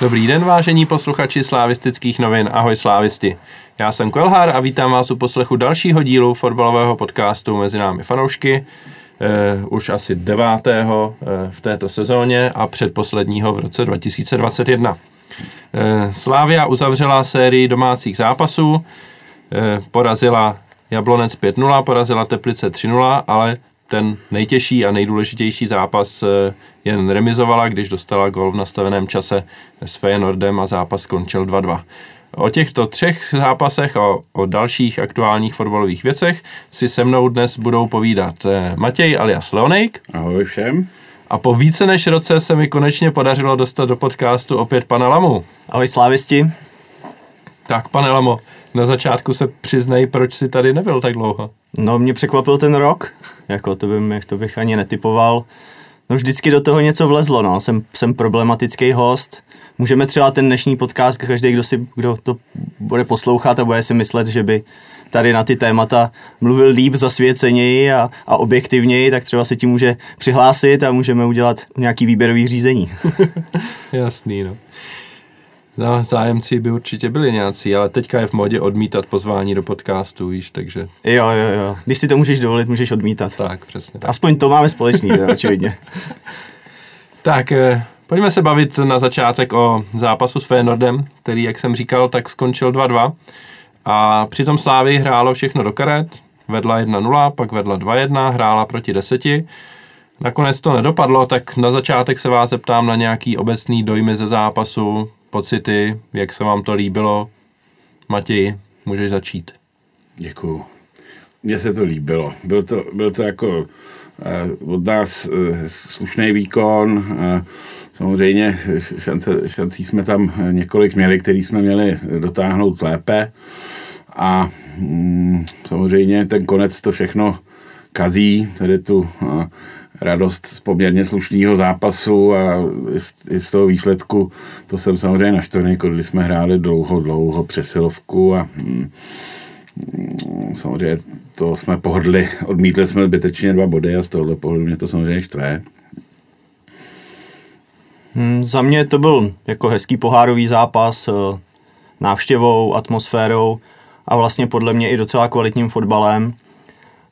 Dobrý den, vážení posluchači slávistických novin. Ahoj slávisti. Já jsem Kvelhár a vítám vás u poslechu dalšího dílu fotbalového podcastu Mezi námi fanoušky. Eh, už asi devátého eh, v této sezóně a předposledního v roce 2021. Eh, Slávia uzavřela sérii domácích zápasů, eh, porazila Jablonec 5-0, porazila Teplice 3-0, ale ten nejtěžší a nejdůležitější zápas eh, jen remizovala, když dostala gol v nastaveném čase s Feyenoordem a zápas skončil 2-2. O těchto třech zápasech a o dalších aktuálních fotbalových věcech si se mnou dnes budou povídat eh, Matěj alias Leonejk Ahoj všem. a po více než roce se mi konečně podařilo dostat do podcastu opět pana Lamu. Ahoj slávisti. Tak, pane Lamo, na začátku se přiznej, proč jsi tady nebyl tak dlouho. No mě překvapil ten rok, jako to, bych, to bych ani netypoval. No vždycky do toho něco vlezlo, no. Jsem, jsem problematický host. Můžeme třeba ten dnešní podcast, každý, kdo, si, kdo to bude poslouchat a bude si myslet, že by tady na ty témata mluvil líp, zasvěceněji a, a objektivněji, tak třeba se tím může přihlásit a můžeme udělat nějaký výběrový řízení. Jasný, no. No, zájemci by určitě byli nějací, ale teďka je v modě odmítat pozvání do podcastu, víš, takže Jo, jo, jo. Když si to můžeš dovolit, můžeš odmítat. tak, přesně. Tak, Aspoň to máme společný, teda, očividně. tak eh, pojďme se bavit na začátek o zápasu s Fénordem, který, jak jsem říkal, tak skončil 2-2. A přitom Slávy hrálo všechno do karet, vedla 1-0, pak vedla 2-1, hrála proti 10. Nakonec to nedopadlo, tak na začátek se vás zeptám na nějaký obecný dojmy ze zápasu, pocity, jak se vám to líbilo. Matěj, můžeš začít. Děkuju. Mně se to líbilo. Byl to, byl to jako uh, od nás uh, slušný výkon. Uh, samozřejmě šance, šancí jsme tam několik měli, který jsme měli dotáhnout lépe. A mm, samozřejmě ten konec to všechno kazí, tedy tu uh, radost z poměrně slušného zápasu a i z, toho výsledku, to jsem samozřejmě naštvaný, když jsme hráli dlouho, dlouho přesilovku a mm, samozřejmě to jsme pohodli, odmítli jsme zbytečně dva body a z tohohle pohledu mě to samozřejmě štve. Hmm, za mě to byl jako hezký pohárový zápas, eh, návštěvou, atmosférou a vlastně podle mě i docela kvalitním fotbalem.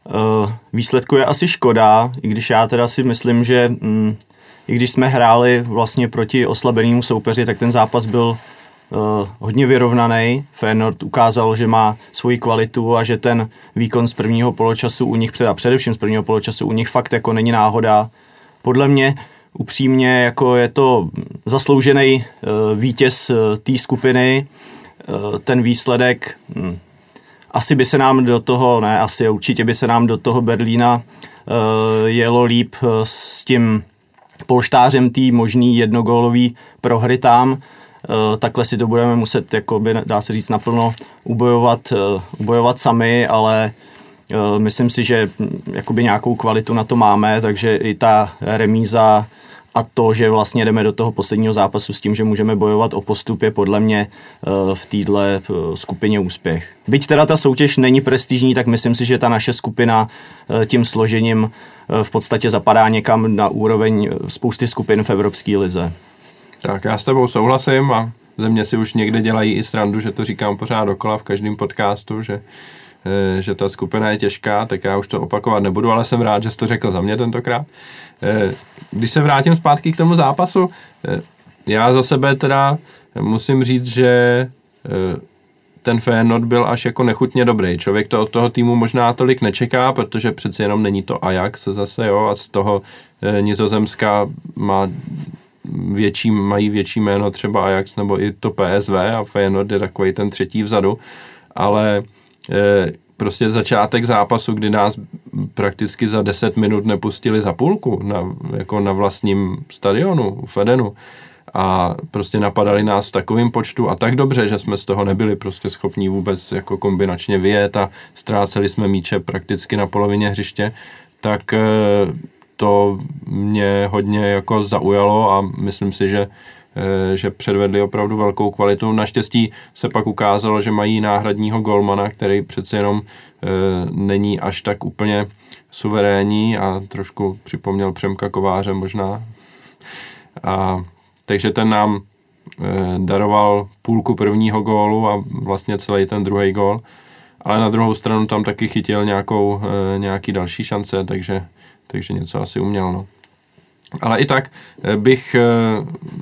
Eh, Výsledku je asi škoda, i když já teda si myslím, že mm, i když jsme hráli vlastně proti oslabenému soupeři, tak ten zápas byl uh, hodně vyrovnaný. Feyenoord ukázal, že má svoji kvalitu a že ten výkon z prvního poločasu u nich, a především z prvního poločasu u nich fakt jako není náhoda. Podle mě upřímně jako je to zasloužený uh, vítěz uh, té skupiny. Uh, ten výsledek hm, asi by se nám do toho, ne asi, určitě by se nám do toho Berlína uh, jelo líp uh, s tím polštářem té možný jednogólový prohry tam. Uh, takhle si to budeme muset, jakoby, dá se říct, naplno ubojovat, uh, ubojovat sami, ale myslím si, že hm, jakoby nějakou kvalitu na to máme, takže i ta remíza a to, že vlastně jdeme do toho posledního zápasu s tím, že můžeme bojovat o postup, je podle mě uh, v téhle uh, skupině úspěch. Byť teda ta soutěž není prestižní, tak myslím si, že ta naše skupina uh, tím složením v podstatě zapadá někam na úroveň spousty skupin v Evropské lize. Tak já s tebou souhlasím a ze mě si už někde dělají i srandu, že to říkám pořád dokola v každém podcastu, že, eh, že ta skupina je těžká, tak já už to opakovat nebudu, ale jsem rád, že jsi to řekl za mě tentokrát. Eh, Když se vrátím zpátky k tomu zápasu, eh, já za sebe teda musím říct, že eh, ten Feyenoord byl až jako nechutně dobrý. Člověk to od toho týmu možná tolik nečeká, protože přeci jenom není to Ajax zase, jo, a z toho eh, Nizozemska má větší, mají větší jméno třeba Ajax nebo i to PSV a Feyenoord je takový ten třetí vzadu, ale eh, prostě začátek zápasu, kdy nás prakticky za 10 minut nepustili za půlku na, jako na vlastním stadionu u Fedenu. A prostě napadali nás v takovém počtu a tak dobře, že jsme z toho nebyli prostě schopní vůbec jako kombinačně vyjet a ztráceli jsme míče prakticky na polovině hřiště, tak eh, to mě hodně jako zaujalo a myslím si, že že předvedli opravdu velkou kvalitu. Naštěstí se pak ukázalo, že mají náhradního golmana, který přece jenom e, není až tak úplně suverénní a trošku připomněl Přemka Kováře možná. A, takže ten nám daroval půlku prvního gólu a vlastně celý ten druhý gól. Ale na druhou stranu tam taky chytil nějakou, nějaký další šance, takže, takže něco asi uměl. No. Ale i tak bych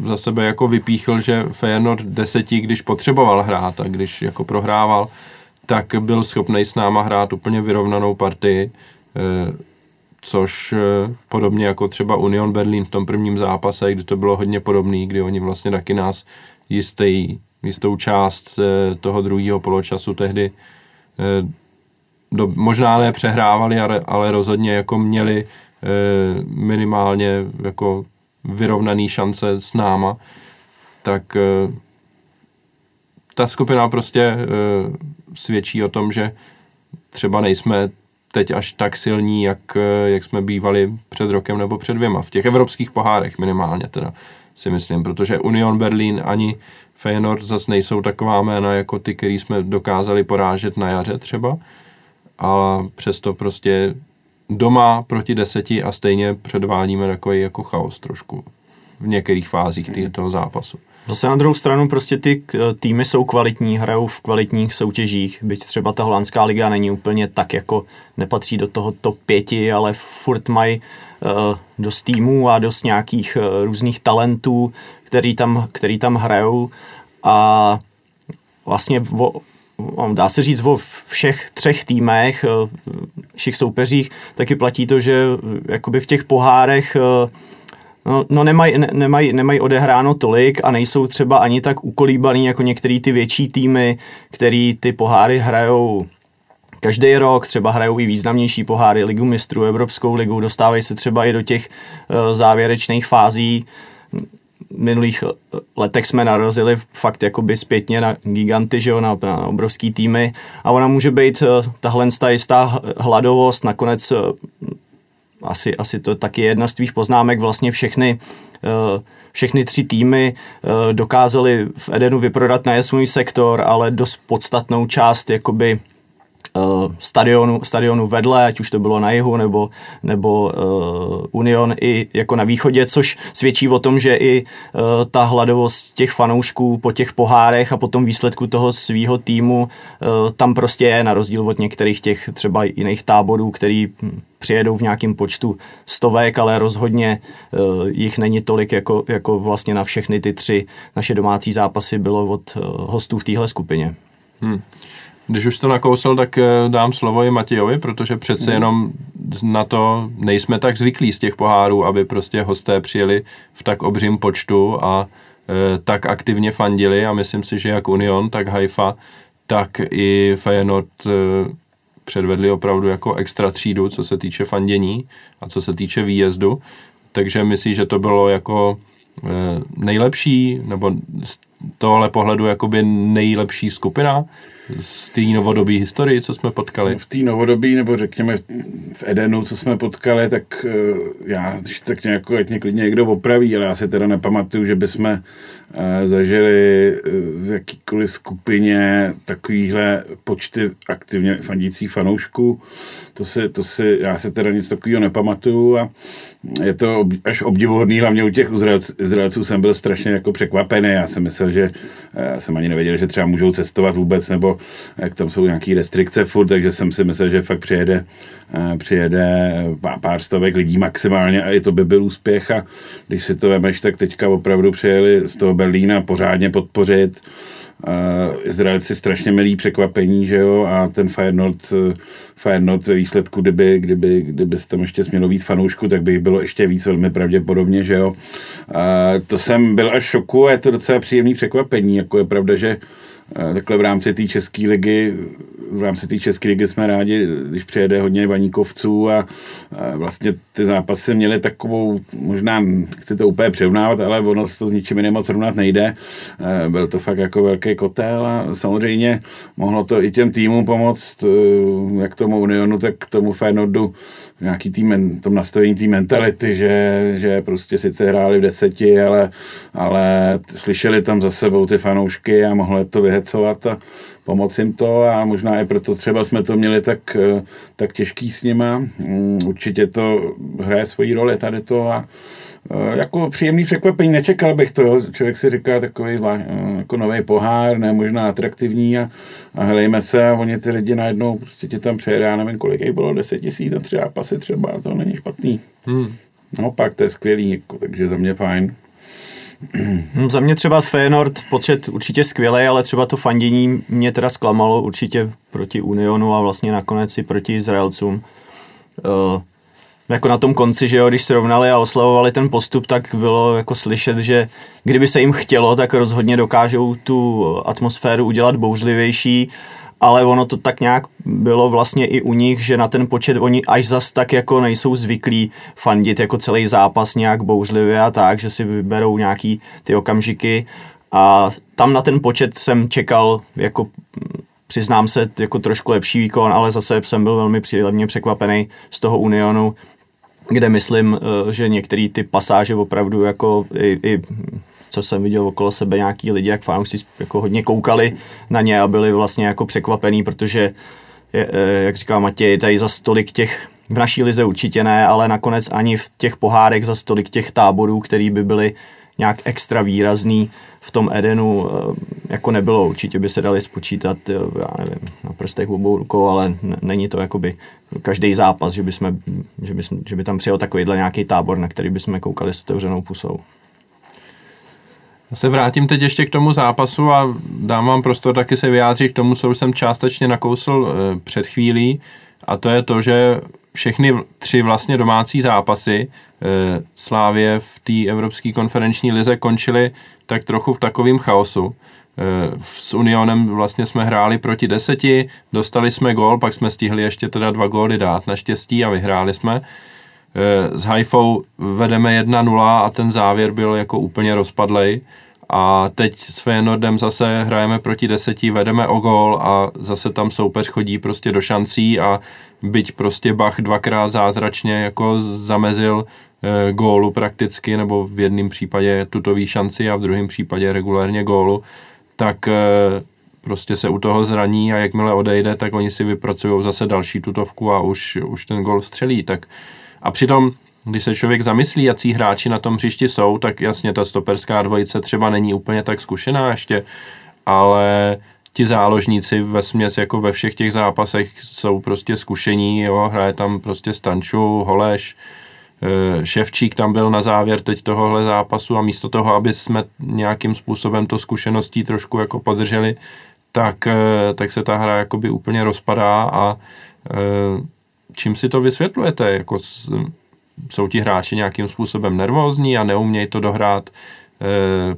za sebe jako vypíchl, že Feyenoord deseti, když potřeboval hrát a když jako prohrával, tak byl schopný s náma hrát úplně vyrovnanou partii, eh, což eh, podobně jako třeba Union Berlin v tom prvním zápase, kdy to bylo hodně podobný, kdy oni vlastně taky nás jistý, jistou část eh, toho druhého poločasu tehdy do, možná ne přehrávali, ale, ale rozhodně jako měli minimálně jako vyrovnaný šance s náma, tak ta skupina prostě uh, svědčí o tom, že třeba nejsme teď až tak silní, jak, jak jsme bývali před rokem nebo před dvěma. V těch evropských pohárech minimálně teda si myslím, protože Union Berlin ani Feyenoord zase nejsou taková jména jako ty, který jsme dokázali porážet na jaře třeba, ale přesto prostě doma proti deseti a stejně předvádíme takový jako chaos trošku v některých fázích toho zápasu. Zase na druhou stranu prostě ty týmy jsou kvalitní, hrajou v kvalitních soutěžích, byť třeba ta holandská liga není úplně tak jako nepatří do toho top pěti, ale furt mají uh, dost týmů a dost nějakých uh, různých talentů, který tam, který tam hrajou a vlastně dá se říct o všech třech týmech, uh, všech soupeřích, taky platí to, že jakoby v těch pohárech uh, no, no nemají, ne, nemaj, nemaj odehráno tolik a nejsou třeba ani tak ukolíbaný jako některý ty větší týmy, který ty poháry hrajou každý rok, třeba hrajou i významnější poháry, ligu mistrů, Evropskou ligu, dostávají se třeba i do těch uh, závěrečných fází. Minulých letech jsme narazili fakt jakoby zpětně na giganty, že jo, na, na obrovský týmy. A ona může být uh, tahle jistá hladovost nakonec uh, asi, asi to taky je jedna z tvých poznámek, vlastně všechny všechny tři týmy dokázaly v Edenu vyprodat na svůj sektor, ale dost podstatnou část jakoby stadionu, stadionu vedle, ať už to bylo na jihu nebo, nebo uh, Union i jako na východě, což svědčí o tom, že i uh, ta hladovost těch fanoušků po těch pohárech a po tom výsledku toho svého týmu uh, tam prostě je, na rozdíl od některých těch třeba jiných táborů, který hm, přijedou v nějakém počtu stovek, ale rozhodně uh, jich není tolik, jako, jako vlastně na všechny ty tři naše domácí zápasy bylo od uh, hostů v téhle skupině. Hmm. Když už to nakousl, tak eh, dám slovo i Matějovi, protože přece mm. jenom na to nejsme tak zvyklí z těch pohárů, aby prostě hosté přijeli v tak obřím počtu a e, tak aktivně fandili a myslím si, že jak Union, tak Haifa, tak i Feyenoord e, předvedli opravdu jako extra třídu, co se týče fandění a co se týče výjezdu. Takže myslím, že to bylo jako e, nejlepší, nebo z tohle pohledu jakoby nejlepší skupina z té novodobé historii, co jsme potkali? V té novodobé, nebo řekněme v Edenu, co jsme potkali, tak uh, já, když tak nějak, ať mě klidně někdo opraví, ale já si teda nepamatuju, že bychom uh, zažili uh, v jakýkoliv skupině takovýhle počty aktivně fandících fanoušků. To si, to si, já se teda nic takového nepamatuju a je to až obdivuhodný, hlavně u těch Izraelců jsem byl strašně jako překvapený. Já jsem myslel, že já jsem ani nevěděl, že třeba můžou cestovat vůbec, nebo jak tam jsou nějaké restrikce furt, takže jsem si myslel, že fakt přijede, přijede pár stovek lidí maximálně a i to by byl úspěch a když si to vemeš, tak teďka opravdu přijeli z toho Berlína pořádně podpořit Izraelci strašně milý překvapení, že jo, a ten Feyenoord, Feyenoord ve výsledku, kdyby, kdyby, kdyby tam ještě smělo víc fanoušku, tak by jich bylo ještě víc velmi pravděpodobně, že jo. Uh, to jsem byl až šoku a je to docela příjemný překvapení, jako je pravda, že takhle v rámci té české ligy v rámci té české ligy jsme rádi, když přijede hodně vaníkovců a, vlastně ty zápasy měly takovou, možná chci to úplně převnávat, ale ono to s ničím jiným moc srovnat nejde. E, byl to fakt jako velký kotel a samozřejmě mohlo to i těm týmům pomoct, e, jak tomu Unionu, tak tomu Feyenoordu nějaký tý men, tom nastavení té mentality, že, že prostě sice hráli v deseti, ale, ale slyšeli tam za sebou ty fanoušky a mohli to vyhecovat a pomoct jim to a možná i proto třeba jsme to měli tak, eh, tak těžký s nima. Mm, určitě to hraje svoji roli tady to a jako příjemný překvapení, nečekal bych to, člověk si říká takový eh, jako nový pohár, ne možná atraktivní a, a hlejme se a oni ty lidi najednou prostě ti tam přejede, já nevím, kolik jich bylo, 10 tisíc a tři pasy třeba, to není špatný. Hmm. Naopak, to je skvělý, jako, takže za mě fajn. Hmm, za mě třeba Feyenoord počet určitě skvělý, ale třeba to fandění mě teda zklamalo určitě proti Unionu a vlastně nakonec i proti Izraelcům. Uh, jako na tom konci, že jo, když srovnali a oslavovali ten postup, tak bylo jako slyšet, že kdyby se jim chtělo, tak rozhodně dokážou tu atmosféru udělat bouřlivější, ale ono to tak nějak bylo vlastně i u nich, že na ten počet oni až zas tak jako nejsou zvyklí fandit jako celý zápas nějak bouřlivě a tak, že si vyberou nějaký ty okamžiky. A tam na ten počet jsem čekal jako přiznám se, jako trošku lepší výkon, ale zase jsem byl velmi příjemně překvapený z toho Unionu, kde myslím, eh, že některé ty pasáže opravdu jako i, i co jsem viděl okolo sebe nějaký lidi, jak fanoušci jako hodně koukali na ně a byli vlastně jako překvapený, protože eh, jak říká Matěj, tady za stolik těch v naší lize určitě ne, ale nakonec ani v těch pohárech za stolik těch táborů, který by byly nějak extra výrazný v tom Edenu eh, jako nebylo. Určitě by se dali spočítat, já nevím, na prstech obou rukou, ale není to jakoby každý zápas, že by, jsme, že by, že by tam přijel takovýhle nějaký tábor, na který bychom koukali s otevřenou pusou. Já se vrátím teď ještě k tomu zápasu a dám vám prostor taky se vyjádřit k tomu, co už jsem částečně nakousl e, před chvílí a to je to, že všechny tři vlastně domácí zápasy e, Slávě v té Evropské konferenční lize končily tak trochu v takovém chaosu. Eh, s Unionem vlastně jsme hráli proti deseti, dostali jsme gól, pak jsme stihli ještě teda dva góly dát naštěstí a vyhráli jsme. Eh, s Haifou vedeme 1-0 a ten závěr byl jako úplně rozpadlej. A teď s Feyenoordem zase hrajeme proti deseti, vedeme o gól a zase tam soupeř chodí prostě do šancí a byť prostě Bach dvakrát zázračně jako zamezil e, gólu prakticky, nebo v jednom případě tutový šanci a v druhém případě regulérně gólu, tak eh, prostě se u toho zraní a jakmile odejde, tak oni si vypracují zase další tutovku a už, už ten gol střelí. Tak a přitom, když se člověk zamyslí, jaký hráči na tom hřišti jsou, tak jasně ta stoperská dvojice třeba není úplně tak zkušená ještě, ale ti záložníci ve směs jako ve všech těch zápasech jsou prostě zkušení, jo, hraje tam prostě Stanču, Holeš, Ševčík tam byl na závěr teď tohohle zápasu a místo toho, aby jsme nějakým způsobem to zkušeností trošku jako podrželi, tak, eh, tak se ta hra jakoby úplně rozpadá a eh, čím si to vysvětlujete? Jako jsou ti hráči nějakým způsobem nervózní a neumějí to dohrát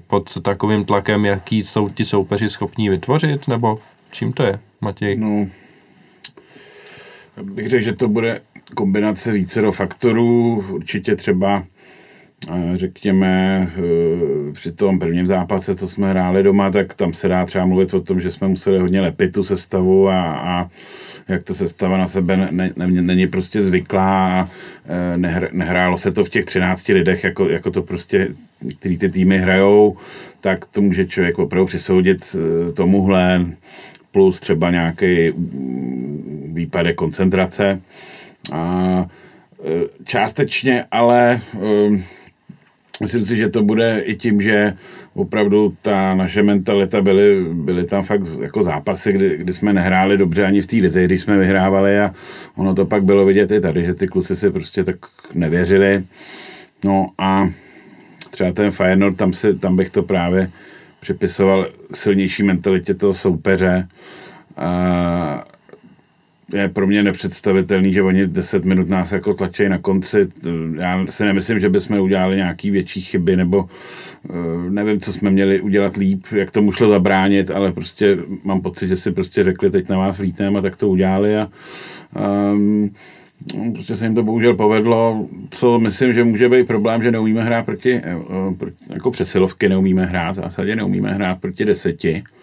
pod takovým tlakem, jaký jsou ti soupeři schopní vytvořit, nebo čím to je, Matěj? No, bych řekl, že to bude kombinace vícero faktorů, určitě třeba eh, řekněme, eh, při tom prvním zápase, co jsme hráli doma, tak tam se dá třeba mluvit o tom, že jsme museli hodně lepit tu sestavu a, a jak ta sestava na sebe ne, ne, není prostě zvyklá a eh, nehr, nehrálo se to v těch 13 lidech, jako, jako to prostě který ty týmy hrajou, tak to může člověk opravdu přisoudit tomuhle, plus třeba nějaký mm, výpadek koncentrace. A e, částečně, ale e, myslím si, že to bude i tím, že opravdu ta naše mentalita byly, byly tam fakt jako zápasy, kdy, kdy jsme nehráli dobře ani v té lize, když jsme vyhrávali a ono to pak bylo vidět i tady, že ty kluci si prostě tak nevěřili. No a třeba ten Feyenoord, tam, si, tam bych to právě připisoval silnější mentalitě toho soupeře. A je pro mě nepředstavitelný, že oni 10 minut nás jako tlačí na konci. Já si nemyslím, že bychom udělali nějaký větší chyby, nebo eh, nevím, co jsme měli udělat líp, jak tomu šlo zabránit, ale prostě mám pocit, že si prostě řekli, teď na vás vlítneme a tak to udělali a um, prostě se jim to bohužel povedlo, co myslím, že může být problém, že neumíme hrát proti, eh, proti jako přesilovky neumíme hrát, v zásadě neumíme hrát proti deseti Eh,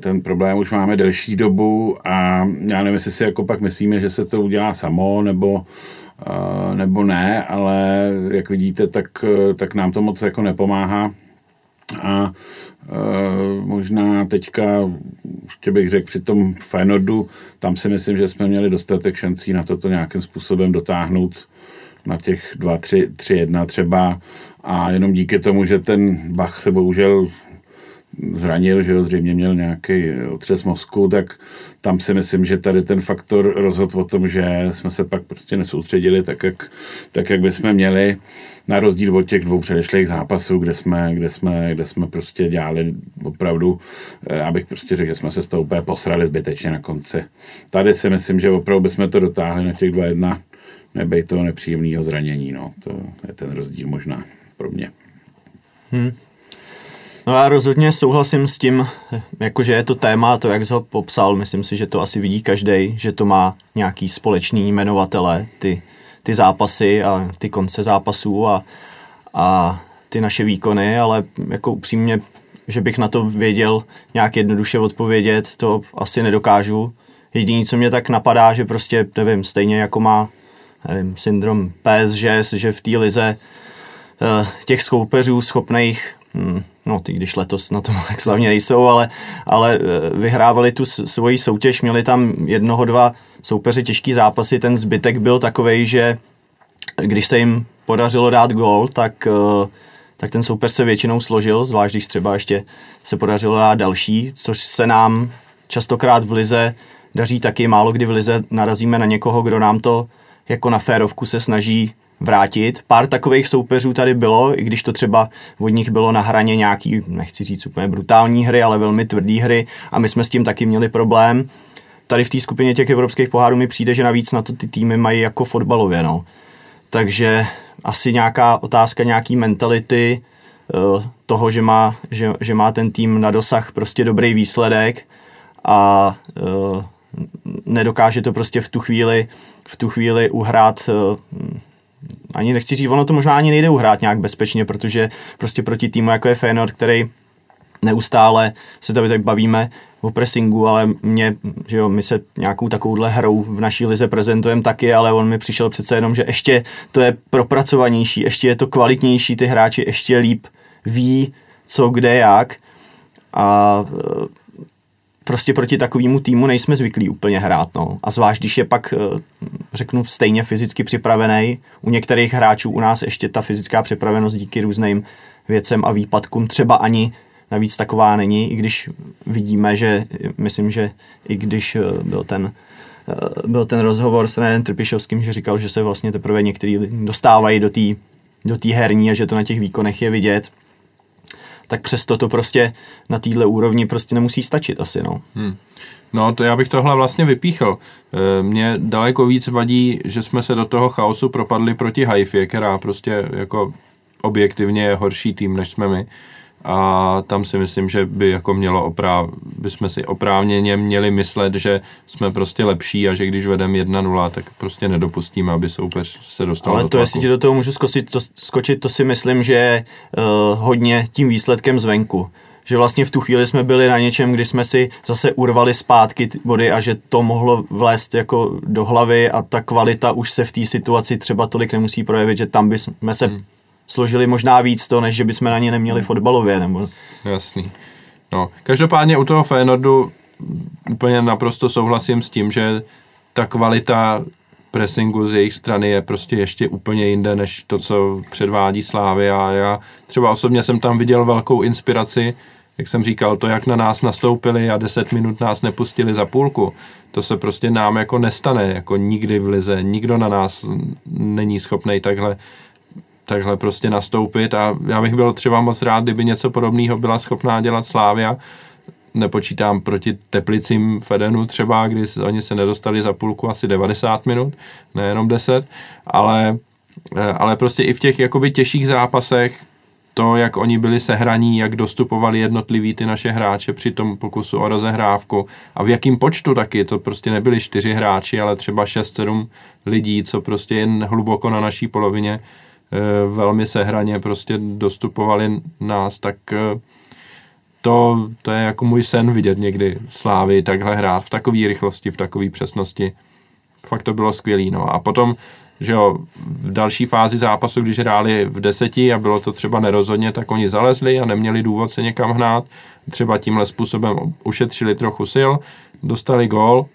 ten problém už máme delší dobu a já nevím, jestli si jako pak myslíme, že se to udělá samo, nebo, nebo ne, ale jak vidíte, tak, tak nám to moc jako nepomáhá. A možná teďka, ještě bych řekl, při tom Feyenoordu, tam si myslím, že jsme měli dostatek šancí na toto nějakým způsobem dotáhnout na těch 2-3-1 třeba a jenom díky tomu, že ten Bach se bohužel zranil, že jo, zřejmě měl nějaký otřes mozku, tak tam si myslím, že tady ten faktor rozhodl o tom, že jsme se pak prostě nesoustředili tak, jak, tak, jak bychom měli, na rozdíl od těch dvou předešlých zápasů, kde jsme, kde jsme, kde jsme prostě dělali opravdu, eh, abych prostě řekl, že jsme se z toho úplně posrali zbytečně na konci. Tady si myslím, že opravdu bychom to dotáhli na těch 2-1, nebej toho nepříjemného zranění, no. To je ten rozdíl možná pro mě. Hmm. No já rozhodně souhlasím s tím, jakože je to téma, to jak jsi ho popsal, myslím si, že to asi vidí každý, že to má nějaký společný jmenovatele, ty, ty zápasy a ty konce zápasů a, a ty naše výkony, ale jako upřímně, že bych na to věděl nějak jednoduše odpovědět, to asi nedokážu. Jediné, co mě tak napadá, že prostě, nevím, stejně jako má nevím, syndrom PSG, že v té lize uh, těch soupeřů schopných no ty když letos na tom tak slavně nejsou, ale, ale eh, vyhrávali tu svoji soutěž, měli tam jednoho, dva soupeře těžký zápasy, ten zbytek byl takový, že když se jim podařilo dát gol, tak, eh, tak ten soupeř se většinou složil, zvlášť když třeba ještě se podařilo dát další, což se nám častokrát v lize daří taky, málo kdy v lize narazíme na někoho, kdo nám to jako na férovku se snaží vrátit. Pár takových soupeřů tady bylo, i když to třeba od nich bylo na hraně nějaký, nechci říct úplně brutální hry, ale velmi tvrdý hry a my jsme s tím taky měli problém. Tady v té skupině těch evropských pohárů mi přijde, že navíc na to ty týmy mají jako fotbalově, no. Takže asi nějaká otázka nějaký mentality, eh, toho, že má, že, že má ten tým na dosah prostě dobrý výsledek a uh, nedokáže to prostě v tu chvíli, v tu chvíli uhrát uh, ani nechci říct, ono to možná ani nejde uhrát nějak bezpečně, protože prostě proti týmu jako je Feyenoord, který neustále se tady tak bavíme o pressingu, ale mě, že jo, my se nějakou takovouhle hrou v naší lize prezentujeme taky, ale on mi přišel přece jenom, že ještě to je propracovanější, ještě je to kvalitnější, ty hráči ještě líp ví, co, kde, jak. A prostě proti takovému týmu nejsme zvyklí úplně hrát. No. A zvlášť, když je pak, eh, řeknu, stejně fyzicky připravený. U některých hráčů u nás ještě ta fyzická připravenost díky různým věcem a výpadkům třeba ani navíc taková není, i když vidíme, že myslím, že i když eh, byl ten eh, byl ten rozhovor s trenérem Trpišovským, že říkal, že se vlastně teprve některý dostávají do té do herní a že to na těch výkonech je vidět tak přesto to prostě na téhle úrovni prostě nemusí stačit asi, no. Hmm. No, to já bych tohle vlastně vypíchl. E, mně daleko víc vadí, že jsme se do toho chaosu propadli proti Haifě, která prostě jako objektivně je horší tým, než jsme my a tam si myslím, že by jako mělo opráv, bychom si oprávněně měli myslet, že jsme prostě lepší a že když vedeme 1-0, tak prostě nedopustíme, aby soupeř se dostal Ale do to, tlaku. jestli ti do toho můžu skočit, to, skočit, to si myslím, že je uh, hodně tím výsledkem zvenku že vlastně v tu chvíli jsme byli na něčem, kdy jsme si zase urvali zpátky body a že to mohlo vlézt jako do hlavy a ta kvalita už se v té situaci třeba tolik nemusí projevit, že tam bychom se hmm složili možná víc to, než že bychom na ně neměli fotbalově. Nebo... Jasný. No, každopádně u toho Feyenoordu úplně naprosto souhlasím s tím, že ta kvalita pressingu z jejich strany je prostě ještě úplně jinde, než to, co předvádí Slávy a já třeba osobně jsem tam viděl velkou inspiraci, jak jsem říkal, to, jak na nás nastoupili a 10 minut nás nepustili za půlku, to se prostě nám jako nestane, jako nikdy v lize, nikdo na nás není schopný takhle takhle prostě nastoupit a já bych byl třeba moc rád, kdyby něco podobného byla schopná dělat Slávia. Nepočítám proti Teplicím Fedenu třeba, kdy oni se nedostali za půlku asi 90 minut, nejenom 10, ale, eh, ale prostě i v těch jakoby těžších zápasech to, jak oni byli sehraní, jak dostupovali jednotliví ty naše hráče při tom pokusu o rozehrávku a v jakým počtu taky, to prostě nebyli čtyři hráči, ale třeba 6-7 lidí, co prostě jen hluboko na naší polovině velmi sehraně prostě dostupovali nás, tak eh, to, to je jako můj sen vidět někdy Slávy takhle hrát v takové rychlosti, v takové přesnosti. Fakt to bylo skvělé. No. A potom, že jo, v další fázi zápasu, když hráli v deseti a bylo to třeba nerozhodně, tak oni zalezli a neměli důvod se někam hnát. Třeba tímhle způsobem ušetřili trochu sil, dostali gól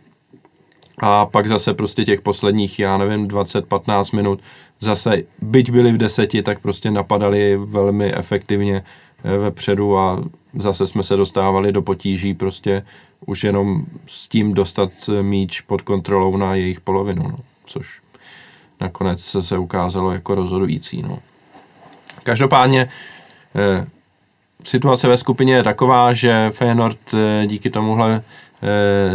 a pak zase prostě těch posledních, já nevím, 20-15 minut zase, byť byli v deseti, tak prostě napadali velmi efektivně eh, vepředu a zase jsme se dostávali do potíží prostě už jenom s tím dostat míč pod kontrolou na jejich polovinu, no, což nakonec se ukázalo jako rozhodující. No. Každopádně eh, situace ve skupině je taková, že Feyenoord eh, díky tomuhle eh,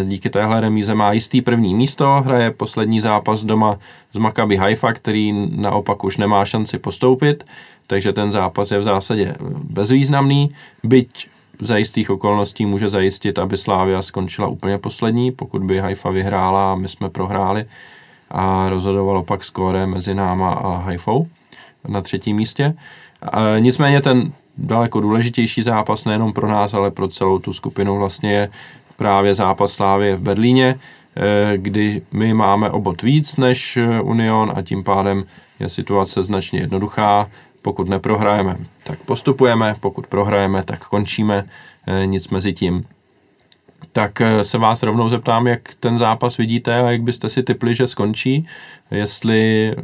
díky téhle remíze má jistý první místo, hraje poslední zápas doma z Maccabi Haifa, který naopak už nemá šanci postoupit, takže ten zápas je v zásadě bezvýznamný, byť za jistých okolností může zajistit, aby Slávia skončila úplně poslední, pokud by Haifa vyhrála a my jsme prohráli a rozhodovalo pak skóre mezi náma a Haifou na třetím místě. E, nicméně ten daleko důležitější zápas nejenom pro nás, ale pro celou tu skupinu vlastně je právě zápas Slávie v Berlíně, e, kdy my máme obot víc než Union a tím pádem je situace značně jednoduchá. Pokud neprohrajeme, tak postupujeme, pokud prohrajeme, tak končíme, e, nic mezi tím. Tak se vás rovnou zeptám, jak ten zápas vidíte a jak byste si typli, že skončí, jestli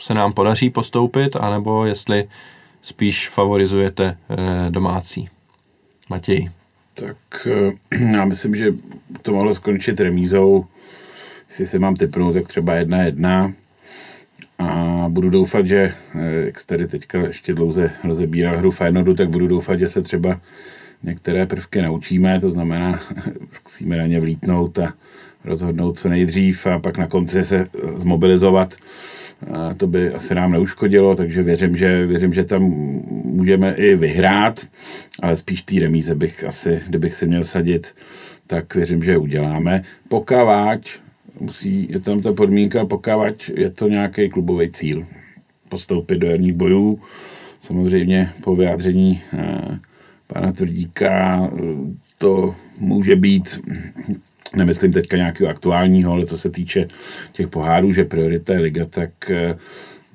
se nám podaří postoupit, anebo jestli spíš favorizujete eh, domácí. Matěj. Tak eh, já myslím, že to mohlo skončit remízou. Jestli se mám typnout, tak třeba jedna jedna. A budu doufat, že, eh, jak tady teďka ještě dlouze rozebíral hru Feyenoordu, tak budu doufat, že se třeba některé prvky naučíme, to znamená, zkusíme na ně vlítnout a rozhodnout co nejdřív a pak na konci se zmobilizovat to by asi nám neuškodilo, takže věřím, že, věřím, že tam můžeme i vyhrát, ale spíš té remíze bych asi, kdybych si měl sadit, tak věřím, že uděláme. Pokáváť, musí, je tam ta podmínka, pokáváť je to nějaký klubový cíl. Postoupit do jarních bojů, samozřejmě po vyjádření eh, pana Tvrdíka eh, to může být nemyslím teďka nějakého aktuálního, ale co se týče těch pohárů, že priorita je liga, tak eh,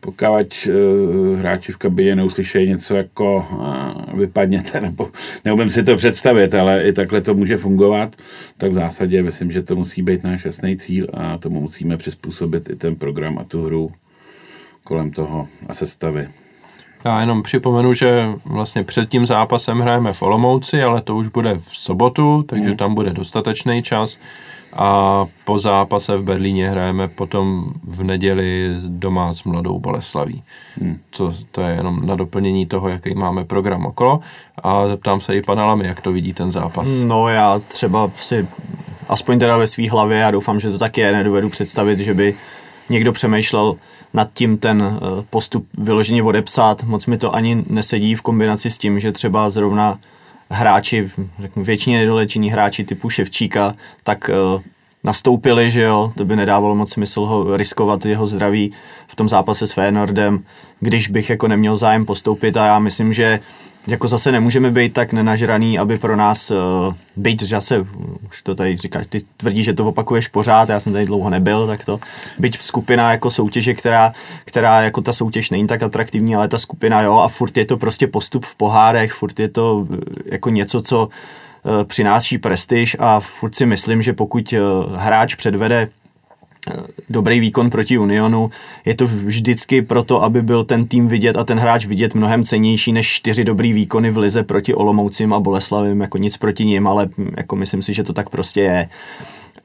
pokud uh, hráči v kabině neuslyšejí něco jako uh, vypadněte, nebo neumím si to představit, ale i takhle to může fungovat, tak v zásadě myslím, že to musí být náš jasný cíl a tomu musíme přizpůsobit i ten program a tu hru kolem toho a sestavy. Já jenom připomenu, že vlastně před tím zápasem hrajeme v Olomouci, ale to už bude v sobotu, takže mm. tam bude dostatečný čas. A po zápase v Berlíně hrajeme potom v neděli doma s Mladou Boleslaví. Hmm. Co, to je jenom na doplnění toho, jaký máme program okolo. A zeptám se i pana Lamy, jak to vidí ten zápas. No já třeba si, aspoň teda ve své hlavě, já doufám, že to tak je, nedovedu představit, že by někdo přemýšlel nad tím ten eh, postup vyloženě odepsat. Moc mi to ani nesedí v kombinaci s tím, že třeba zrovna hráči, řeknu většině nedolečení hráči typu Ševčíka, tak uh, nastoupili, že jo, to by nedávalo moc smysl ho riskovat jeho zdraví v tom zápase s Feyenoordem, když bych jako neměl zájem postoupit a já myslím, že jako zase nemůžeme být tak nenažraný, aby pro nás uh, být zase, už to tady říkáš, ty tvrdíš, že to opakuješ pořád, já jsem tady dlouho nebyl, tak to být skupina jako soutěže, která, která jako ta soutěž není tak atraktivní, ale ta skupina jo a furt je to prostě postup v pohárech, furt je to eh, jako něco, co uh, přináší prestiž a furt si myslím, že pokud uh, hráč předvede dobrý výkon proti Unionu. Je to vždycky proto, aby byl ten tým vidět a ten hráč vidět mnohem cenější než čtyři dobrý výkony v lize proti Olomoucím a Boleslavím. Jako nic proti ním, ale jako myslím si, že to tak prostě je.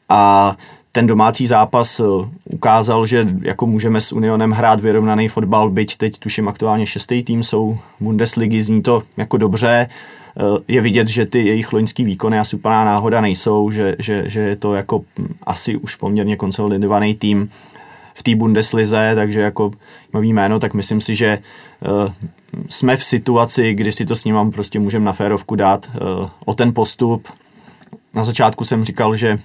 A ten domácí zápas eh, ukázal, že jako můžeme s Unionem hrát vyrovnaný fotbal, byť teď tuším aktuálně šestý tým jsou Bundesligy, zní to jako dobře, je vidět, že ty jejich loňský výkony asi úplná náhoda nejsou, že, že, že je to jako hm, asi už poměrně konsolidovaný tým v té Bundeslize, takže jako nový jméno, tak myslím si, že uh, jsme v situaci, kdy si to s ním prostě můžeme na férovku dát uh, o ten postup. Na začátku jsem říkal, že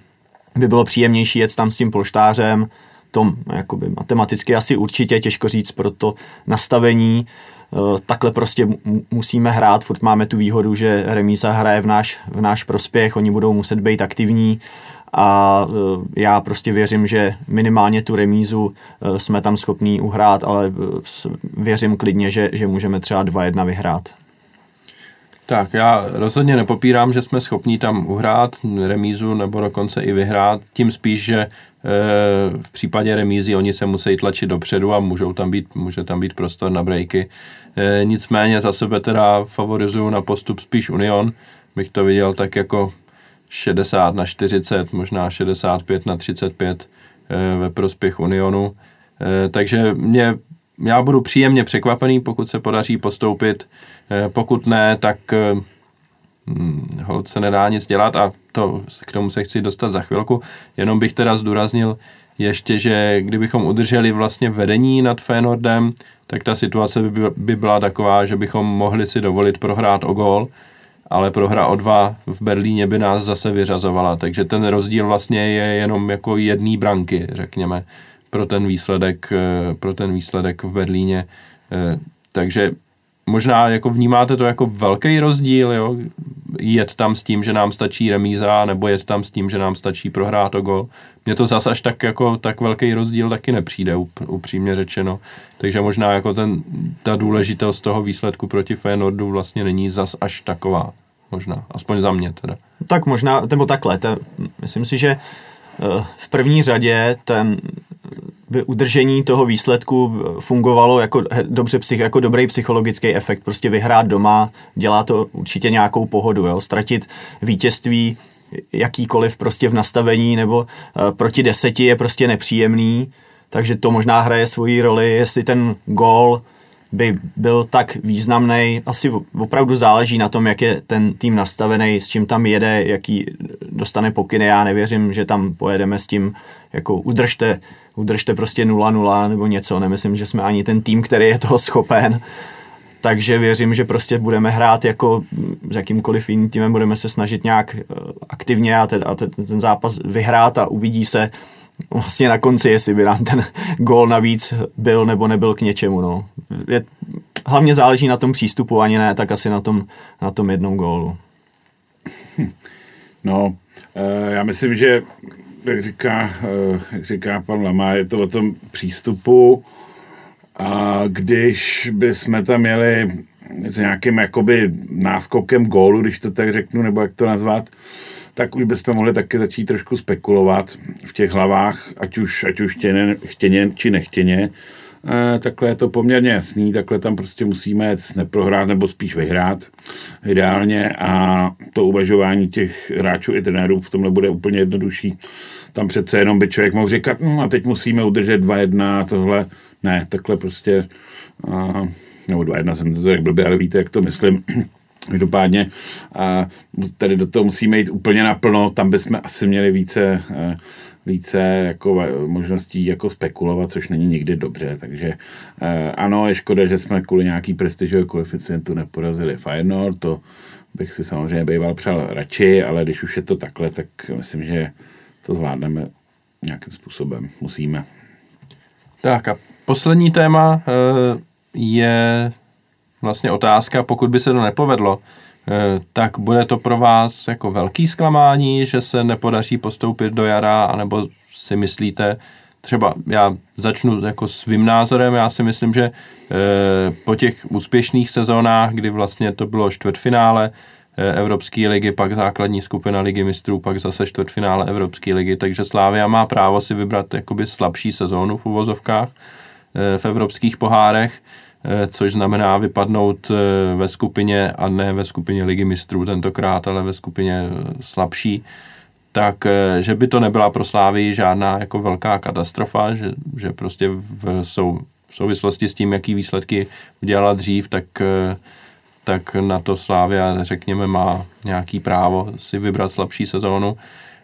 by bylo příjemnější jet tam s tím polštářem, to jakoby matematicky asi určitě těžko říct pro to nastavení, Eh, takhle prostě musíme hrát, furt máme tu výhodu, že remíza hraje v náš, v náš prospěch, oni budou muset být aktivní a eh, já prostě věřím, že minimálně tu remízu eh, jsme tam schopní uhrát, ale věřím klidně, že, že můžeme třeba 2-1 vyhrát. Tak já rozhodně nepopírám, že jsme schopni tam uhrát remízu nebo dokonce i vyhrát. Tím spíš, že v případě remízy oni se musí tlačit dopředu a můžou tam být, může tam být prostor na breaky. Nicméně za sebe teda favorizuju na postup spíš Union. Bych to viděl tak jako 60 na 40, možná 65 na 35 ve prospěch Unionu. Takže mě, já budu příjemně překvapený, pokud se podaří postoupit. Pokud ne, tak hm, hold se nedá nic dělat a to, k tomu se chci dostat za chvilku. Jenom bych teda zdůraznil ještě, že kdybychom udrželi vlastně vedení nad Fénordem, tak ta situace by, by byla taková, že bychom mohli si dovolit prohrát o gol, ale prohra o dva v Berlíně by nás zase vyřazovala, takže ten rozdíl vlastně je jenom jako jedný branky, řekněme, pro ten výsledek, eh, pro ten výsledek v Berlíně. Eh, takže možná jako vnímáte to jako velký rozdíl, jo? jet tam s tím, že nám stačí remíza, nebo jet tam s tím, že nám stačí prohrát o gol. Mně to zase až tak, jako, tak velký rozdíl taky nepřijde, upřímně řečeno. Takže možná jako ten, ta důležitost toho výsledku proti Feyenoordu vlastně není zas až taková. Možná, aspoň za mě teda. Tak možná, nebo takhle, to, myslím si, že eh, v první řadě ten by udržení toho výsledku fungovalo jako, dobře, jako dobrý psychologický efekt. Prostě vyhrát doma dělá to určitě nějakou pohodu. Jo? Ztratit vítězství jakýkoliv prostě v nastavení nebo uh, proti deseti je prostě nepříjemný, takže to možná hraje svoji roli, jestli ten gól by byl tak významný. Asi opravdu záleží na tom, jak je ten tým nastavený, s čím tam jede, jaký dostane pokyny. Já nevěřím, že tam pojedeme s tím, jako udržte, udržte prostě 0-0 nebo něco. Nemyslím, že jsme ani ten tým, který je toho schopen. Takže věřím, že prostě budeme hrát jako s jakýmkoliv jiným týmem, budeme se snažit nějak eh, aktivně a ten, a ten, ten zápas vyhrát a uvidí se, vlastně na konci, jestli by nám ten gól navíc byl nebo nebyl k něčemu. No. Je, hlavně záleží na tom přístupu, ani ne tak asi na tom, na tom jednom gólu. No, eh, já myslím, že jak říká, eh, jak říká pan Lama, je to o tom přístupu a když bychom tam měli s nějakým jakoby náskokem gólu, když to tak řeknu, nebo jak to nazvat, tak už bychom mohli taky začít trošku spekulovat v těch hlavách, ať už, ať už chtěně, chtěně či nechtěně. E, takhle je to poměrně jasný, takhle tam prostě musíme neprohrát nebo spíš vyhrát ideálně a to uvažování těch hráčů i trenérů v tomhle bude úplně jednodušší. Tam přece jenom by člověk mohl říkat, no a teď musíme udržet 2-1 a tohle. Ne, takhle prostě, a, nebo 2-1 jsem to řekl blbě, ale víte, jak to myslím Každopádně tady do toho musíme jít úplně naplno, tam bychom asi měli více, více jako možností jako spekulovat, což není nikdy dobře, takže ano, je škoda, že jsme kvůli nějaký prestižové koeficientu neporazili Feyenoord, to bych si samozřejmě býval přál radši, ale když už je to takhle, tak myslím, že to zvládneme nějakým způsobem. Musíme. Tak a poslední téma je vlastně otázka, pokud by se to nepovedlo, eh, tak bude to pro vás jako velký zklamání, že se nepodaří postoupit do jara, anebo si myslíte, třeba já začnu jako svým názorem, já si myslím, že eh, po těch úspěšných sezónách, kdy vlastně to bylo čtvrtfinále eh, Evropské ligy, pak základní skupina ligy mistrů, pak zase čtvrtfinále Evropské ligy, takže Slávia má právo si vybrat jakoby slabší sezónu v uvozovkách v evropských pohárech, Eh, což znamená vypadnout eh, ve skupině a ne ve skupině ligy mistrů tentokrát, ale ve skupině eh, slabší, tak že by to nebyla pro Slávii žádná jako velká katastrofa, že, že prostě v, sou, v souvislosti s tím, jaký výsledky udělala dřív, tak, tak na to Slávia, řekněme, má nějaký právo si vybrat slabší sezónu.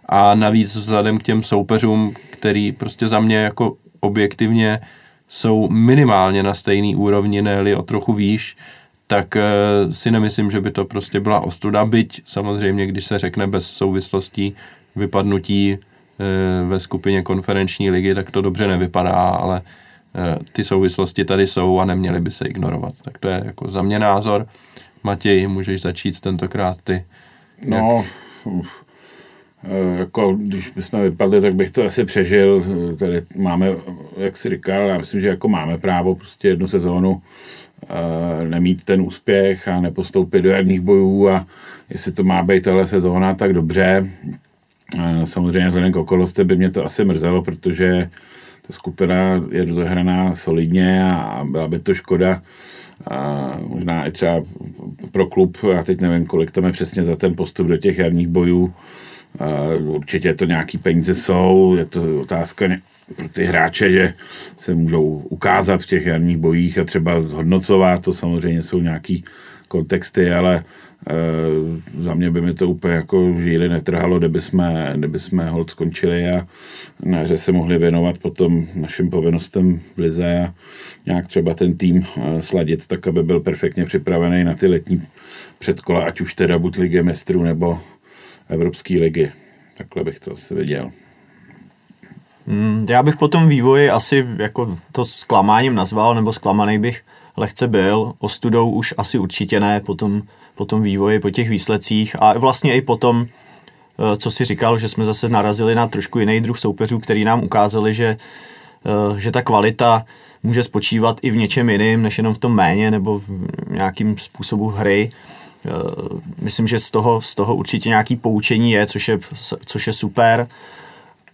A navíc vzhledem k těm soupeřům, který prostě za mě jako objektivně jsou minimálně na stejný úrovni, ne o trochu výš, tak e, si nemyslím, že by to prostě byla ostuda, byť samozřejmě, když se řekne bez souvislostí vypadnutí e, ve skupině konferenční ligy, tak to dobře nevypadá, ale e, ty souvislosti tady jsou a neměly by se ignorovat. Tak to je jako za mě názor. Matěj, můžeš začít tentokrát ty. No, uf Eh, jako, když bychom vypadli, tak bych to asi přežil. Eh, tady máme, jak si říkal, já myslím, že jako máme právo prostě jednu sezónu nemít ten úspěch a nepostoupit do jarních bojů a jestli to má být tahle sezóna, tak dobře. Samozřejmě vzhledem k okolosti by mě to asi mrzelo, protože ta skupina je dohraná solidně a byla by to škoda a možná i třeba pro klub, já teď nevím, kolik tam je přesně za ten postup do těch jarních bojů, určitě to nějaký peníze jsou, je to otázka pro ty hráče, že se můžou ukázat v těch jarních bojích a třeba zhodnocovat, to samozřejmě jsou nějaký kontexty, ale e, za mě by mi to úplně jako žíly netrhalo, kdyby jsme, kdyby jsme hold skončili a na hře se mohli věnovat potom našim povinnostem v lize a nějak třeba ten tým e, sladit tak, aby byl perfektně připravený na ty letní předkola, ať už teda buď ligy mistrů nebo Evropské ligy. Takhle bych to asi viděl. Hmm, já bych po tom vývoji asi jako to zklamáním nazval, nebo zklamaný bych lehce byl. Ostudou už asi určitě ne po tom, po tom vývoji, po těch výsledcích a vlastně i po tom, eh, co si říkal, že jsme zase narazili na trošku jiný druh soupeřů, který nám ukázali, že, eh, že ta kvalita může spočívat i v něčem jiném, než jenom v tom méně nebo v nějakým způsobu hry. Eh, myslím, že z toho, z toho určitě nějaký poučení je, což je, což je super.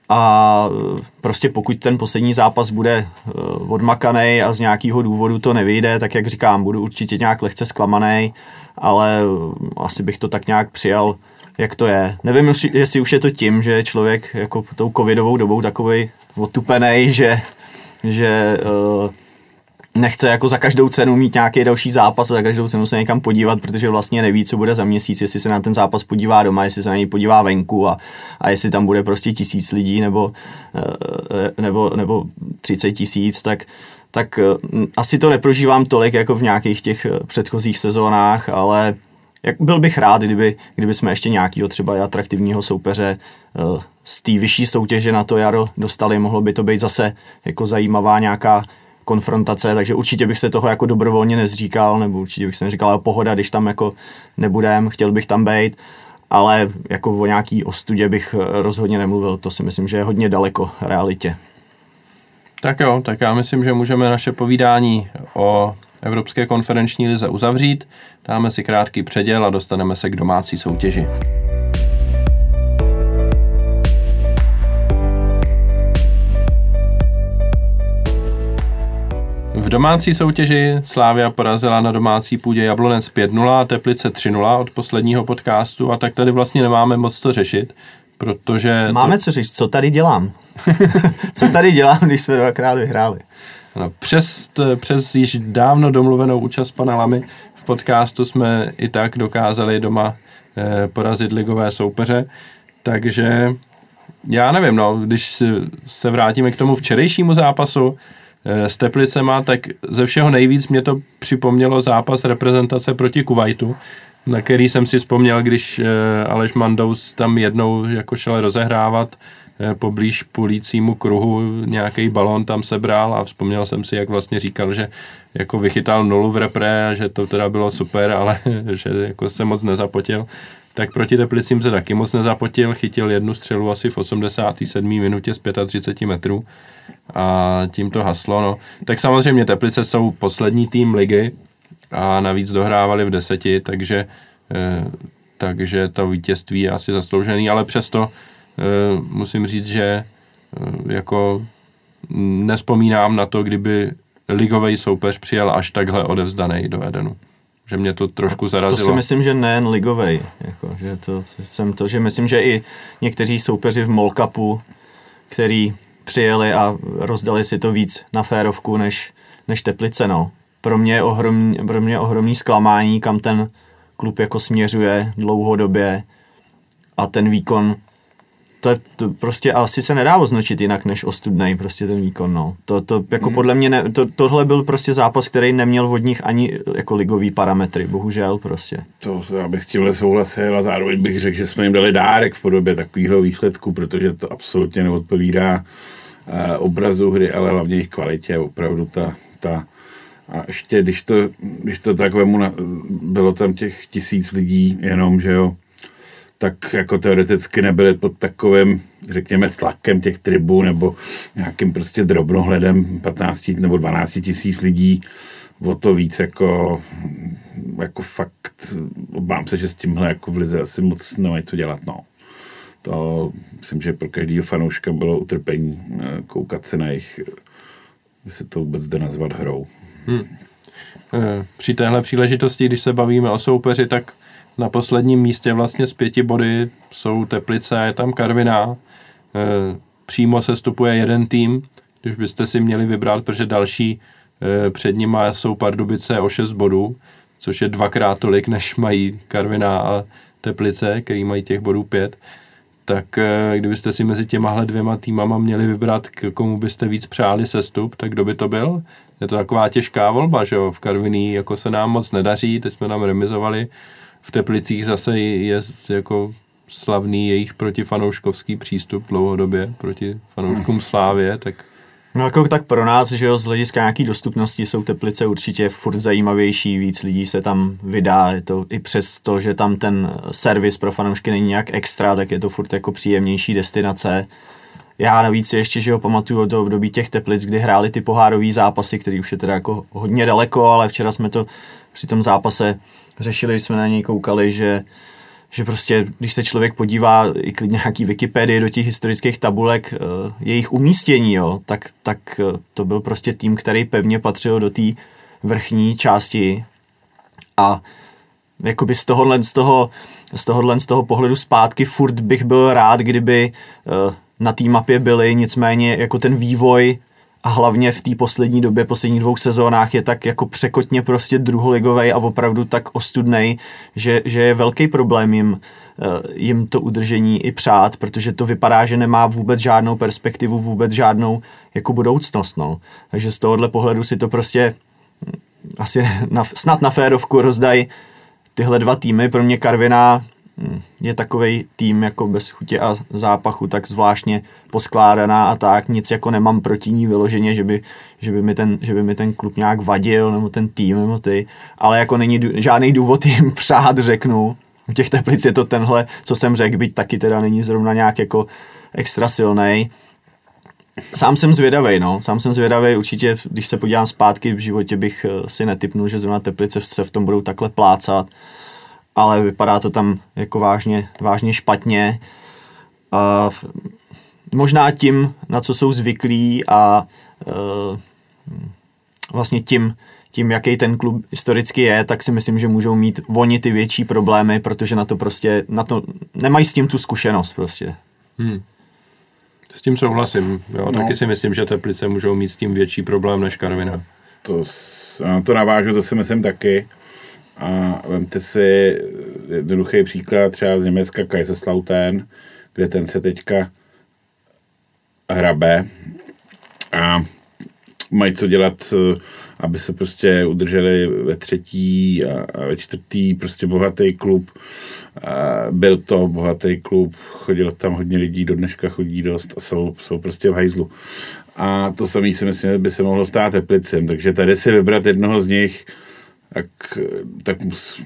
A prostě pokud ten poslední zápas bude odmakaný a z nějakého důvodu to nevyjde, tak jak říkám, budu určitě nějak lehce zklamaný, ale asi bych to tak nějak přijal, jak to je. Nevím, jestli už je to tím, že člověk jako tou covidovou dobou takový otupený, že, že uh, nechce jako za každou cenu mít nějaký další zápas a za každou cenu se někam podívat, protože vlastně neví, co bude za měsíc, jestli se na ten zápas podívá doma, jestli se na něj podívá venku a, a jestli tam bude prostě tisíc lidí nebo, eh, nebo, nebo 30 tisíc, tak, tak eh, asi to neprožívám tolik jako v nějakých těch eh, předchozích sezónách, ale jak byl bych rád, kdyby, kdyby jsme ještě nějakého třeba atraktivního soupeře z té vyšší soutěže na to jaro dostali, mohlo by to být zase jako zajímavá nějaká konfrontace, takže určitě bych se toho jako dobrovolně nezříkal, nebo určitě bych se neříkal, ale pohoda, když tam jako nebudem, chtěl bych tam být, ale jako o nějaký ostudě bych eh, rozhodně nemluvil, to si myslím, že je hodně daleko realitě. Tak jo, tak já myslím, že můžeme naše povídání o Evropské konferenční lize uzavřít, dáme si krátký předěl a dostaneme se k domácí soutěži. V domácí soutěži Slávia porazila na domácí půdě Jablonec 5-0 a Teplice 3-0 od posledního podcastu a tak tady vlastně nemáme moc co řešit, protože... Máme to... co říct, co tady dělám? co tady dělám, když jsme dvakrát vyhráli? No, přes, přes již dávno domluvenou účast pana Lamy v podcastu jsme i tak dokázali doma eh, porazit ligové soupeře, takže já nevím, no, když se vrátíme k tomu včerejšímu zápasu, s Teplicema, tak ze všeho nejvíc mě to připomnělo zápas reprezentace proti Kuwaitu, na který jsem si vzpomněl, když eh, Aleš Mandous tam jednou jako šel rozehrávat eh, poblíž pulícímu kruhu nějaký balon tam sebral a vzpomněl jsem si, jak vlastně říkal, že jako vychytal nulu v repre a že to teda bylo super, ale že jako se moc nezapotil. Tak proti Teplicím se taky moc nezapotil, chytil jednu střelu asi v 87. minutě z 35 metrů a tím to haslo. No. Tak samozřejmě Teplice jsou poslední tým ligy a navíc dohrávali v deseti, takže, eh, takže to vítězství je asi zasloužený, ale přesto eh, musím říct, že eh, jako nespomínám na to, kdyby ligový soupeř přijel až takhle odevzdaný do Edenu že mě to trošku zarazilo. To si myslím, že nejen ligovej, jako, že to, jsem to, že myslím, že i někteří soupeři v Molkapu, který přijeli a rozdali si to víc na férovku než, než Teplice. No. Pro, mě ohromný, pro mě ohromný zklamání, kam ten klub jako směřuje dlouhodobě a ten výkon to, je, to prostě asi se nedá označit jinak než ostudnej prostě ten výkon, no. To, to jako hmm. podle mě, ne, to, tohle byl prostě zápas, který neměl od nich ani jako ligový parametry, bohužel prostě. To já bych s tímhle souhlasil a zároveň bych řekl, že jsme jim dali dárek v podobě takového výsledku, protože to absolutně neodpovídá uh, obrazu hry, ale hlavně jejich kvalitě, opravdu ta, ta a ještě, když to, když to tak vemu, na, bylo tam těch tisíc lidí jenom, že jo, tak jako teoreticky nebyli pod takovým, řekněme, tlakem těch tribů nebo nějakým prostě drobnohledem 15 nebo 12 tisíc lidí. o to víc jako, jako fakt, obávám se, že s tímhle jako v Lize asi moc nemají co dělat, no. To myslím, že pro každého fanouška bylo utrpení eh, koukat se na jejich, by se to vůbec jde nazvat hrou. Hmm. Při téhle příležitosti, když se bavíme o soupeři, tak na posledním místě vlastně z pěti body jsou Teplice, je tam Karviná. Eh, přímo se stupuje jeden tým, když byste si měli vybrat, protože další před nima jsou Pardubice o 6 bodů, což je dvakrát tolik, než mají Karviná a Teplice, který mají těch bodů pět tak eh, kdybyste si mezi těmahle dvěma týmama měli vybrat, k komu byste víc přáli sestup, tak kdo by to byl? Je to taková těžká volba, že jo? V Karviní jako se nám moc nedaří, teď jsme tam remizovali. V Teplicích zase je jako slavný jejich protifanouškovský přístup dlouhodobě proti fanouškům Slávě, tak No jako tak pro nás, že jo, z hlediska nějaký dostupnosti jsou Teplice určitě furt zajímavější, víc lidí se tam vydá, je to i přes to, že tam ten servis pro fanoušky není nějak extra, tak je to furt jako příjemnější destinace. Já navíc ještě, že ho pamatuju do období těch Teplic, kdy hráli ty pohárové zápasy, který už je teda jako hodně daleko, ale včera jsme to při tom zápase řešili, jsme na něj koukali, že že prostě, když se člověk podívá i klidně nějaký Wikipedii do těch historických tabulek, uh, jejich umístění, jo, tak, tak uh, to byl prostě tým, který pevně patřil do té vrchní části. A jakoby z tohohle, z toho, z tohohle z toho pohledu zpátky furt bych byl rád, kdyby uh, na té mapě byly, nicméně jako ten vývoj a hlavně v té poslední době, posledních dvou sezónách je tak jako překotně prostě druholigovej a opravdu tak ostudnej, že, že je velký problém jim, eh, jim to udržení i přát, protože to vypadá, že nemá vůbec žádnou perspektivu, vůbec žádnou jako budoucnost. No. Takže z tohohle pohledu si to prostě hm, asi na, snad na férovku rozdají tyhle dva týmy. Pro mě Karviná je takový tým jako bez chutě a zápachu tak zvláštně poskládaná a tak, nic jako nemám proti ní vyloženě, že by, že by, mi, ten, že by mi ten klub nějak vadil, nebo ten tým, nebo ty, ale jako není žádný důvod jim přát, řeknu. U těch teplic je to tenhle, co jsem řekl, byť taky teda není zrovna nějak jako extra silný. Sám jsem zvědavý, no. Sám jsem zvědavý, určitě, když se podívám zpátky v životě, bych eh, si netypnul, že zrovna Teplice se v tom budou takhle plácat ale vypadá to tam jako vážně, vážně špatně. A možná tím, na co jsou zvyklí a uh, vlastně tím, tím, jaký ten klub historicky je, tak si myslím, že můžou mít oni ty větší problémy, protože na to prostě, na to, nemají s tím tu zkušenost prostě. Hmm. S tím souhlasím. Jo, no. Taky si myslím, že Teplice můžou mít s tím větší problém než Karvina. To, to navážu, to si myslím taky. A vemte si jednoduchý příklad třeba z Německa Kaiserslautern, kde ten se teďka hrabe a mají co dělat, aby se prostě udrželi ve třetí a, ve čtvrtý, prostě bohatý klub. Byl to bohatý klub, chodilo tam hodně lidí, do dneška chodí dost a jsou, jsou prostě v hajzlu. A to samé si myslím, že by se mohlo stát Teplicem, takže tady si vybrat jednoho z nich, tak, tak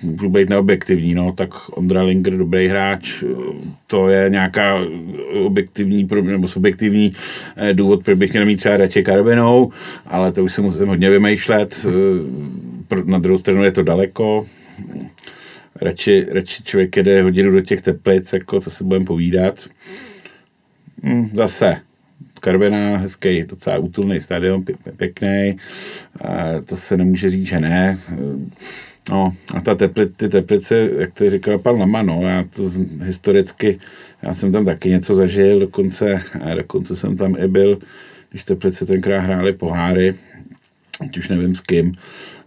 můžu být neobjektivní, no, tak Ondra Linger, dobrý hráč, to je nějaká objektivní, nebo subjektivní eh, důvod, proč bych měl mít třeba radši Karvinou, ale to už se musím hodně vymýšlet, eh, na druhou stranu je to daleko, radši, radši člověk jede hodinu do těch teplic, jako co se budeme povídat. Hm, zase, Karviná, hezký, docela útulný stadion, pěkný, to se nemůže říct, že ne. No, a ta tepli, ty teplice, jak to říkal pan Lama, no, já to historicky, já jsem tam taky něco zažil, dokonce, dokonce jsem tam i byl, když teplice tenkrát hráli poháry, teď už nevím s kým,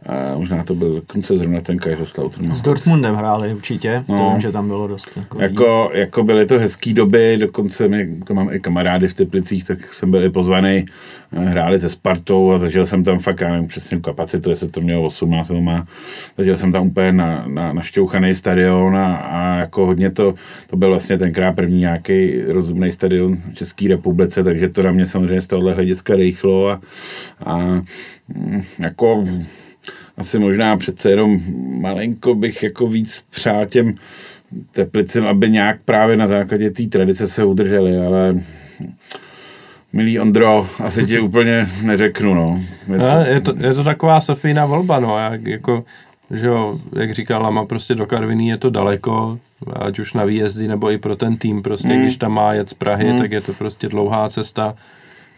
a možná to byl dokonce zrovna ten Kaiserslautern. S Dortmundem hráli určitě, no, to vím, že tam bylo dost. Jako, jako, jako byly to hezké doby, dokonce my, to mám i kamarády v Teplicích, tak jsem byl i pozvaný, eh, hráli se Spartou a zažil jsem tam fakt, já nevím přesně kapacitu, jestli to mělo 18 nebo má, zažil jsem tam úplně na, na, našťouchaný stadion a, a, jako hodně to, to byl vlastně tenkrát první nějaký rozumný stadion v České republice, takže to na mě samozřejmě z tohohle hlediska rychlo a, a mm, jako asi možná přece jenom malinko bych jako víc přál těm teplicím, aby nějak právě na základě té tradice se udrželi, ale Milý Ondro, asi ti úplně neřeknu, no. Je to, je to, je to taková Sofína volba, no, jak, jako, že jo, jak říká Lama, prostě do Karviní je to daleko, ať už na výjezdy, nebo i pro ten tým, prostě, mm. když tam má jet z Prahy, mm. tak je to prostě dlouhá cesta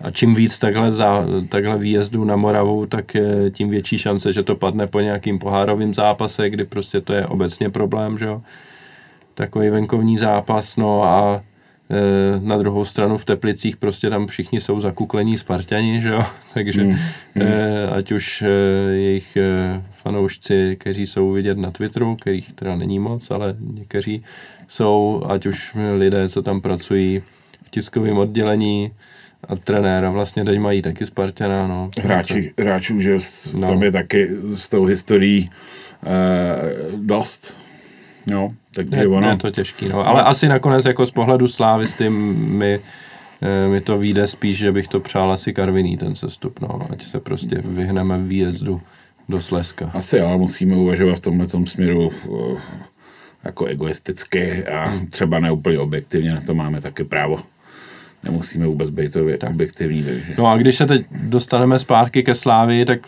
a čím víc takhle, za, takhle výjezdů na Moravu, tak je tím větší šance, že to padne po nějakým pohárovým zápase, kdy prostě to je obecně problém, že jo. Takový venkovní zápas, no a e, na druhou stranu v Teplicích prostě tam všichni jsou zakuklení Spartani, že jo, takže mm, mm. E, ať už e, jejich e, fanoušci, kteří jsou vidět na Twitteru, kterých teda není moc, ale někteří jsou, ať už lidé, co tam pracují v tiskovém oddělení, a trenéra vlastně teď mají taky Spartana, no. Hráči, hráčů, že no. tam je taky s tou historií eh, dost. No, takže je, ono. Je to těžký, no. Ale asi nakonec jako z pohledu Slávy s tím mi, eh, mi to vyjde spíš, že bych to přál asi Karviný ten sestup, no. Ať se prostě vyhneme výjezdu do Slezska. Asi jo, musíme uvažovat v tomhle směru eh, jako egoisticky a hmm. třeba neúplně objektivně, na to máme taky právo nemusíme vůbec být to objektivní. Takže. No a když se teď dostaneme zpátky ke Slávii, tak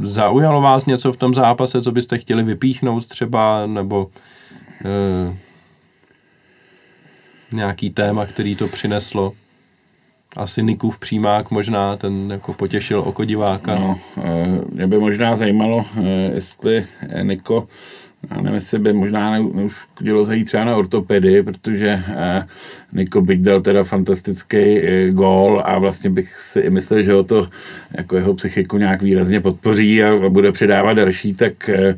zaujalo vás něco v tom zápase, co byste chtěli vypíchnout třeba, nebo e, nějaký téma, který to přineslo? Asi Nikův přímák možná, ten jako potěšil oko diváka. No, e, mě by možná zajímalo, e, jestli Niko já nevím, jestli by možná ne, už chtělo zajít třeba na ortopedy, protože eh, Niko byť dal teda fantastický eh, gól a vlastně bych si i myslel, že ho to jako jeho psychiku nějak výrazně podpoří a, a bude předávat další, tak eh,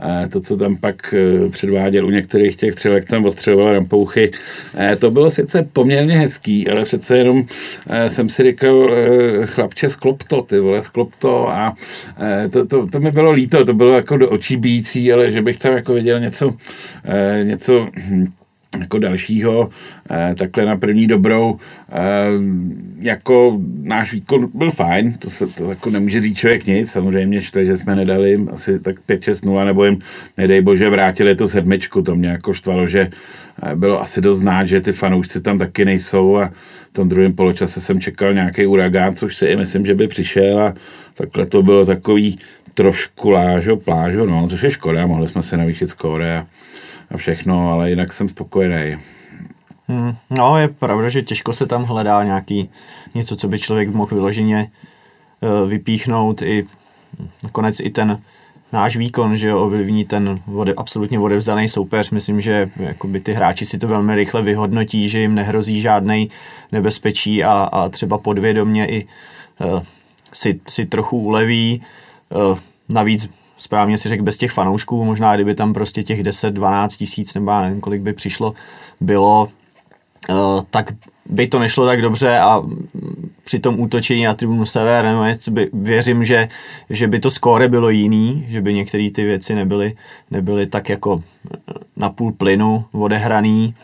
eh, to, co tam pak eh, předváděl u některých těch střelek, tam ostřeloval rampouchy, eh, to bylo sice poměrně hezký, ale přece jenom eh, jsem si říkal, eh, chlapče, sklop to, ty vole, sklop to a eh, to, to, to mi bylo líto, to bylo jako do očí bíjící, ale že bych tam jako viděl něco, eh, něco hm, jako dalšího, eh, takhle na první dobrou, eh, jako náš výkon byl fajn, to, se, to jako nemůže říct člověk nic, samozřejmě štve, že jsme nedali asi tak 5-6-0, nebo jim, nedej bože, vrátili tu sedmičku, to mě jako štvalo, že bylo asi dost znát, že ty fanoušci tam taky nejsou a v tom druhém poločase jsem čekal nějaký uragán, což si i myslím, že by přišel a takhle to bylo takový trošku lážo, plážo, no, což je škoda, mohli jsme se navýšit skóre a, a všechno, ale jinak jsem spokojený. Hmm, no, je pravda, že těžko se tam hledá nějaký něco, co by člověk mohl vyloženě uh, vypíchnout i nakonec i ten náš výkon, že jo, ovlivní ten vode, absolutně odevzdaný soupeř. Myslím, že jakoby ty hráči si to velmi rychle vyhodnotí, že jim nehrozí žádný nebezpečí a, a třeba podvědomě i uh, si, si trochu uleví. Uh, navíc správně si řekl, bez těch fanoušků, možná kdyby tam prostě těch 10-12 tisíc, nebo já nevím, kolik by přišlo, bylo, uh, tak by to nešlo tak dobře a při tom útočení na tribunu Sever, by, věřím, že, že by to skóre bylo jiný, že by některé ty věci nebyly, nebyly tak jako na půl plynu odehraný,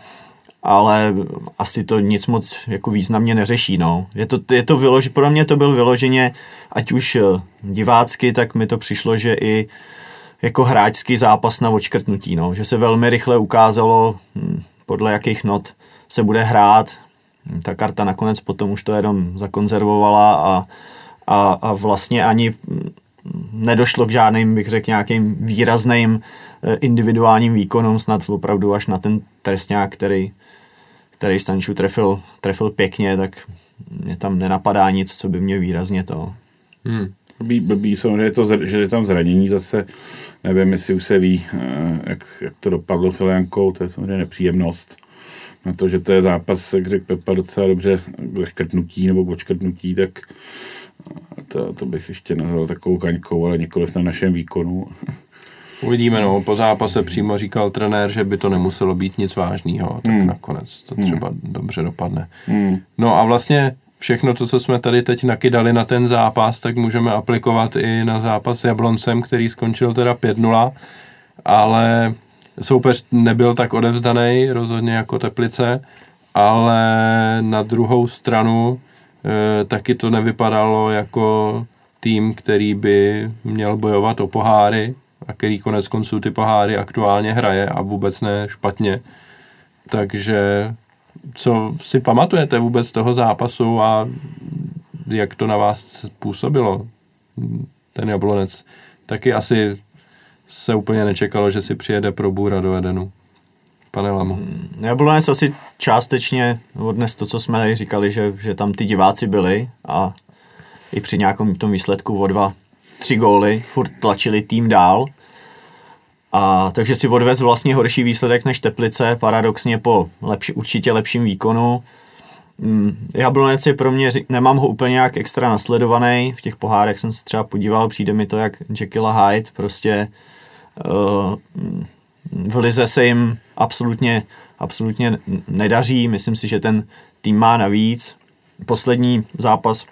ale asi to nic moc jako významně neřeší. No. Je to, je to vylož, pro mě to byl vyloženě, ať už eh, divácky, tak mi to přišlo, že i jako hráčský zápas na očkrtnutí, no. že se velmi rychle ukázalo, hm, podle jakých not se bude hrát. Ta karta nakonec potom už to jenom zakonzervovala a, a, a vlastně ani hm, nedošlo k žádným, bych řekl, nějakým výrazným eh, individuálním výkonům, snad opravdu až na ten trestňák, který, který Stanču trefil, trefil pěkně, tak mě tam nenapadá nic, co by mě výrazně to... Hmm. Blbý, blbý samozřejmě to, že je tam zranění zase, nevím, jestli už se ví, eh, jak, jak to dopadlo s Eliankou, to je samozřejmě nepříjemnost. Na to, že to je zápas, jak řekl Pepa, docela dobře škrtnutí nebo k odškrtnutí, tak to, to bych ještě nazval takovou kaňkou, ale nikoliv na našem výkonu. Uvidíme, no, po zápase přímo říkal trenér, že by to nemuselo být nic vážného, tak hmm. nakonec to třeba hmm. dobře dopadne. Hmm. No a vlastně všechno to, co jsme tady teď nakydali na ten zápas, tak můžeme aplikovat i na zápas s Jabloncem, který skončil teda 5-0, ale soupeř nebyl tak odevzdaný rozhodně jako Teplice, ale na druhou stranu e, taky to nevypadalo jako tým, který by měl bojovat o poháry, a který konec konců ty poháry aktuálně hraje a vůbec ne špatně. Takže co si pamatujete vůbec z toho zápasu a jak to na vás působilo? Ten Jablonec taky asi se úplně nečekalo, že si přijede pro Bůra do Edenu. Pane Lamo. Hmm, Jablonec asi částečně odnes to, co jsme říkali, že, že tam ty diváci byli a i při nějakém tom výsledku o dva, tři góly furt tlačili tým dál. A takže si odvez vlastně horší výsledek než Teplice, paradoxně po lepši, určitě lepším výkonu. Mm, Jablonec je pro mě, nemám ho úplně nějak extra nasledovaný, v těch pohárech jsem se třeba podíval, přijde mi to jak Jekyll a Hyde, prostě uh, v lize se jim absolutně, absolutně nedaří, myslím si, že ten tým má navíc. Poslední zápas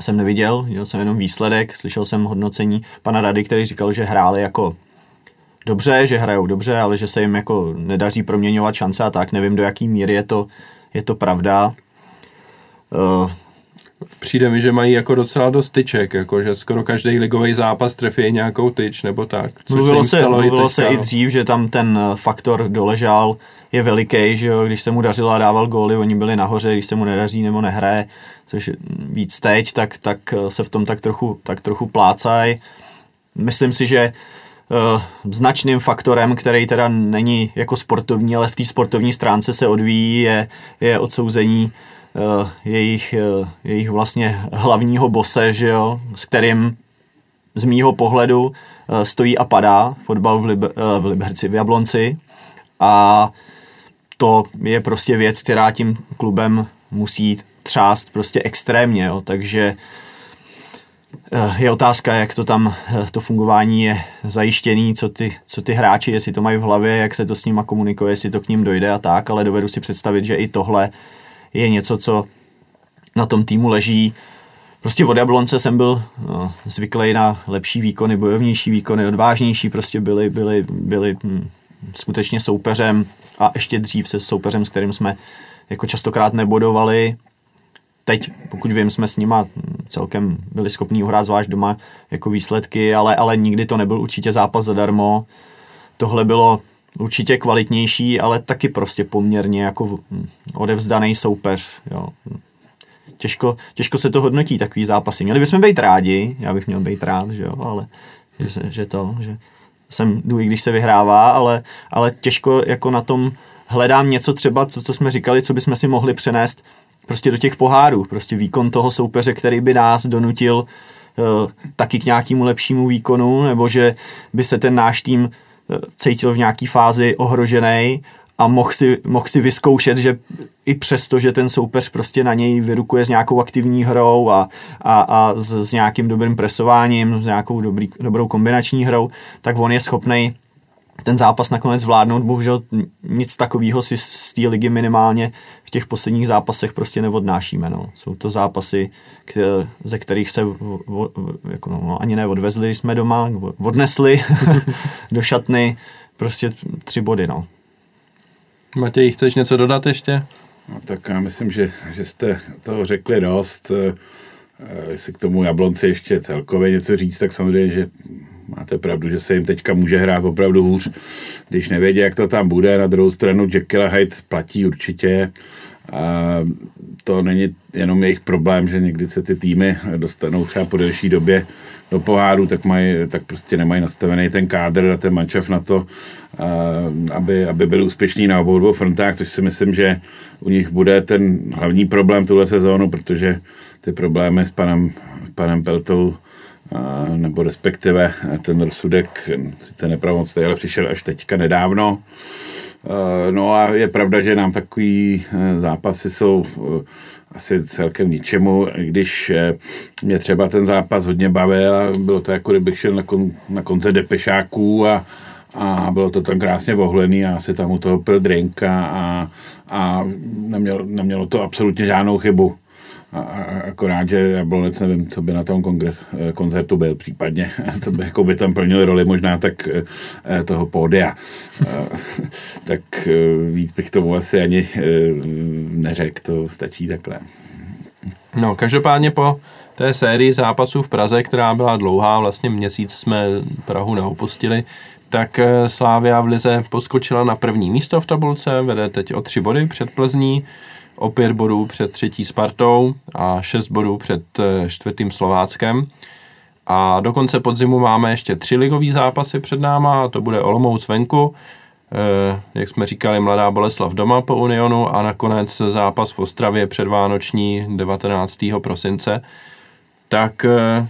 jsem neviděl, viděl jsem jenom výsledek, slyšel jsem hodnocení pana Rady, který říkal, že hráli jako dobře, že hrajou dobře, ale že se jim jako nedaří proměňovat šance a tak. Nevím, do jaký míry je to, je to pravda. Uh, Přijde mi, že mají jako docela dost tyček, jako že skoro každý ligový zápas trefí nějakou tyč nebo tak. Mluvilo, se, se, mluvilo i se i dřív, že tam ten eh, faktor doležal je veliký, že jo, když se mu dařilo a dával góly, oni byli nahoře, když se mu nedaří nebo nehraje, což víc teď, tak, tak eh, se v tom tak trochu, tak trochu plácají. Myslím si, že uh, značným faktorem, který teda není jako sportovní, ale v té sportovní stránce se odvíjí, je, je odsouzení jejich, uh, jejich vlastně hlavního bose, že jo, s kterým z mýho pohledu uh, stojí a padá fotbal v, Liber, v Liberci, v Jablonci a to je prostě věc, která tím klubem musí třást prostě extrémně, jo. takže Eh, je otázka, jak to tam, eh, to fungování je zajištěný, co ty, co ty hráči, jestli to mají v hlavě, jak se to s nima komunikuje, jestli to k ním dojde a tak, ale dovedu si představit, že i tohle je něco, co na tom týmu leží. Prostě od Jablonce jsem byl no, zvyklý na lepší výkony, bojovnější výkony, odvážnější, prostě byli, byli, byli hm, skutečně soupeřem a ještě dřív se soupeřem, s kterým jsme jako častokrát nebodovali, teď, pokud vím, jsme s nima celkem byli schopni uhrát zvlášť doma jako výsledky, ale, ale nikdy to nebyl určitě zápas zadarmo. Tohle bylo určitě kvalitnější, ale taky prostě poměrně jako odevzdaný soupeř. Jo. Těžko, těžko se to hodnotí, takový zápasy. Měli bychom být rádi, já bych měl být rád, že jo, ale že, že to, že jsem jdu, i když se vyhrává, ale, ale těžko jako na tom hledám něco třeba, co, co jsme říkali, co bychom si mohli přenést prostě do těch pohárů. Prostě výkon toho soupeře, který by nás donutil uh, taky k nějakému lepšímu výkonu, nebo že by se ten náš tým cítil v nějaký fázi ohrožený a mohl si, mohl si vyzkoušet, že i přesto, že ten soupeř prostě na něj vyrukuje s nějakou aktivní hrou a, a, a s, s nějakým dobrým presováním, s nějakou dobrý, dobrou kombinační hrou, tak on je schopný ten zápas nakonec zvládnout. Bohužel nic takového si z té ligy minimálně v těch posledních zápasech prostě neodnášíme. No. Jsou to zápasy, ze kterých se jako no, ani neodvezli, když jsme doma, odnesli do šatny prostě tři body. No. Matěj, chceš něco dodat ještě? No, tak já myslím, že, že jste toho řekli dost. Eh, jestli k tomu Jablonci ještě celkově něco říct, tak samozřejmě, že máte pravdu, že se jim teďka může hrát opravdu hůř, když nevědí, jak to tam bude. Na druhou stranu a Hyde platí určitě. A to není jenom jejich problém, že někdy se ty týmy dostanou třeba po delší době do poháru, tak, mají, tak prostě nemají nastavený ten kádr a ten mančav na to, aby, aby byl úspěšný na obou dvou frontách, což si myslím, že u nich bude ten hlavní problém tuhle sezónu, protože ty problémy s panem, panem Peltou nebo respektive ten rozsudek sice nepravomocný, ale přišel až teďka nedávno. No a je pravda, že nám takový e, zápasy jsou asi celkem ničemu, když mě třeba ten zápas hodně bavil a bylo to jako kdybych šel na, kon, na konce depešáků a, a bylo to tam krásně vohlený a asi tam u toho pil drink a, a, a nemělo, nemělo to absolutně žádnou chybu. A, a, akorát, že Jablonec nevím, co by na tom kongres, eh, koncertu byl případně, co by, jako by tam plnili roli možná tak eh, toho pódia. tak eh, víc bych tomu asi ani neřekl, to stačí takhle. No, každopádně po té sérii zápasů v Praze, která byla dlouhá, vlastně měsíc jsme Prahu neopustili, tak eh, Slávia v Lize poskočila na první místo v tabulce, vede teď o tři body před Plzní, o pět bodů před třetí Spartou a šest bodů před eh, čtvrtým Slováckem. A do konce podzimu máme ještě tři ligové zápasy před náma, a to bude Olomouc venku, eh, jak jsme říkali, Mladá Boleslav doma po Unionu a nakonec zápas v Ostravě předvánoční 19. prosince. Tak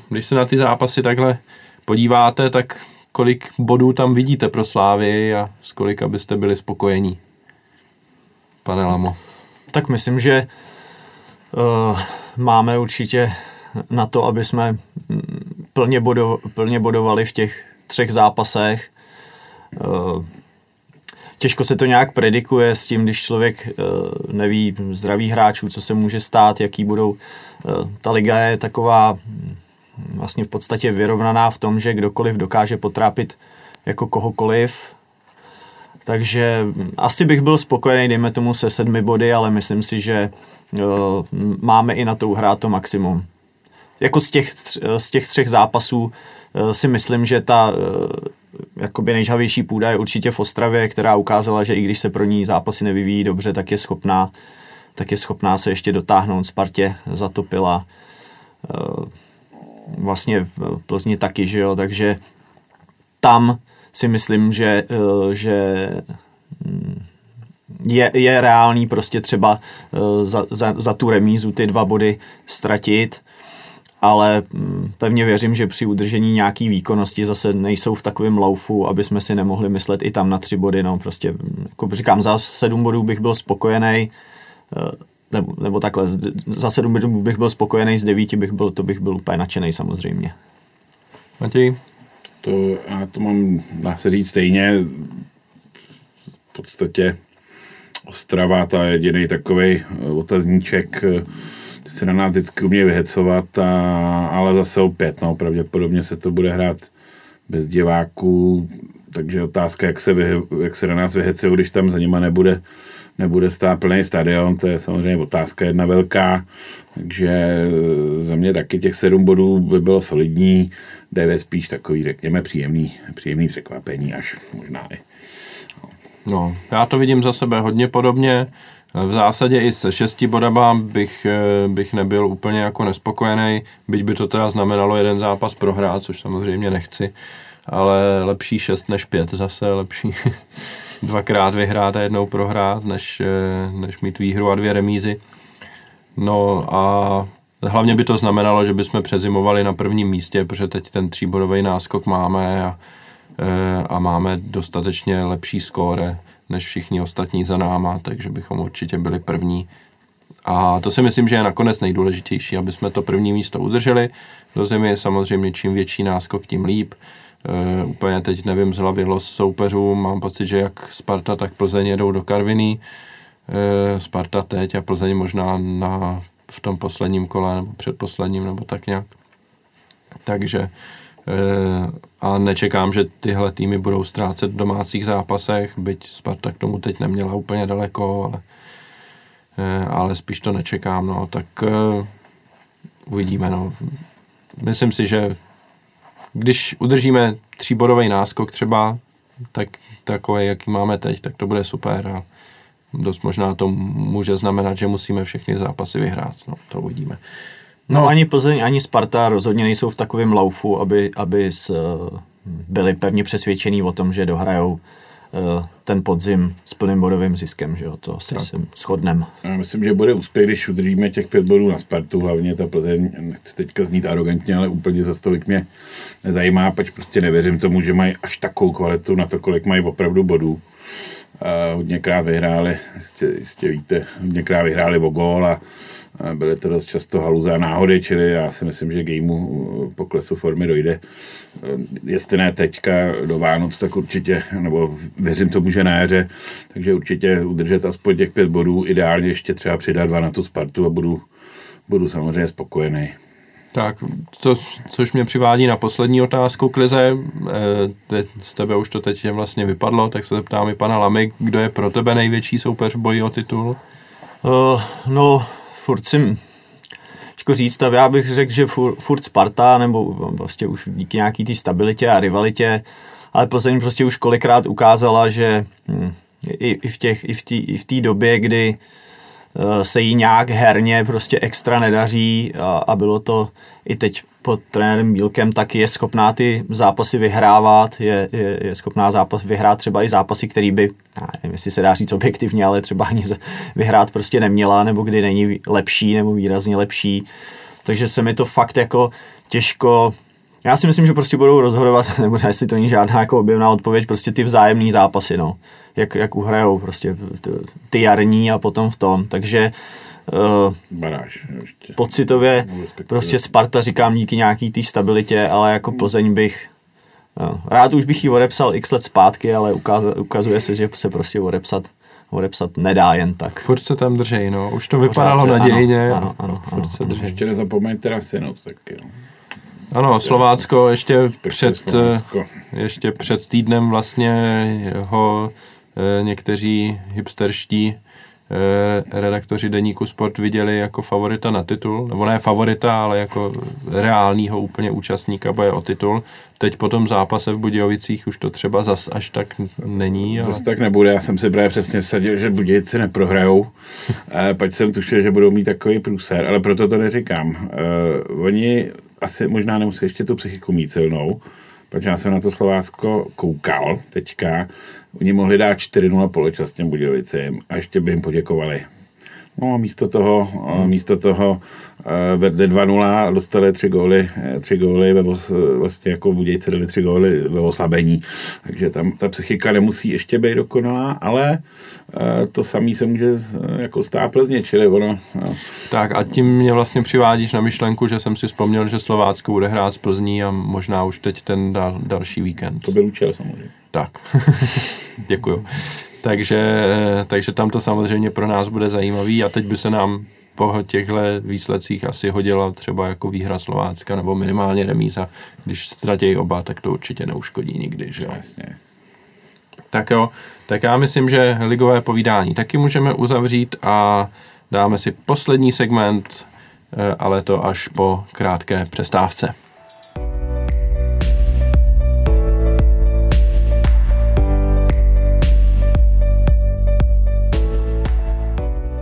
když se na ty zápasy takhle podíváte, tak kolik bodů tam vidíte pro Slávy a s kolik byste byli spokojení? Pane Lamo. Tak myslím, že uh, máme určitě na to, aby jsme mm, plně, bodo, plně bodovali v těch třech zápasech. Uh, těžko se to nějak predikuje s tím, když člověk uh, neví zdraví hráčů, co se může stát, jaký budou. Ta liga je taková vlastně v podstatě vyrovnaná v tom, že kdokoliv dokáže potrápit jako kohokoliv. Takže asi bych byl spokojený, dejme tomu se sedmi body, ale myslím si, že uh, máme i na to uhrát to maximum. Jako z těch, z těch třech zápasů uh, si myslím, že ta jakoby nejžhavější půda je určitě v Ostravě, která ukázala, že i když se pro ní zápasy nevyvíjí dobře, tak je schopná, tak je schopná se ještě dotáhnout. Spartě zatopila. Vlastně v Plzni taky, že jo, takže tam si myslím, že, eh, že mm, je, je reálný prostě třeba eh, za, za, za tu remízu ty dva body ztratit, ale mm, pevně věřím, že při udržení nějaký výkonnosti zase nejsou v takovém laufu, aby jsme si nemohli myslet i tam na tři body, no prostě, jako říkám, za sedm bodů bych byl spokojený, eh, nebo, nebo takhle, za sedm bych byl spokojený, z devíti bych byl, to bych byl úplně nadšený samozřejmě. Matěj? To, já to mám, dá se říct stejně, v podstatě Ostrava, ta jediný takový eh, otazníček, eh, ty se na nás vždycky umí vyhecovat, a, ale zase opět, no, pravděpodobně se to bude hrát bez diváků, takže otázka, jak se, vy, jak se na nás vyhecuje, když tam za nima nebude nebude stát plný stadion, to je samozřejmě otázka jedna velká, takže za mě taky těch sedm bodů by bylo solidní, jde spíš takový, řekněme, příjemný, příjemný překvapení až možná i. No. no, já to vidím za sebe hodně podobně. V zásadě i se šesti bodama bych, bych nebyl úplně jako nespokojený, byť by to teda znamenalo jeden zápas prohrát, což samozřejmě nechci, ale lepší šest než pět zase, lepší dvakrát vyhrát a jednou prohrát, než, eh, než mít výhru a dvě remízy. No a hlavně by to znamenalo, že bychom přezimovali na prvním místě, protože teď ten tříbodový náskok máme a, eh, a máme dostatečně lepší skóre než všichni ostatní za náma, takže bychom určitě byli první. A to si myslím, že je nakonec nejdůležitější, aby jsme to první místo udrželi. Do země samozřejmě čím větší náskok, tím líp. Uh, úplně teď nevím z hlavy los soupeřů, mám pocit, že jak Sparta, tak Plzeň jedou do Karviní. Uh, Sparta teď a Plzeň možná na, v tom posledním kole nebo předposledním nebo tak nějak. Takže uh, a nečekám, že tyhle týmy budou ztrácet v domácích zápasech, byť Sparta k tomu teď neměla úplně daleko, ale, ale spíš to nečekám, no, tak uvidíme, no. Myslím si, že když udržíme tříbodový náskok třeba, tak takový, jaký máme teď, tak to bude super a dost možná to může znamenat, že musíme všechny zápasy vyhrát. No, to uvidíme. No, no ani Plzeň, ani Sparta rozhodně nejsou v takovém laufu, aby, aby s, byli pevně přesvědčení o tom, že dohrajou Eh, ten podzim s plným bodovým ziskem, že jo, to asi tak. se shodnem. Já myslím, že bude úspěch, když udržíme těch pět bodů na Spartu, hlavně ta Plzeň, nechci teďka znít arrogantně, ale úplně za tolik mě nezajímá, pač prostě nevěřím tomu, že mají až takovou kvalitu na to, kolik mají opravdu bodů. Uh, hodněkrát vyhráli, jistě, jistě víte, hodněkrát vyhráli o gól a byly to dost často haluza náhody, čili já si myslím, že gameu poklesu formy dojde. Jestli ne teďka do Vánoc, tak určitě, nebo věřím tomu, že na jaře, takže určitě udržet aspoň těch pět bodů, ideálně ještě třeba přidat dva na tu Spartu a budu, budu samozřejmě spokojený. Tak, co, což mě přivádí na poslední otázku, Klize. E, z tebe už to teď vlastně vypadlo, tak se zeptám i pana Lamy, kdo je pro tebe největší soupeř v boji o titul? Uh, no, furt si říct, já bych řekl, že furt, furt Sparta, nebo vlastně už díky nějaký té stabilitě a rivalitě, ale Plzeň prostě už kolikrát ukázala, že hm, i, i v těch, i v té době, kdy se jí nějak herně prostě extra nedaří a, a bylo to i teď pod trenérem Bílkem, tak je schopná ty zápasy vyhrávat, je, je, je schopná zápas, vyhrát třeba i zápasy, který by, nevím, jestli se dá říct objektivně, ale třeba ani vyhrát prostě neměla, nebo kdy není lepší, nebo výrazně lepší. Takže se mi to fakt jako těžko já si myslím, že prostě budou rozhodovat, nebo jestli to není žádná jako objevná odpověď, prostě ty vzájemné zápasy, no. Jak, jak uhrajou prostě ty jarní a potom v tom. Takže uh, Baráž, ještě. pocitově prostě Sparta říkám díky nějaký té stabilitě, ale jako Plzeň bych uh, rád už bych ji odepsal x let zpátky, ale ukaz, ukazuje se, že se prostě odepsat odepsat nedá jen tak. Furt se tam držej, no. Už to vypadalo se, nadějně. Ano, ano, ano, furt ano, se držej. Ještě nezapomeňte na synot, tak jo. Ano, Slovácko ještě před, Slovácko. ještě před týdnem vlastně ho e, někteří hipsterští e, redaktoři deníku Sport viděli jako favorita na titul, nebo ne favorita, ale jako reálního úplně účastníka boje o titul. Teď po tom zápase v Budějovicích už to třeba zas až tak není. Ale... Zas tak nebude, já jsem si právě přesně vsadil, že Budějci neprohrajou, pak jsem tušil, že budou mít takový průser, ale proto to neříkám. Uh, oni asi možná nemusí ještě tu psychiku mít silnou, protože já jsem na to Slovácko koukal teďka. Oni mohli dát 4-0 poločas těm Budějovicím a ještě by jim poděkovali. No a místo toho, hmm. místo toho vedli 2-0 dostali tři góly, eh, tři góly ve, vlastně jako Budějci dali tři góly ve oslabení. Takže tam ta psychika nemusí ještě být dokonalá, ale Eh, to samý se může eh, jako stát Plzně, čili ono... No. Tak a tím mě vlastně přivádíš na myšlenku, že jsem si vzpomněl, že Slovácko bude hrát z Plzní a možná už teď ten dal, další víkend. To byl účel samozřejmě. Tak, děkuju. Takže, eh, takže tam to samozřejmě pro nás bude zajímavý a teď by se nám po těchto výsledcích asi hodila třeba jako výhra Slovácka nebo minimálně remíza. Když ztratějí oba, tak to určitě neuškodí nikdy. Že? Jasně. Tak jo, tak já myslím, že ligové povídání taky můžeme uzavřít a dáme si poslední segment, eh, ale to až po krátké přestávce.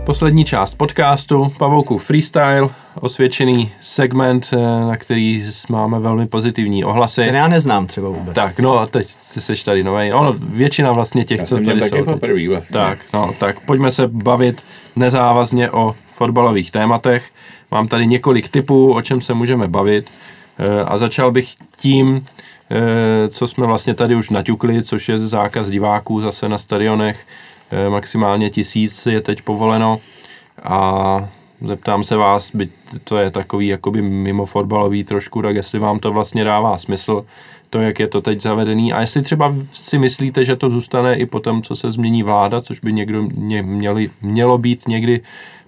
Poslední část podcastu, Pavouku Freestyle, osvědčený segment, eh, na který máme velmi pozitivní ohlasy. Ten já neznám třeba vůbec. Tak, no, teď jsi tady nový. Ono, většina vlastně těch, já co tady jsou. Poprvý vlastně. Tak, no, tak pojďme se bavit nezávazně o fotbalových tématech. Mám tady několik typů, o čem se můžeme bavit. Eh, a začal bych tím, eh, co jsme vlastně tady už naťukli, což je zákaz diváků zase na stadionech maximálně tisíc je teď povoleno a zeptám se vás, byť to je takový jakoby mimo fotbalový trošku, tak jestli vám to vlastně dává smysl, to, jak je to teď zavedený a jestli třeba si myslíte, že to zůstane i po tom, co se změní vláda, což by někdo mě, měli, mělo být někdy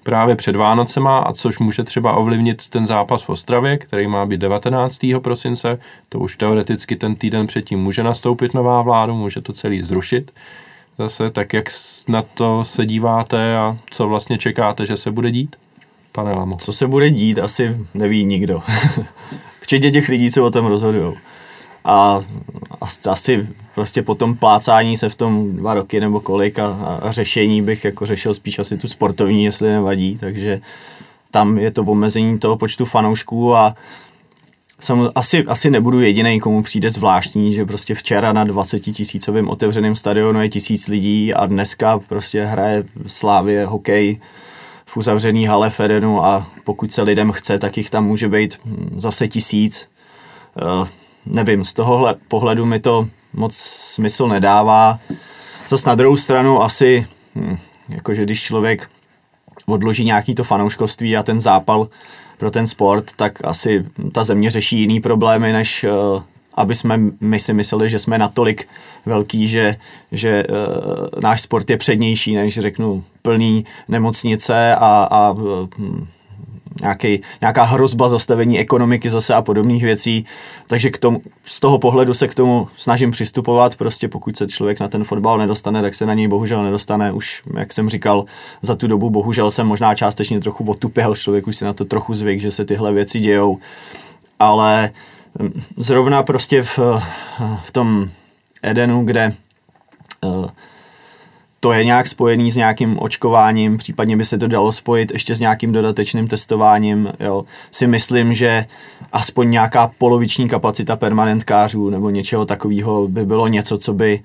právě před Vánocema a což může třeba ovlivnit ten zápas v Ostravě, který má být 19. prosince, to už teoreticky ten týden předtím může nastoupit nová vláda, může to celý zrušit zase, tak jak na to se díváte a co vlastně čekáte, že se bude dít? Pane Lamo. Co se bude dít, asi neví nikdo. Včetně těch lidí, co o tom rozhodují. A asi prostě po tom plácání se v tom dva roky nebo kolik a, a řešení bych jako řešil spíš asi tu sportovní, jestli nevadí, takže tam je to omezení toho počtu fanoušků a Sam, asi, asi nebudu jediný, komu přijde zvláštní, že prostě včera na 20 tisícovém otevřeném stadionu je tisíc lidí a dneska prostě hraje Slávě hokej v uzavřený hale Fedenu a pokud se lidem chce, tak jich tam může být hm, zase tisíc. Uh, nevím, z tohohle pohledu mi to moc smysl nedává. Zase na druhou stranu asi, hm, jakože když člověk odloží nějaký to fanouškovství a ten zápal pro ten sport, tak asi ta země řeší jiný problémy, než uh, aby jsme my si mysleli, že jsme natolik velký, že, že uh, náš sport je přednější, než řeknu plný nemocnice a, a uh, nějaký, nějaká hrozba zastavení ekonomiky zase a podobných věcí. Takže k tomu, z toho pohledu se k tomu snažím přistupovat. Prostě pokud se člověk na ten fotbal nedostane, tak se na něj bohužel nedostane. Už, jak jsem říkal, za tu dobu bohužel jsem možná částečně trochu otupěl. Člověk už si na to trochu zvyk, že se tyhle věci dějou. Ale hm, zrovna prostě v, v tom Edenu, kde uh, to je nějak spojený s nějakým očkováním, případně by se to dalo spojit ještě s nějakým dodatečným testováním. Jo. Si myslím, že aspoň nějaká poloviční kapacita permanentkářů nebo něčeho takového by bylo něco, co by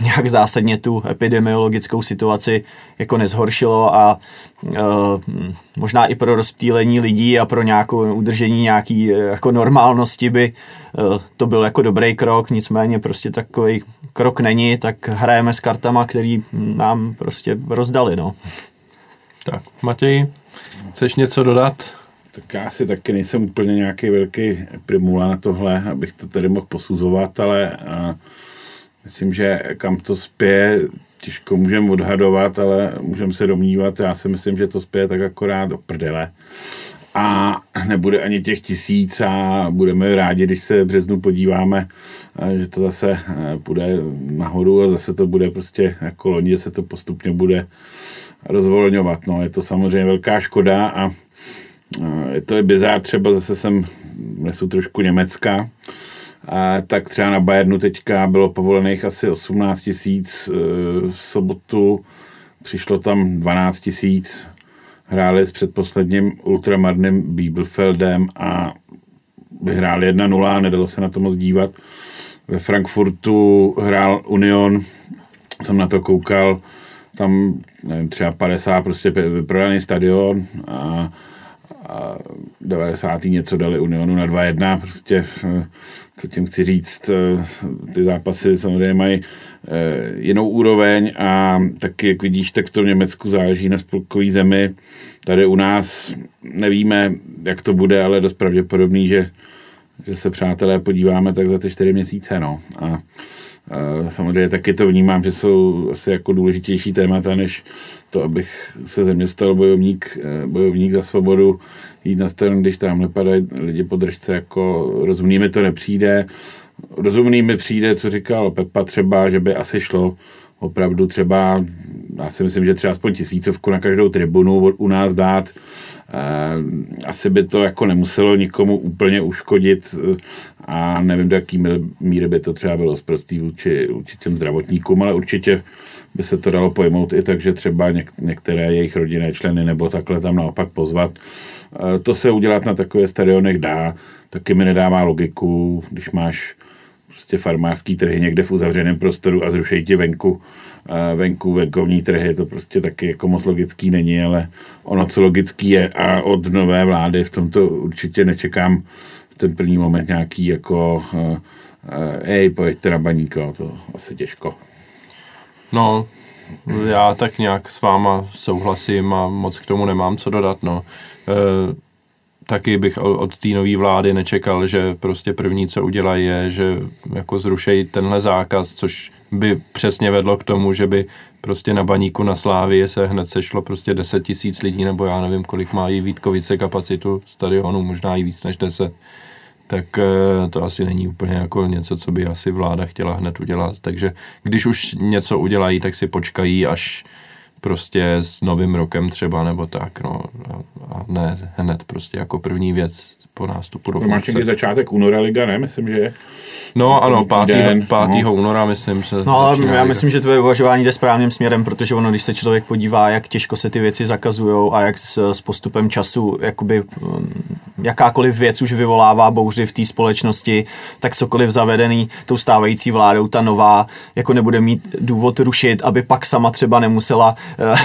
nějak zásadně tu epidemiologickou situaci jako nezhoršilo a uh, možná i pro rozptýlení lidí a pro nějakou udržení nějaký uh, jako normálnosti by uh, to byl jako dobrý krok, nicméně prostě takový krok není, tak hrajeme s kartama, který nám prostě rozdali, no. Tak, Matěj, chceš něco dodat? Tak já si taky nejsem úplně nějaký velký primula na tohle, abych to tady mohl posuzovat, ale a, myslím, že kam to spěje, těžko můžeme odhadovat, ale můžeme se domnívat, já si myslím, že to spěje tak akorát do prdele. A nebude ani těch tisíc a budeme rádi, když se v březnu podíváme, že to zase půjde nahoru a zase to bude prostě jako loni, se to postupně bude rozvolňovat. No, je to samozřejmě velká škoda a je to je bizár, třeba zase jsem nesu trošku Německa, a tak třeba na Bayernu teďka bylo povolených asi 18 tisíc e, v sobotu, přišlo tam 12 tisíc, hráli s předposledním ultramarným Bibelfeldem a vyhráli 1-0, nedalo se na to moc dívat. Ve Frankfurtu hrál Union, jsem na to koukal, tam nevím, třeba 50 prostě vyprodaný stadion a a 90. něco dali Unionu na 2-1, prostě co tím chci říct, ty zápasy samozřejmě mají eh, jinou úroveň a taky, jak vidíš, tak to v Německu záleží na spolkový zemi. Tady u nás nevíme, jak to bude, ale dost pravděpodobný, že, že se přátelé podíváme tak za ty čtyři měsíce. No. A, a samozřejmě taky to vnímám, že jsou asi jako důležitější témata, než to, abych se ze mě stal bojovník, eh, bojovník za svobodu, jít na stranu, když tam padají lidi po držce, jako rozumný mi to nepřijde. Rozumný mi přijde, co říkal Pepa třeba, že by asi šlo opravdu třeba, já si myslím, že třeba aspoň tisícovku na každou tribunu u nás dát. Eh, asi by to jako nemuselo nikomu úplně uškodit eh, a nevím, do jaký míry by to třeba bylo zprostý vůči, vůči těm zdravotníkům, ale určitě by se to dalo pojmout i tak, že třeba něk- některé jejich rodinné členy nebo takhle tam naopak pozvat. E, to se udělat na takové stadionech dá, taky mi nedává logiku, když máš prostě farmářský trhy někde v uzavřeném prostoru a zrušejí ti venku, e, venku venkovní trhy, to prostě taky jako moc logický není, ale ono co logický je a od nové vlády v tomto určitě nečekám v ten první moment nějaký jako hej, pojďte na baníko, to asi těžko. No, já tak nějak s váma souhlasím a moc k tomu nemám co dodat, no. E, taky bych od té nové vlády nečekal, že prostě první, co udělají, je, že jako zrušejí tenhle zákaz, což by přesně vedlo k tomu, že by prostě na baníku na Slávii se hned sešlo prostě 10 tisíc lidí, nebo já nevím, kolik mají Vítkovice kapacitu stadionu, možná i víc než 10 tak eh, to asi není úplně jako něco, co by asi vláda chtěla hned udělat. Takže když už něco udělají, tak si počkají až prostě s novým rokem třeba nebo tak, no. A ne hned prostě jako první věc po nástupu do funkce. Máš začátek února liga, ne? Myslím, že No ano, 5. 5. No. února, myslím se. No ale já myslím, že tvoje uvažování jde správným směrem, protože ono, když se člověk podívá, jak těžko se ty věci zakazují a jak s, s postupem času jakoby jakákoliv věc už vyvolává bouři v té společnosti, tak cokoliv zavedený tou stávající vládou, ta nová, jako nebude mít důvod rušit, aby pak sama třeba nemusela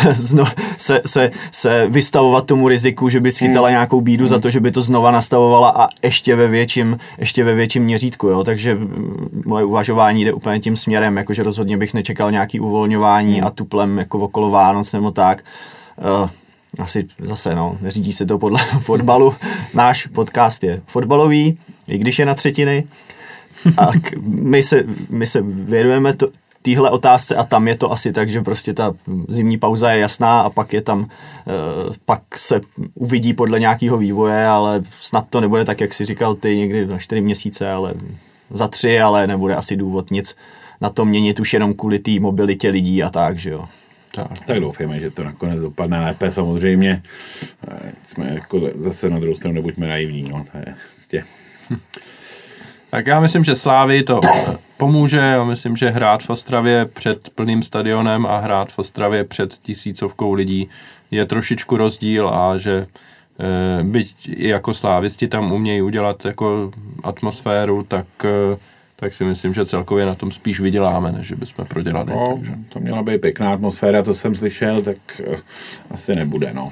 uh, zno, se, se, se vystavovat tomu riziku, že by schytala hmm. nějakou bídu hmm. za to, že by to znova nastavovala a ještě ve větším, ještě ve větším měřítku. Jo? Takže moje uvažování jde úplně tím směrem, jakože rozhodně bych nečekal nějaký uvolňování hmm. a tuplem jako okolo Vánoc nebo tak. Uh, asi zase, no, neřídí se to podle fotbalu. Náš podcast je fotbalový, i když je na třetiny. A my se, my se věnujeme to, téhle otázce a tam je to asi tak, že prostě ta zimní pauza je jasná a pak je tam, eh, pak se uvidí podle nějakého vývoje, ale snad to nebude tak, jak si říkal ty někdy na čtyři měsíce, ale za tři, ale nebude asi důvod nic na to měnit už jenom kvůli té mobilitě lidí a tak, že jo. Tak, tak doufáme, že to nakonec dopadne lépe samozřejmě. Jsme jako zase na druhou stranu nebuďme naivní, no, to je prostě... Tak já myslím, že Slávy to pomůže. Já myslím, že hrát v Ostravě před plným stadionem a hrát v Ostravě před tisícovkou lidí je trošičku rozdíl a že e, byť i jako slávisti tam umějí udělat jako atmosféru, tak tak si myslím, že celkově na tom spíš vyděláme, než bychom prodělali. No, takže. to měla být pěkná atmosféra, co jsem slyšel, tak uh, asi nebude, no.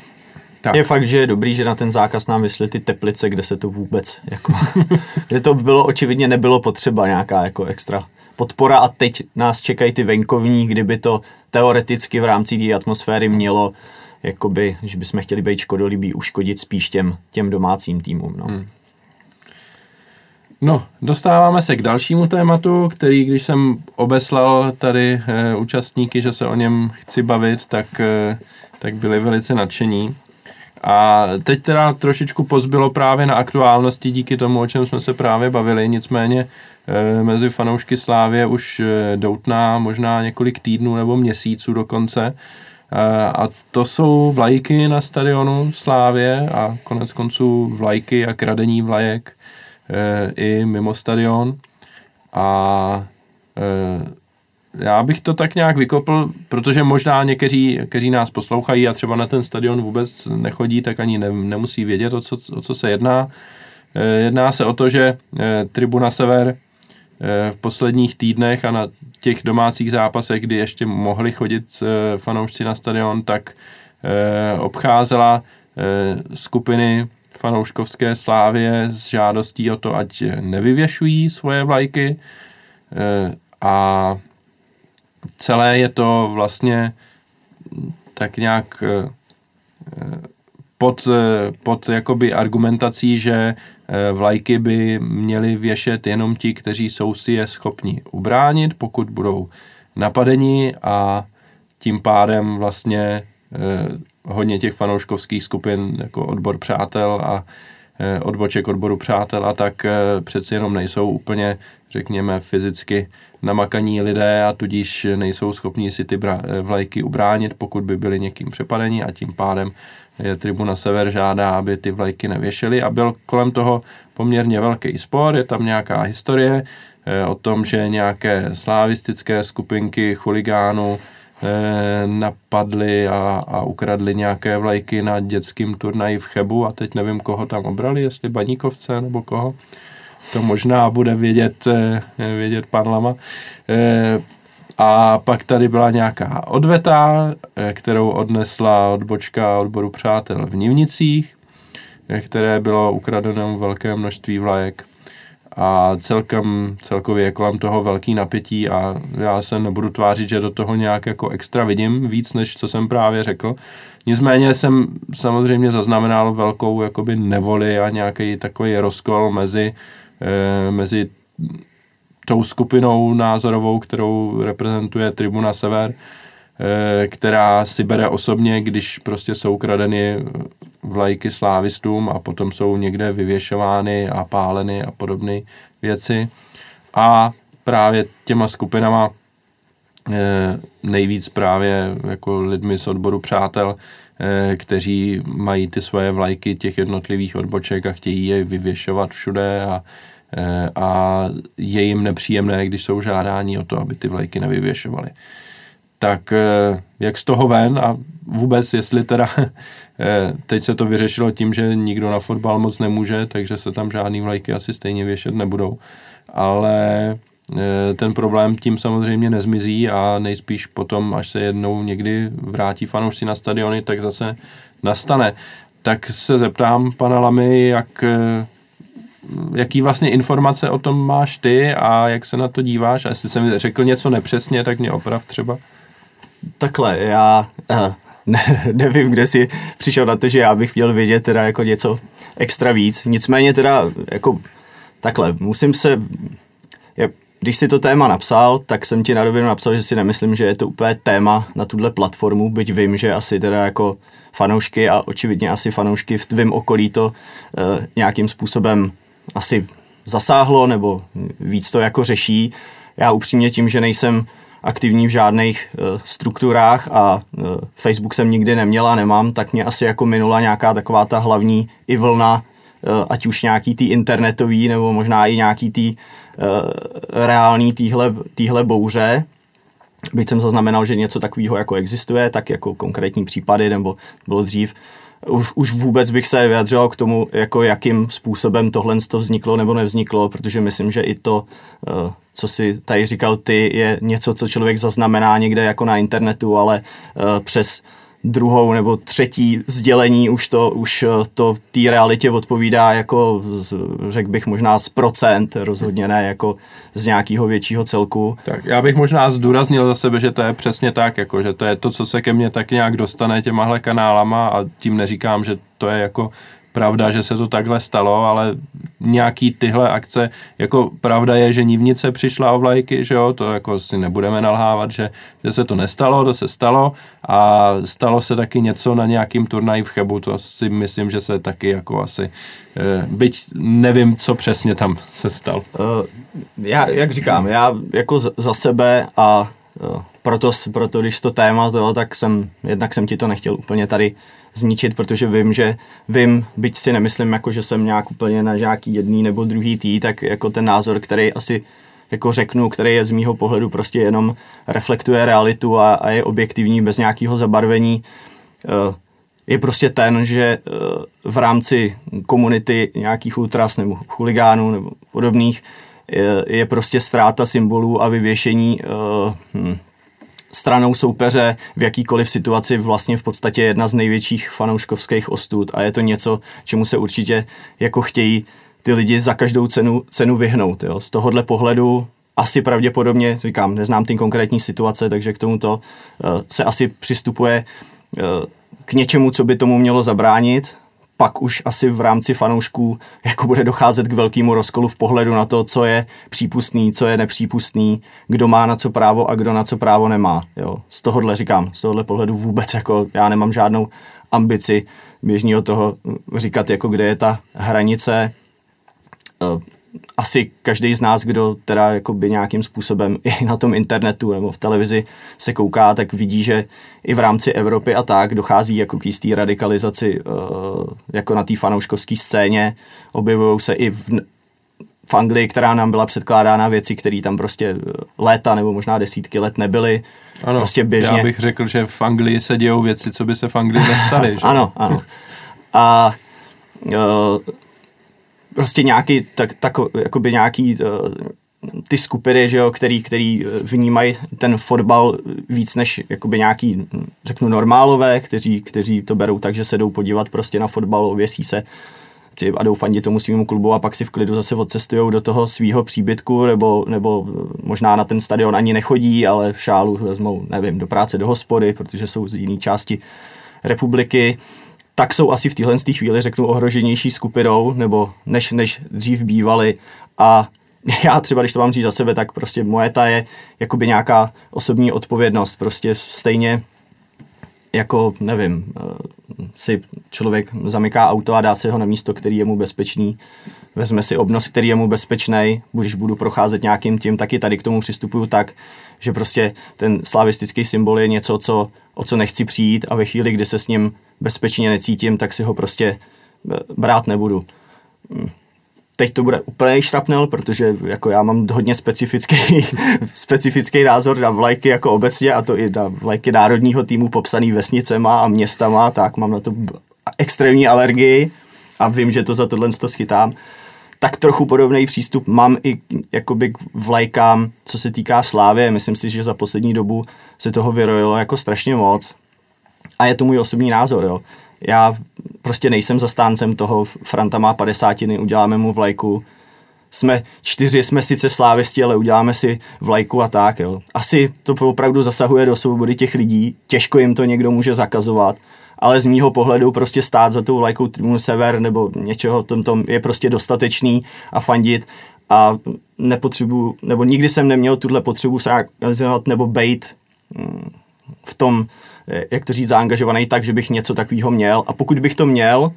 Tak. Je fakt, že je dobrý, že na ten zákaz nám vysly ty teplice, kde se to vůbec, jako, kde to bylo očividně nebylo potřeba nějaká jako extra podpora a teď nás čekají ty venkovní, kdyby to teoreticky v rámci té atmosféry mělo, jakoby, že bychom chtěli být škodolibí, uškodit spíš těm, těm domácím týmům. No. Hmm. No, dostáváme se k dalšímu tématu, který, když jsem obeslal tady e, účastníky, že se o něm chci bavit, tak, e, tak byli velice nadšení. A teď teda trošičku pozbylo právě na aktuálnosti díky tomu, o čem jsme se právě bavili, nicméně e, mezi fanoušky Slávě už e, doutná možná několik týdnů nebo měsíců dokonce. E, a to jsou vlajky na stadionu Slávě a konec konců vlajky a kradení vlajek i mimo stadion. A e, já bych to tak nějak vykopl, protože možná někteří, kteří nás poslouchají a třeba na ten stadion vůbec nechodí, tak ani ne, nemusí vědět, o co, o co se jedná. E, jedná se o to, že e, Tribuna Sever v posledních týdnech a na těch domácích zápasech, kdy ještě mohli chodit fanoušci na stadion, tak obcházela skupiny fanouškovské slávě s žádostí o to, ať nevyvěšují svoje vlajky. A celé je to vlastně tak nějak eh, pod, eh, pod jakoby argumentací, že vlajky by měli věšet jenom ti, kteří jsou si je schopni ubránit, pokud budou napadeni a tím pádem vlastně hodně těch fanouškovských skupin jako odbor přátel a odboček odboru přátel a tak přeci jenom nejsou úplně, řekněme, fyzicky namakaní lidé a tudíž nejsou schopni si ty vlajky ubránit, pokud by byli někým přepadení a tím pádem je Tribuna Sever žádá, aby ty vlajky nevěšely a byl kolem toho poměrně velký spor, je tam nějaká historie eh, o tom, že nějaké slavistické skupinky chuligánů eh, napadli a, a ukradli nějaké vlajky na dětském turnaji v Chebu a teď nevím, koho tam obrali, jestli Baníkovce nebo koho to možná bude vědět, eh, vědět pan Lama. Eh, a pak tady byla nějaká odveta, eh, kterou odnesla odbočka odboru přátel v Nivnicích, které bylo ukradeno velké množství vlajek a celkem, celkově je kolem toho velký napětí a já se nebudu tvářit, že do toho nějak jako extra vidím víc, než co jsem právě řekl. Nicméně jsem samozřejmě zaznamenal velkou jakoby nevoli a nějaký takový rozkol mezi Eh, mezi tou skupinou názorovou, kterou reprezentuje Tribuna Sever, která si bere osobně, když prostě jsou kradeny vlajky slávistům a potom jsou někde vyvěšovány a páleny a podobné věci. A právě těma skupinama eh, nejvíc právě jako lidmi z odboru přátel, kteří mají ty svoje vlajky těch jednotlivých odboček a chtějí je vyvěšovat všude a Eh, a je jim nepříjemné, když jsou žádání o to, aby ty vlajky nevyvěšovaly. Tak eh, jak z toho ven a vůbec, jestli teda eh, teď se to vyřešilo tím, že nikdo na fotbal moc nemůže, takže se tam žádný vlajky asi stejně věšet nebudou, ale ten problém tím samozřejmě nezmizí a nejspíš potom, až se jednou někdy vrátí fanoušci na stadiony, tak zase nastane. Tak se zeptám pana Lamy, jak jaký vlastně informace o tom máš ty a jak se na to díváš? A jestli jsem řekl něco nepřesně, tak mě oprav třeba. Takhle, já uh, ne, nevím, kde si přišel na to, že já bych měl vědět teda jako něco extra víc. Nicméně teda jako takhle, musím se, je, když si to téma napsal, tak jsem ti na rovinu napsal, že si nemyslím, že je to úplně téma na tuhle platformu, byť vím, že asi teda jako fanoušky a očividně asi fanoušky v tvém okolí to uh, nějakým způsobem asi zasáhlo nebo víc to jako řeší. Já upřímně tím, že nejsem aktivní v žádných uh, strukturách a uh, Facebook jsem nikdy neměla, nemám, tak mě asi jako minula nějaká taková ta hlavní i vlna ať už nějaký tý internetový, nebo možná i nějaký tý reální týhle, týhle bouře, byť jsem zaznamenal, že něco takového jako existuje, tak jako konkrétní případy, nebo bylo dřív, už, už vůbec bych se vyjadřoval k tomu, jako jakým způsobem tohle to vzniklo nebo nevzniklo, protože myslím, že i to, co si tady říkal ty, je něco, co člověk zaznamená někde jako na internetu, ale eh, přes druhou nebo třetí sdělení už to, už eh, to té realitě odpovídá jako, řekl bych možná z procent, rozhodně ne jako z nějakého většího celku. Tak já bych možná zdůraznil za sebe, že to je přesně tak, jako, že to je to, co se ke mně tak nějak dostane těmahle kanálama a tím neříkám, že to je jako pravda, že se to takhle stalo, ale nějaký tyhle akce, jako pravda je, že Nivnice přišla o vlajky, že jo, to jako si nebudeme nalhávat, že, že se to nestalo, to se stalo a stalo se taky něco na nějakým turnaji v Chebu, to si myslím, že se taky jako asi, eh, byť nevím, co přesně tam se stalo. Uh, já, jak říkám, já jako za sebe a uh, proto, proto když to téma, to, tak jsem, jednak jsem ti to nechtěl úplně tady zničit, protože vím, že vím, byť si nemyslím, jako, že jsem nějak úplně na nějaký jedný nebo druhý tý, tak jako ten názor, který asi jako řeknu, který je z mýho pohledu prostě jenom reflektuje realitu a, a je objektivní bez nějakého zabarvení, eh, je prostě ten, že eh, v rámci komunity nějakých ultras nebo chuligánů nebo podobných je, je prostě ztráta symbolů a vyvěšení uh, hm, stranou soupeře v jakýkoliv situaci vlastně v podstatě jedna z největších fanouškovských ostud a je to něco, čemu se určitě jako chtějí ty lidi za každou cenu, cenu vyhnout. Jo. Z tohohle pohledu asi pravděpodobně, říkám, neznám ty konkrétní situace, takže k tomuto uh, se asi přistupuje uh, k něčemu, co by tomu mělo zabránit, pak už asi v rámci fanoušků jako bude docházet k velkému rozkolu v pohledu na to, co je přípustný, co je nepřípustný, kdo má na co právo a kdo na co právo nemá. Jo. Z tohohle říkám, z tohohle pohledu vůbec jako já nemám žádnou ambici běžného toho říkat, jako kde je ta hranice. Eh, asi každý z nás, kdo teda by nějakým způsobem i na tom internetu nebo v televizi se kouká, tak vidí, že i v rámci Evropy a tak dochází jako k jistý radikalizaci uh, jako na té fanouškovské scéně. Objevují se i v, v Anglii, která nám byla předkládána věci, které tam prostě eh, léta nebo možná desítky let nebyly. Ano, prostě běžně. já bych řekl, že v Anglii se dějou věci, co by se v Anglii nestaly. Ano, ano. A uh, prostě nějaký, tak, tak jakoby nějaký uh, ty skupiny, že jo, který, který eh, vnímají ten fotbal víc než jakoby nějaký, řeknu, normálové, kteří, kteří to berou tak, že se jdou podívat prostě na fotbal, ověsí se a jdou fandit tomu svýmu klubu a pak si v klidu zase odcestují do toho svého příbytku nebo, nebo možná na ten stadion ani nechodí, ale šálu vezmou, nevím, do práce, do hospody, protože jsou z jiné části republiky tak jsou asi v téhle chvíli, řeknu, ohroženější skupinou, nebo než, než dřív bývali. A já třeba, když to mám říct za sebe, tak prostě moje ta je jakoby nějaká osobní odpovědnost. Prostě stejně jako, nevím, eh, si člověk zamyká auto a dá si ho na místo, který je mu bezpečný, vezme si obnos, který je mu bezpečný, když budu procházet nějakým tím, taky tady k tomu přistupuju tak, že prostě ten slavistický symbol je něco, co, o co nechci přijít a ve chvíli, kdy se s ním bezpečně necítím, tak si ho prostě eh, brát nebudu. Hm. Teď to bude úplně šrapnel, protože jako já mám hodně specifický, specifický názor na vlajky jako obecně a to i na vlajky národního týmu popsaný vesnicema a městama, tak mám na to extrémní alergii a vím, že to za tohle to schytám tak trochu podobný přístup mám i jakoby k vlajkám, co se týká slávy. Myslím si, že za poslední dobu se toho vyrojilo jako strašně moc. A je to můj osobní názor, jo. Já prostě nejsem zastáncem toho, Franta má padesátiny, uděláme mu vlajku. Jsme čtyři, jsme sice slávisti, ale uděláme si vlajku a tak, jo. Asi to opravdu zasahuje do svobody těch lidí, těžko jim to někdo může zakazovat, ale z mýho pohledu prostě stát za tou vlajkou Tribunu Sever nebo něčeho tom, tom je prostě dostatečný a fandit a nepotřebuji, nebo nikdy jsem neměl tuhle potřebu se nebo bejt mm, v tom, jak to říct, zaangažovaný tak, že bych něco takového měl a pokud bych to měl,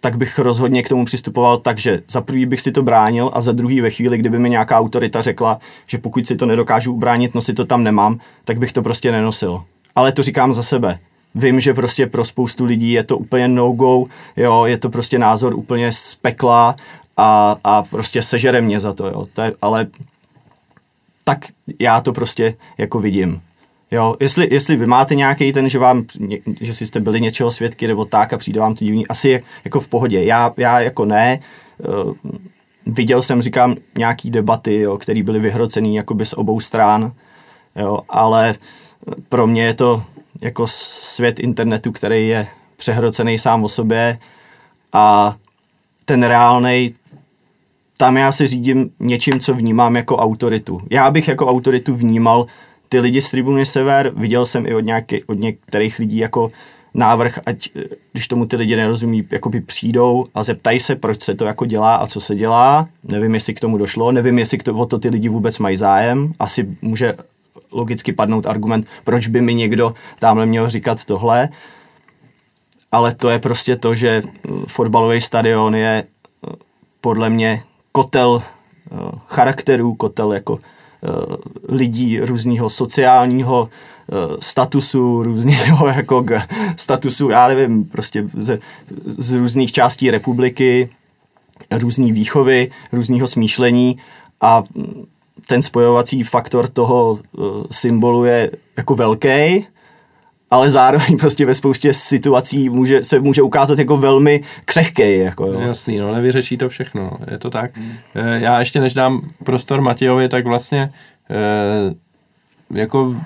tak bych rozhodně k tomu přistupoval tak, že za prvý bych si to bránil a za druhý ve chvíli, kdyby mi nějaká autorita řekla, že pokud si to nedokážu ubránit, nosit to tam nemám, tak bych to prostě nenosil. Ale to říkám za sebe vím, že prostě pro spoustu lidí je to úplně no-go, jo, je to prostě názor úplně z pekla a, a prostě sežere mě za to, jo. To je, ale tak já to prostě jako vidím. Jo, jestli, jestli vy máte nějaký ten, že vám, že jste byli něčeho svědky nebo tak a přijde vám to divný, asi je jako v pohodě. Já, já jako ne, uh, viděl jsem, říkám, nějaký debaty, jo, které byly vyhrocený jakoby z obou stran, jo, ale pro mě je to jako svět internetu, který je přehrocený sám o sobě a ten reálný tam já si řídím něčím, co vnímám jako autoritu. Já bych jako autoritu vnímal ty lidi z Tribuny Sever, viděl jsem i od, nějaký, od některých lidí jako návrh, ať když tomu ty lidi nerozumí, jakoby přijdou a zeptají se, proč se to jako dělá a co se dělá. Nevím, jestli k tomu došlo, nevím, jestli k to, o to ty lidi vůbec mají zájem. Asi může logicky padnout argument, proč by mi někdo tamhle měl říkat tohle. Ale to je prostě to, že fotbalový stadion je podle mě kotel eh, charakterů, kotel jako eh, lidí různého sociálního eh, statusu, různého jako statusu, já nevím, prostě z, z různých částí republiky, různý výchovy, různého smýšlení a ten spojovací faktor toho symbolu je jako velký ale zároveň prostě ve spoustě situací může, se může ukázat jako velmi křehký. Jako, jo. Jasný, no, nevyřeší to všechno, je to tak. Hmm. Já ještě než dám prostor Matějovi, tak vlastně e, jako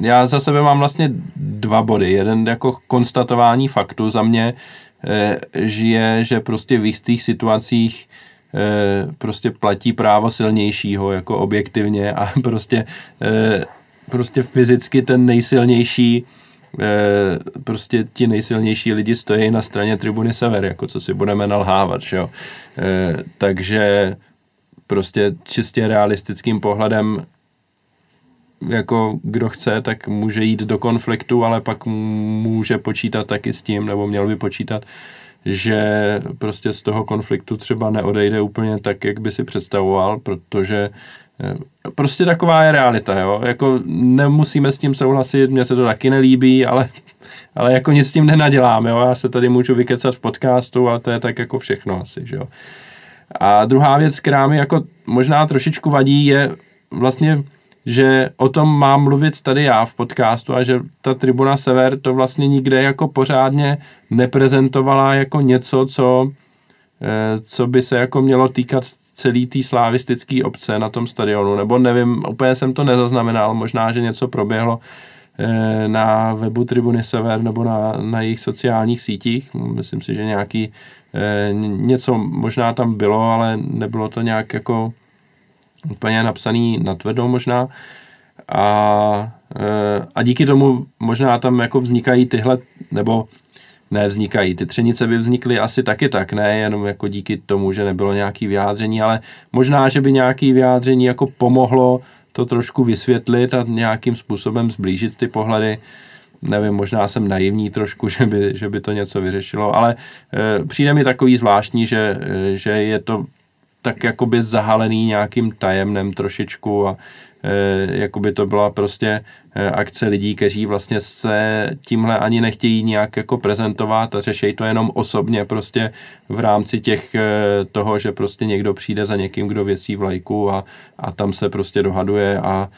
já za sebe mám vlastně dva body. Jeden jako konstatování faktu za mě, e, že je, že prostě v jistých situacích prostě platí právo silnějšího jako objektivně a prostě prostě fyzicky ten nejsilnější eh, prostě ti nejsilnější lidi stojí na straně tribuny Sever, jako co si budeme nalhávat, že jo. Eh, takže prostě čistě realistickým pohledem jako kdo chce, tak může jít do konfliktu, ale pak může počítat taky s tím, nebo měl by počítat, že prostě z toho konfliktu třeba neodejde úplně tak, jak by si představoval, protože Prostě taková je realita, jo. Jako nemusíme s tím souhlasit, mně se to taky nelíbí, ale, ale jako nic s tím nenadělám, jo. Já se tady můžu vykecat v podcastu a to je tak jako všechno asi, jo. A druhá věc, která mi jako možná trošičku vadí, je vlastně, že o tom mám mluvit tady já v podcastu a že ta Tribuna Sever to vlastně nikde jako pořádně neprezentovala jako něco, co, eh, co by se jako mělo týkat celý té slávistické obce na tom stadionu, nebo nevím, úplně jsem to nezaznamenal, možná, že něco proběhlo eh, na webu Tribuny Sever nebo na, na jejich sociálních sítích. Myslím si, že nějaký eh, něco možná tam bylo, ale nebylo to nějak jako úplně napsaný natvrdo možná. A, eh, a díky tomu možná tam jako vznikají tyhle, nebo nevznikají. Ty třenice by vznikly asi taky tak, ne jenom jako díky tomu, že nebylo nějaký vyjádření, ale možná, že by nějaký vyjádření jako pomohlo to trošku vysvětlit a nějakým způsobem zblížit ty pohledy. Nevím, možná jsem naivní trošku, že by, že by to něco vyřešilo, ale e, přijde mi takový zvláštní, že, e, že je to tak jakoby zahalený nějakým tajemnem trošičku a e, jakoby to byla prostě e, akce lidí, kteří vlastně se tímhle ani nechtějí nějak jako prezentovat a řešejí to jenom osobně prostě v rámci těch e, toho, že prostě někdo přijde za někým, kdo věcí vlajku a, a tam se prostě dohaduje a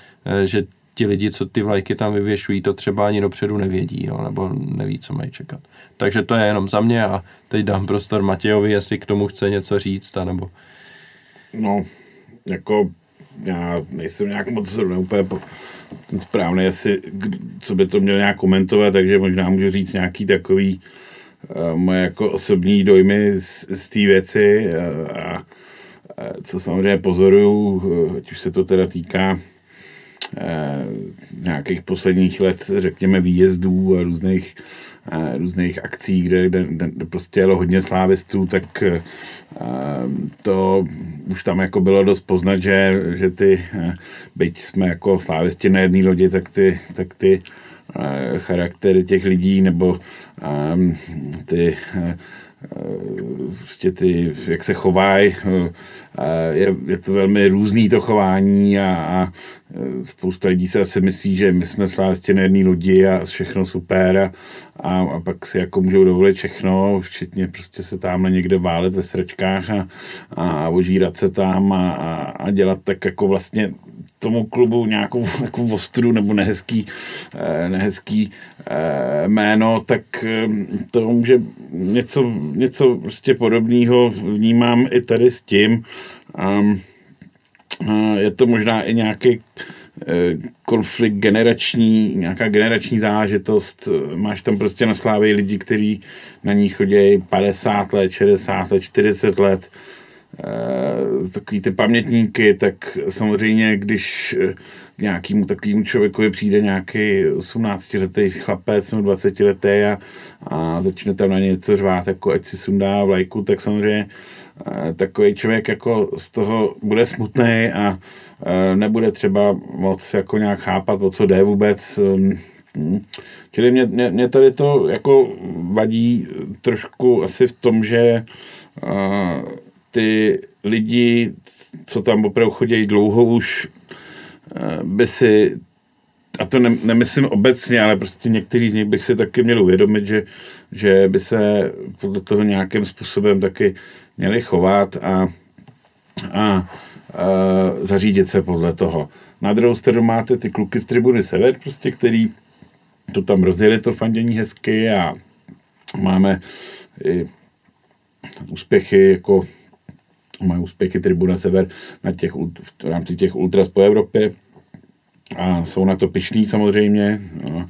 že ti lidi, co ty vlajky tam vyvěšují, to třeba ani dopředu nevědí, jo, nebo neví, co mají čekat. Takže to je jenom za mě a teď dám prostor Matějovi, jestli k tomu chce něco říct, nebo... No, jako já nejsem nějak moc zrovna úplně po, správný, jestli, co by to měl nějak komentovat, takže možná můžu říct nějaký takový uh, moje jako osobní dojmy z, z té věci uh, a, a co samozřejmě pozoruju, uh, ať už se to teda týká nějakých posledních let, řekněme, výjezdů a různých různých akcí, kde, kde, kde prostě jelo hodně slávistů, tak to už tam jako bylo dost poznat, že, že ty, byť jsme jako slávisti na jedné lodi, tak ty, tak ty charaktery těch lidí nebo ty prostě ty, jak se chovají, je, je to velmi různý to chování a, a spousta lidí se asi myslí, že my jsme slávstěnerní lidi a všechno super a, a, a pak si jako můžou dovolit všechno, včetně prostě se tamhle někde válet ve sračkách a, a ožírat se tam a, a, a dělat tak jako vlastně tomu klubu nějakou takovou ostru nebo nehezký, eh, nehezký eh, jméno, tak eh, to může něco, něco prostě podobného vnímám i tady s tím. Um, je to možná i nějaký konflikt generační, nějaká generační záležitost. Máš tam prostě na slávě lidi, kteří na ní chodí 50 let, 60 let, 40 let takový ty pamětníky, tak samozřejmě, když eh, nějakému takovému člověku přijde nějaký 18-letý chlapec nebo 20-letý a, a začne tam na něco řvát, jako ať si sundá vlajku, tak samozřejmě eh, takový člověk jako z toho bude smutný a nebude třeba moc jako nějak chápat, o co jde vůbec. Hm. Čili mě, mě, mě tady to jako vadí trošku asi v tom, že ty lidi, co tam opravdu chodí dlouho už, eh, by si, a to ne, nemyslím obecně, ale prostě některý z nich bych si taky měl uvědomit, že, že by se podle toho nějakým způsobem taky měli chovat a, a, a zařídit se podle toho. Na druhou stranu máte ty kluky z tribuny Sever, prostě, který to tam rozjeli to fandění hezky a máme i úspěchy jako mají úspěchy Tribuna Sever na těch, v rámci těch ultras po Evropě a jsou na to pišní samozřejmě. No.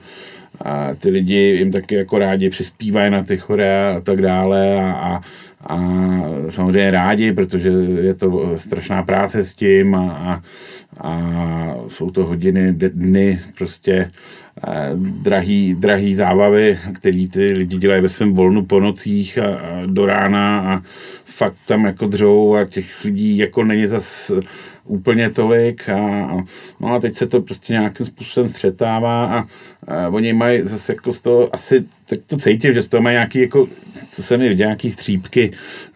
A ty lidi jim taky jako rádi přispívají na ty chore a tak dále a, a, a samozřejmě rádi, protože je to strašná práce s tím a, a, a jsou to hodiny, dny prostě eh, drahý, drahý zábavy, který ty lidi dělají ve svém volnu po nocích a, a do rána a fakt tam jako dřou a těch lidí jako není zas úplně tolik a, no a teď se to prostě nějakým způsobem střetává a, a oni mají zase jako z toho asi, tak to cítím, že z toho mají nějaký jako, co se mi nějaký střípky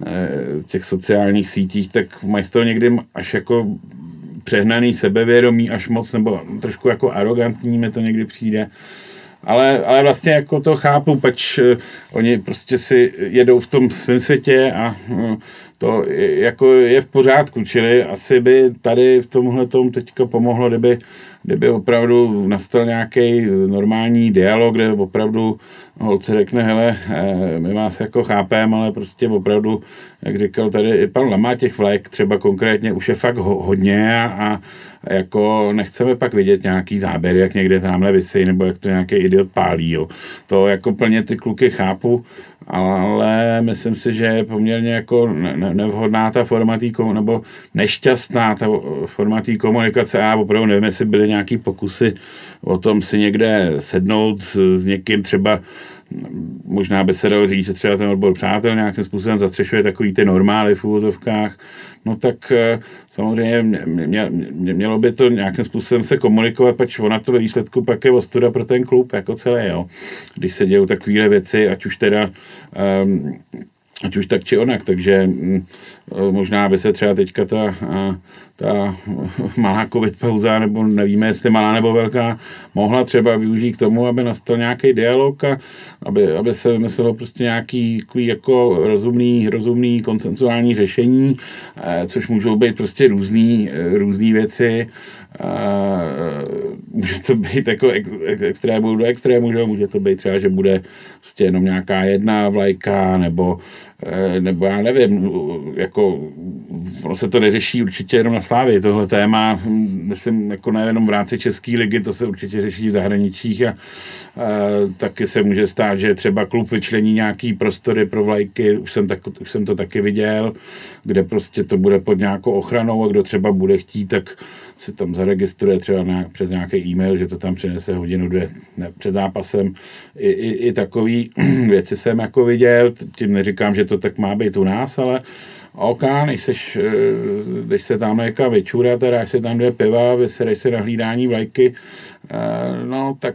e, těch sociálních sítích, tak mají z toho někdy až jako přehnaný sebevědomí až moc, nebo trošku jako arrogantní mi to někdy přijde. Ale, ale vlastně jako to chápu, pač uh, oni prostě si jedou v tom svém světě a uh, to je, jako je v pořádku, čili asi by tady v tomhle tom teďka pomohlo, kdyby, kdyby opravdu nastal nějaký normální dialog, kde opravdu holce řekne, hele, eh, my vás jako chápeme, ale prostě opravdu, jak říkal tady i pan Lama, těch vlajek třeba konkrétně už je fakt hodně a, a jako nechceme pak vidět nějaký záběr, jak někde tamhle vysí, nebo jak to nějaký idiot pálí. Jo. To jako plně ty kluky chápu, ale myslím si, že je poměrně jako nevhodná ta forma tý, nebo nešťastná ta forma té komunikace. Já opravdu nevím, jestli byly nějaký pokusy o tom si někde sednout s, s někým třeba možná by se dalo říct, že třeba ten odbor přátel nějakým způsobem zastřešuje takový ty normály v úvozovkách, no tak eh, samozřejmě mě, mě, mělo by to nějakým způsobem se komunikovat, pač ona to ve výsledku pak je ostuda pro ten klub jako celé, jo. Když se dějou takovéhle věci, ať už teda um, ať už tak či onak, takže mm, možná by se třeba teďka ta, ta malá covid pauza, nebo nevíme, jestli malá nebo velká, mohla třeba využít k tomu, aby nastal nějaký dialog a aby, aby se vymyslelo prostě nějaký jako rozumný, rozumný koncentuální řešení, eh, což můžou být prostě různý, eh, různý věci. Eh, může to být jako ex, ex, extrému do extrému, že? může to být třeba, že bude prostě jenom nějaká jedna vlajka, nebo nebo já nevím, jako ono se to neřeší určitě jenom na Slávě, tohle téma, myslím, jako nejenom v rámci České ligy, to se určitě řeší v zahraničích a, a taky se může stát, že třeba klub vyčlení nějaký prostory pro vlajky, už jsem, tak, už jsem to taky viděl, kde prostě to bude pod nějakou ochranou a kdo třeba bude chtít, tak se tam zaregistruje třeba nějak, přes nějaký e-mail, že to tam přinese hodinu, dvě ne, před zápasem. I, i, i takový věci jsem jako viděl, tím neříkám, že to tak má být u nás, ale OK, než, seš, eh, když se tam někam vyčůrat, teda se tam dvě piva, vysereš se na hlídání vlajky no tak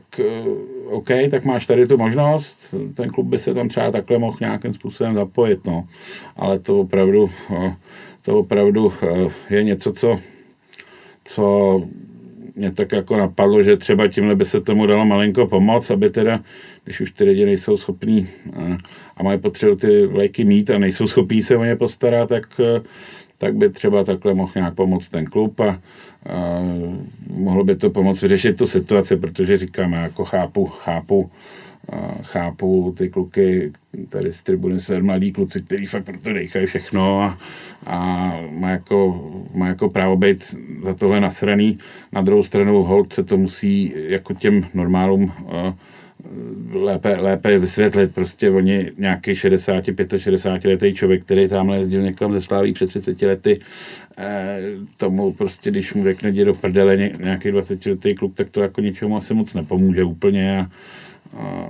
OK, tak máš tady tu možnost, ten klub by se tam třeba takhle mohl nějakým způsobem zapojit, no. Ale to opravdu, to opravdu je něco, co, co mě tak jako napadlo, že třeba tímhle by se tomu dalo malinko pomoct, aby teda, když už ty lidi nejsou schopní a, a mají potřebu ty léky mít a nejsou schopní se o ně postarat, tak, tak by třeba takhle mohl nějak pomoct ten klub a, a mohlo by to pomoct vyřešit tu situaci, protože říkám, já jako chápu, chápu, chápu ty kluky tady z tribuny se mladí kluci, kteří fakt proto dechají všechno a, a má, jako, má jako právo být za tohle nasraný. Na druhou stranu hold se to musí jako těm normálům uh, lépe, lépe vysvětlit. Prostě oni nějaký 60, 65 letý člověk, který tam jezdil někam ze Sláví před 30 lety, eh, tomu prostě, když mu řekne, do prdele nějaký 20 letý kluk, tak to jako ničemu asi moc nepomůže úplně a, a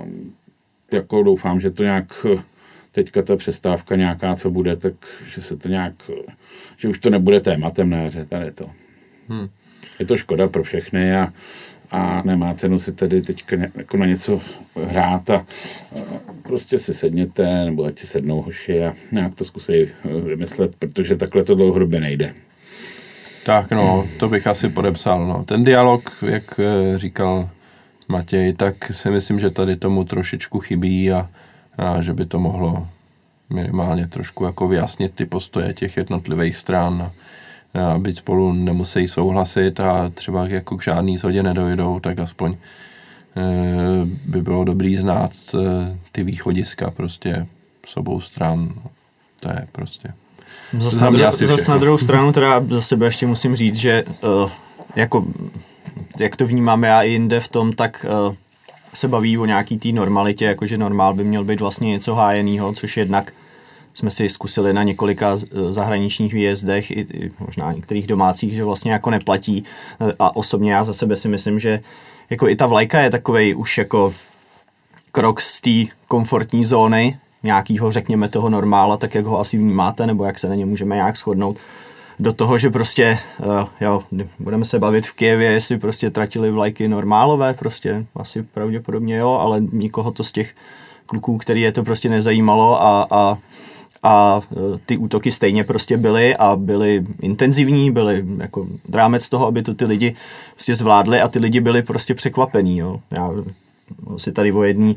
jako doufám, že to nějak teďka ta přestávka nějaká, co bude, tak že se to nějak, že už to nebude tématem na jaře, tady to. Hmm. Je to škoda pro všechny a, a nemá cenu si tedy teďka jako na něco hrát a, a prostě si sedněte, nebo ať si sednou hoši a nějak to zkusí vymyslet, protože takhle to dlouhodobě nejde. Tak no, to bych asi podepsal. No. Ten dialog, jak eh, říkal Matěj, tak si myslím, že tady tomu trošičku chybí a, a že by to mohlo minimálně trošku jako vyjasnit ty postoje těch jednotlivých stran, a, aby spolu nemusí souhlasit a třeba jako k žádný shodě nedojdou, tak aspoň e, by bylo dobrý znát e, ty východiska prostě s obou stran. To je prostě... Zase na, dru- zase na druhou stranu teda za sebe ještě musím říct, že uh, jako jak to vnímám já i jinde v tom, tak uh, se baví o nějaký té normalitě, jakože normál by měl být vlastně něco hájeného, což jednak jsme si zkusili na několika eh, zahraničních výjezdech, i, i možná některých domácích, že vlastně jako neplatí. Eh, a osobně já za sebe si myslím, že jako i ta vlajka je takovej už jako krok z té komfortní zóny, nějakýho, řekněme, toho normála, tak jak ho asi vnímáte, nebo jak se na ně můžeme nějak shodnout do toho, že prostě, uh, jo, budeme se bavit v Kijevě, jestli prostě tratili vlajky normálové, prostě asi pravděpodobně jo, ale nikoho to z těch kluků, který je to prostě nezajímalo a, a a eh, ty útoky stejně prostě byly a byly intenzivní, byly jako drámec toho, aby to ty lidi prostě zvládli a ty lidi byli prostě překvapení. Jo. Já si tady o jedné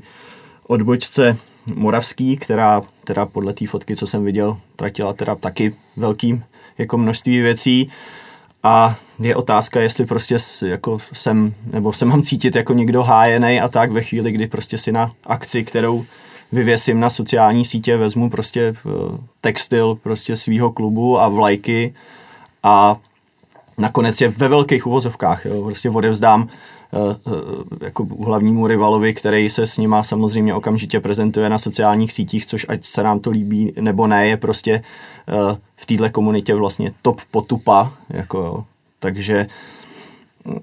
odbočce Moravský, která teda podle té fotky, co jsem viděl, tratila teda taky velkým jako množství věcí. A je otázka, jestli prostě jako jsem, nebo se mám cítit jako někdo hájený a tak ve chvíli, kdy prostě si na akci, kterou vyvěsím na sociální sítě, vezmu prostě eh, textil prostě svého klubu a vlajky a nakonec je ve velkých uvozovkách, jo, prostě odevzdám jako hlavnímu rivalovi, který se s nima samozřejmě okamžitě prezentuje na sociálních sítích, což ať se nám to líbí nebo ne, je prostě eh, v této komunitě vlastně top potupa, jako takže hm,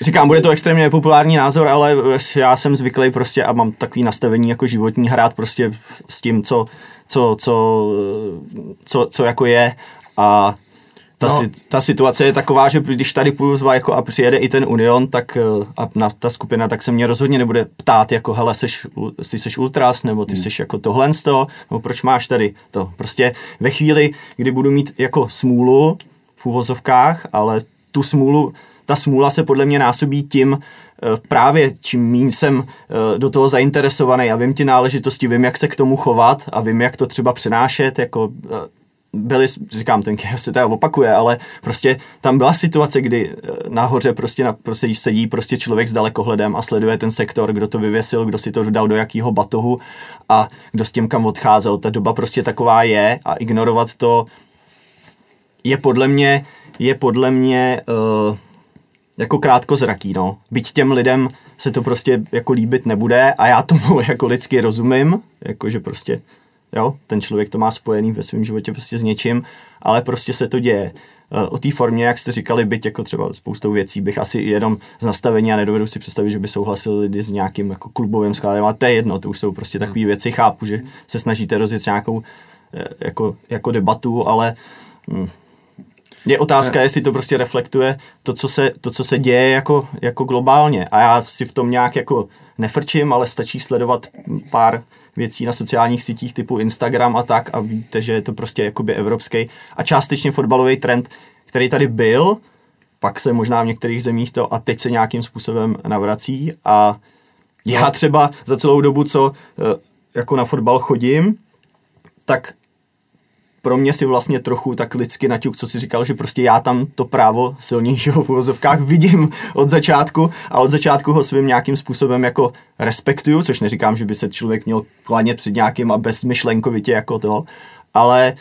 Říkám, bude to extrémně nepopulární názor, ale já jsem zvyklý prostě a mám takový nastavení jako životní hrát prostě s tím, co, co, co, co, co jako je a ta, no. si, ta situace je taková, že když tady půjdu jako a přijede i ten Union, tak eh, a na ta skupina, tak se mě rozhodně nebude ptát, jako hele, seš, ty seš ultras, nebo ty hmm. seš jako tohle z toho, nebo proč máš tady to. Prostě ve chvíli, kdy budu mít jako smůlu v úvozovkách, ale tu smůlu, ta smůla se podle mě násobí tím, eh, právě čím méně jsem eh, do toho zainteresovaný a vím ty náležitosti, vím, jak se k tomu chovat a vím, jak to třeba přenášet, jako byly, říkám, ten Kiev se teda opakuje, ale prostě tam byla situace, kdy eh, nahoře prostě, na, prostě sedí prostě člověk s dalekohledem a sleduje ten sektor, kdo to vyvěsil, kdo si to dal do jakého batohu a kdo s tím kam odcházel. Ta doba prostě taková je a ignorovat to je podle mě, je podle mě uh, jako krátkozraký, no. Byť těm lidem se to prostě jako líbit nebude a já tomu jako lidsky rozumím, jakože prostě jo, ten člověk to má spojený ve svém životě prostě s něčím, ale prostě se to děje. Eh, o té formě, jak jste říkali, byť jako třeba spoustou věcí, bych asi jenom z nastavení a nedovedu si představit, že by souhlasili lidi s nějakým jako klubovým skladem, ale to je jedno, to už jsou prostě takové hmm. věci, chápu, že se snažíte rozjet nějakou eh, jako, jako debatu, ale hm, Je otázka, jestli to prostě reflektuje to, co se, to, co se děje jako, jako globálně. A já si v tom nějak jako nefrčím, ale stačí sledovat pár věcí na sociálních sítích typu Instagram a tak a víte, že je to prostě jakoby evropský a částečně fotbalový trend, který tady byl, pak se možná v některých zemích to a teď se nějakým způsobem navrací a já třeba za celou dobu, co eh, jako na fotbal chodím, tak pro mě si vlastně trochu tak lidsky naťuk, co si říkal, že prostě já tam to právo silnějšího v uvozovkách vidím od začátku a od začátku ho svým nějakým způsobem jako respektuju, což neříkám, že by se člověk měl klanět před nějakým a bezmyšlenkovitě jako to, ale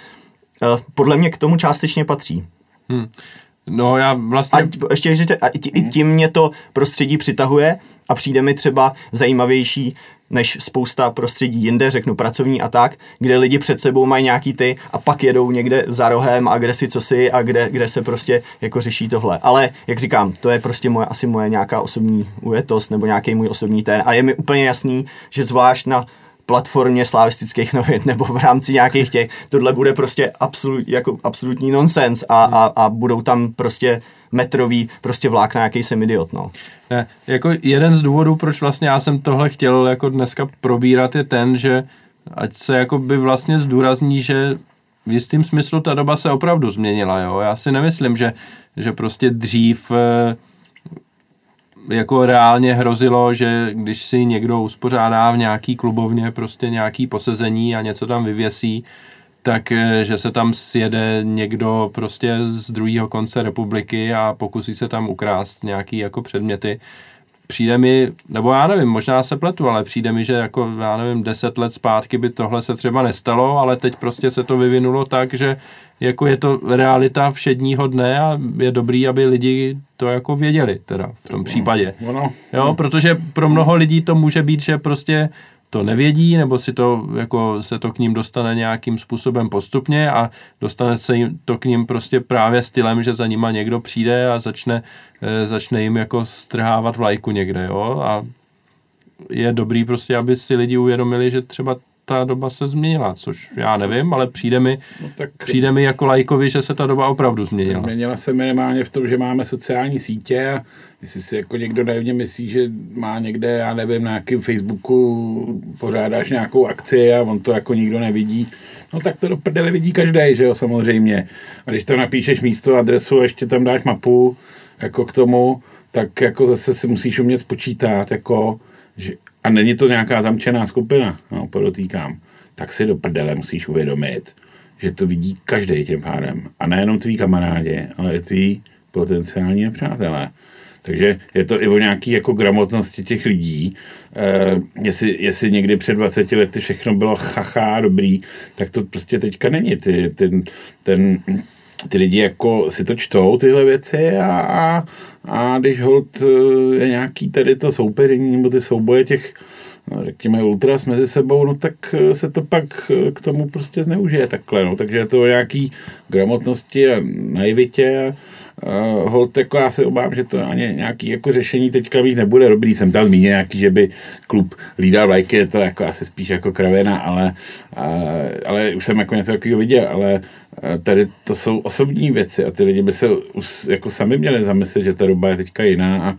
uh, podle mě k tomu částečně patří. Hmm. No já vlastně... A ještě, že a i tím mě to prostředí přitahuje a přijde mi třeba zajímavější než spousta prostředí jinde, řeknu pracovní a tak, kde lidi před sebou mají nějaký ty a pak jedou někde za rohem a kde si co si a kde, kde se prostě jako řeší tohle. Ale jak říkám, to je prostě moje, asi moje nějaká osobní ujetost nebo nějaký můj osobní ten a je mi úplně jasný, že zvlášť na platformě slavistických novin nebo v rámci nějakých těch, tohle bude prostě absolut, jako absolutní nonsens a, a, a budou tam prostě metrový prostě vlákna, jaký jsem idiot, no. Ne, jako jeden z důvodů, proč vlastně já jsem tohle chtěl jako dneska probírat, je ten, že ať se jako by vlastně zdůrazní, že v jistým smyslu ta doba se opravdu změnila, jo. Já si nemyslím, že, že prostě dřív eh, jako reálně hrozilo, že když si někdo uspořádá v nějaký klubovně prostě nějaký posezení a něco tam vyvěsí, tak eh, že se tam sjede někdo prostě z druhého konce republiky a pokusí se tam ukrást nějaký jako předměty. Přijde mi, nebo já nevím, možná se pletu, ale přijde mi, že jako, já nevím, deset let zpátky by tohle se třeba nestalo, ale teď prostě se to vyvinulo tak, že jako je to realita všedního dne a je dobrý, aby lidi to jako věděli teda v tom případě. Jo, protože pro mnoho lidí to může být, že prostě to nevědí, nebo si to, jako se to k ním dostane nějakým způsobem postupně a dostane se jim to k ním prostě právě stylem, že za nima někdo přijde a začne, e, začne jim jako strhávat vlajku někde, jo, a je dobrý prostě, aby si lidi uvědomili, že třeba ta doba se změnila, což já nevím, ale přijde mi, no tak, přijde mi jako lajkovi, že se ta doba opravdu změnila. Změnila se minimálně v tom, že máme sociální sítě a jestli si jako někdo naivně myslí, že má někde, já nevím, na nějakém Facebooku pořádáš nějakou akci a on to jako nikdo nevidí, no tak to do prdele vidí každý, že jo, samozřejmě. A když to napíšeš místo, adresu a ještě tam dáš mapu jako k tomu, tak jako zase si musíš umět spočítat, jako, že a není to nějaká zamčená skupina, no, podotýkám, tak si do prdele musíš uvědomit, že to vidí každý tím pádem. A nejenom tví kamarádi, ale i tví potenciální nepřátelé. Takže je to i o nějaký jako gramotnosti těch lidí. E, jestli, jestli někdy před 20 lety všechno bylo chacha, dobrý, tak to prostě teďka není. Ty, ten, ten, ty lidi jako si to čtou, tyhle věci a, a a když hold eh, je nějaký tady to soupeření nebo ty souboje těch no, řekněme ultras mezi sebou, no tak eh, se to pak k tomu prostě zneužije takhle, no. takže je to o nějaký gramotnosti a naivitě a Uh, hold, jako já se obávám, že to ani nějaký jako řešení teďka mít nebude dobrý. Jsem tam zmínil nějaký, že by klub lídal vlajky, je to jako asi spíš jako kravena, ale, uh, ale už jsem jako něco takového viděl, ale tady to jsou osobní věci a ty lidi by se jako sami měli zamyslet, že ta doba je teďka jiná a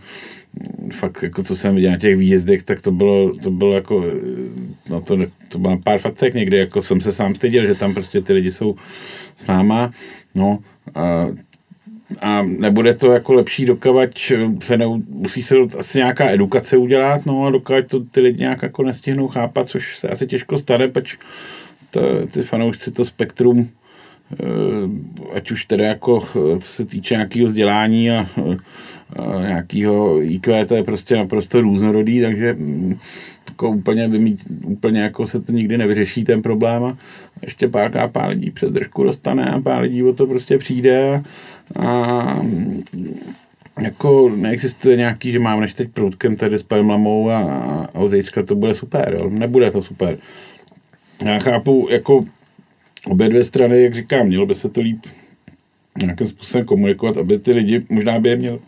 fakt, jako co jsem viděl na těch výjezdech, tak to bylo, to bylo jako, no to, to bylo pár facek někdy, jako jsem se sám styděl, že tam prostě ty lidi jsou s náma, no, a, a nebude to jako lepší, dokavač se ne, musí se asi nějaká edukace udělat, no a dokavač to ty lidi nějak jako nestihnou chápat, což se asi těžko stane, pač to, ty fanoušci to spektrum Eh, ať už teda jako eh, co se týče nějakého vzdělání a, a nějakého IQ, to je prostě naprosto různorodý, takže mm, jako úplně, vymít, úplně jako se to nikdy nevyřeší ten problém a ještě pár, pár lidí přes držku dostane a pár lidí o to prostě přijde a, a jako neexistuje nějaký, že mám než teď proutkem tady s Pemlamou a, a, a to bude super, jo? nebude to super. Já chápu, jako obě dvě strany, jak říkám, mělo by se to líp nějakým způsobem komunikovat, aby ty lidi, možná by je měl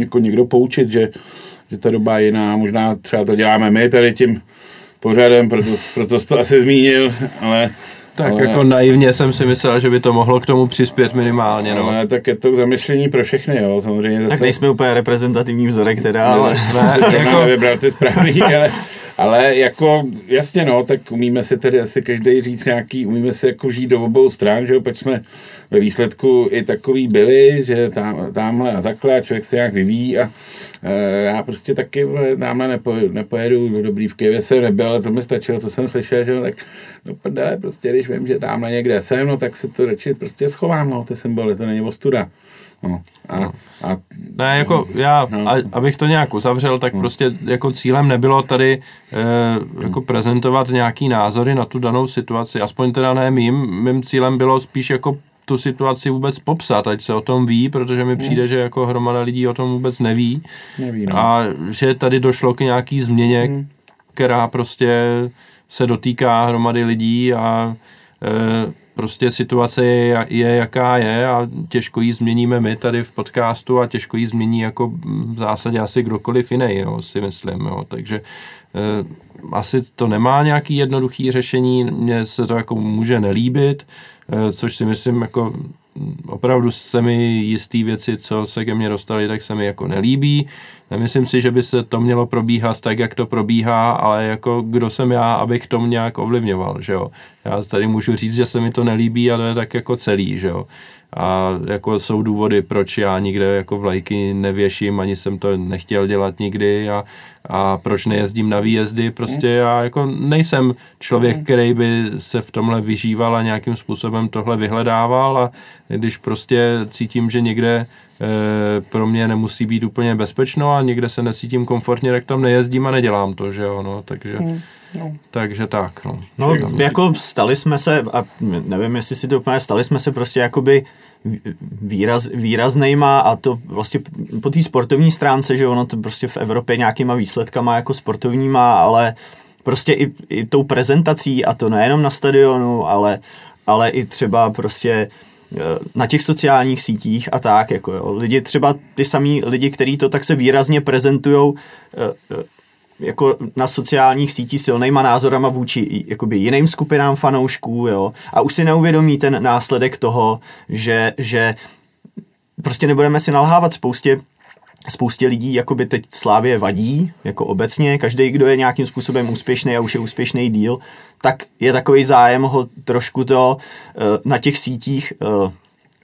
jako někdo poučit, že, že ta doba je jiná, možná třeba to děláme my tady tím pořadem, proto, proto jsi to asi zmínil, ale Tak ale, jako naivně jsem si myslel, že by to mohlo k tomu přispět minimálně. No. Ale tak je to zamyšlení pro všechny, jo, samozřejmě. Zase, Tak nejsme úplně reprezentativní vzorek teda, ale... Ne, jako... jako, vybral ty správný, ale, ale jako jasně no, tak umíme si tedy asi každý říct nějaký, umíme si jako žít do obou stran, že jo, pak jsme ve výsledku i takový byli, že tam, tamhle a takhle a člověk se nějak vyvíjí a e, já prostě taky tamhle nepo, nepojedu do dobrý v Kyjevě jsem nebyl, ale to mi stačilo, co jsem slyšel, že jo, tak no prdele, prostě když vím, že tamhle někde jsem, no tak se to radši prostě schovám, no, ty symboly, to není ostuda. No, a, a, ne, jako já, No. a, abych to nějak uzavřel, tak prostě jako cílem nebylo tady e, jako prezentovat nějaký názory na tu danou situaci, aspoň teda ne mým, mým cílem bylo spíš jako tu situaci vůbec popsat, ať se o tom ví, protože mi přijde, že jako hromada lidí o tom vůbec neví. Neví, no. A že tady došlo k nějaký změně, která prostě se dotýká hromady lidí a e, prostě situace je, je jaká je a těžko ji změníme my tady v podcastu a těžko ji změní jako v zásadě asi kdokoliv jiný, jo, si myslím, jo. takže e, asi to nemá nějaký jednoduchý řešení, mně se to jako může nelíbit, e, což si myslím jako opravdu se mi jistý věci, co se ke mně dostaly, tak se mi jako nelíbí. Nemyslím si, že by se to mělo probíhat tak, jak to probíhá, ale jako kdo jsem já, abych to nějak ovlivňoval, že jo. Já tady můžu říct, že se mi to nelíbí, ale je tak jako celý, že jo. A jako jsou důvody, proč já nikde jako vlajky nevěším, ani jsem to nechtěl dělat nikdy a, a proč nejezdím na výjezdy, prostě já jako nejsem člověk, který by se v tomhle vyžíval a nějakým způsobem tohle vyhledával. A když prostě cítím, že někde e, pro mě nemusí být úplně bezpečno a někde se necítím komfortně, tak tam nejezdím a nedělám to, že jo, no, takže, no. takže tak, no. No, jako stali jsme se, a nevím, jestli si to úplně, stali jsme se prostě jakoby výraz, výraznejma a to vlastně po té sportovní stránce, že ono to prostě v Evropě nějakýma výsledkama jako sportovníma, ale prostě i, i tou prezentací a to nejenom na stadionu, ale, ale i třeba prostě na těch sociálních sítích a tak, jako jo. Lidi třeba ty samý lidi, kteří to tak se výrazně prezentujou jako na sociálních sítích silnýma názorama vůči jakoby jiným skupinám fanoušků, jo, a už si neuvědomí ten následek toho, že, že prostě nebudeme si nalhávat spoustě spoustě lidí jakoby teď Slávě vadí, jako obecně, každý, kdo je nějakým způsobem úspěšný a už je úspěšný díl, tak je takový zájem ho trošku to na těch sítích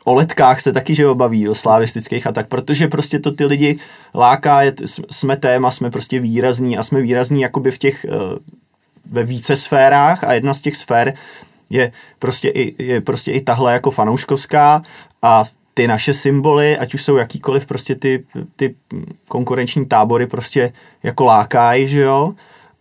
o letkách se taky, že obaví, o slavistických a tak, protože prostě to ty lidi láká, jsme téma, jsme prostě výrazní a jsme výrazní jakoby v těch, ve více sférách a jedna z těch sfér je prostě i, je prostě i tahle jako fanouškovská a ty naše symboly, ať už jsou jakýkoliv prostě ty, ty konkurenční tábory prostě jako lákají, že jo,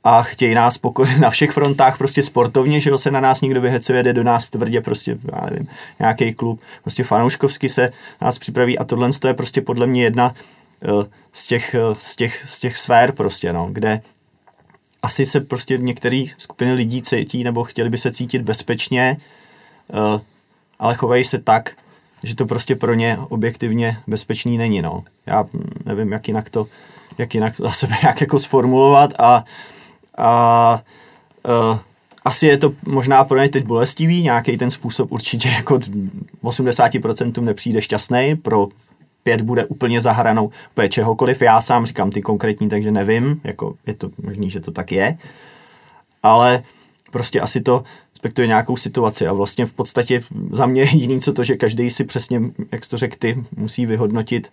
a chtějí nás pokořit na všech frontách prostě sportovně, že jo, se na nás někdo vyhecuje, jde do nás tvrdě prostě, já nevím, nějaký klub, prostě fanouškovsky se nás připraví a tohle je prostě podle mě jedna uh, z těch, uh, z těch, z těch sfér prostě, no, kde asi se prostě některé skupiny lidí cítí nebo chtěli by se cítit bezpečně, uh, ale chovají se tak, že to prostě pro ně objektivně bezpečný není, no. Já nevím, jak jinak to, jak jinak to za sebe jak jako sformulovat a a uh, asi je to možná pro ně teď bolestivý, nějaký ten způsob určitě jako 80% nepřijde šťastný, pro pět bude úplně zahranou úplně čehokoliv. Já sám říkám ty konkrétní, takže nevím, jako je to možný, že to tak je, ale prostě asi to respektuje nějakou situaci a vlastně v podstatě za mě jediný co to, že každý si přesně, jak to řekl ty, musí vyhodnotit,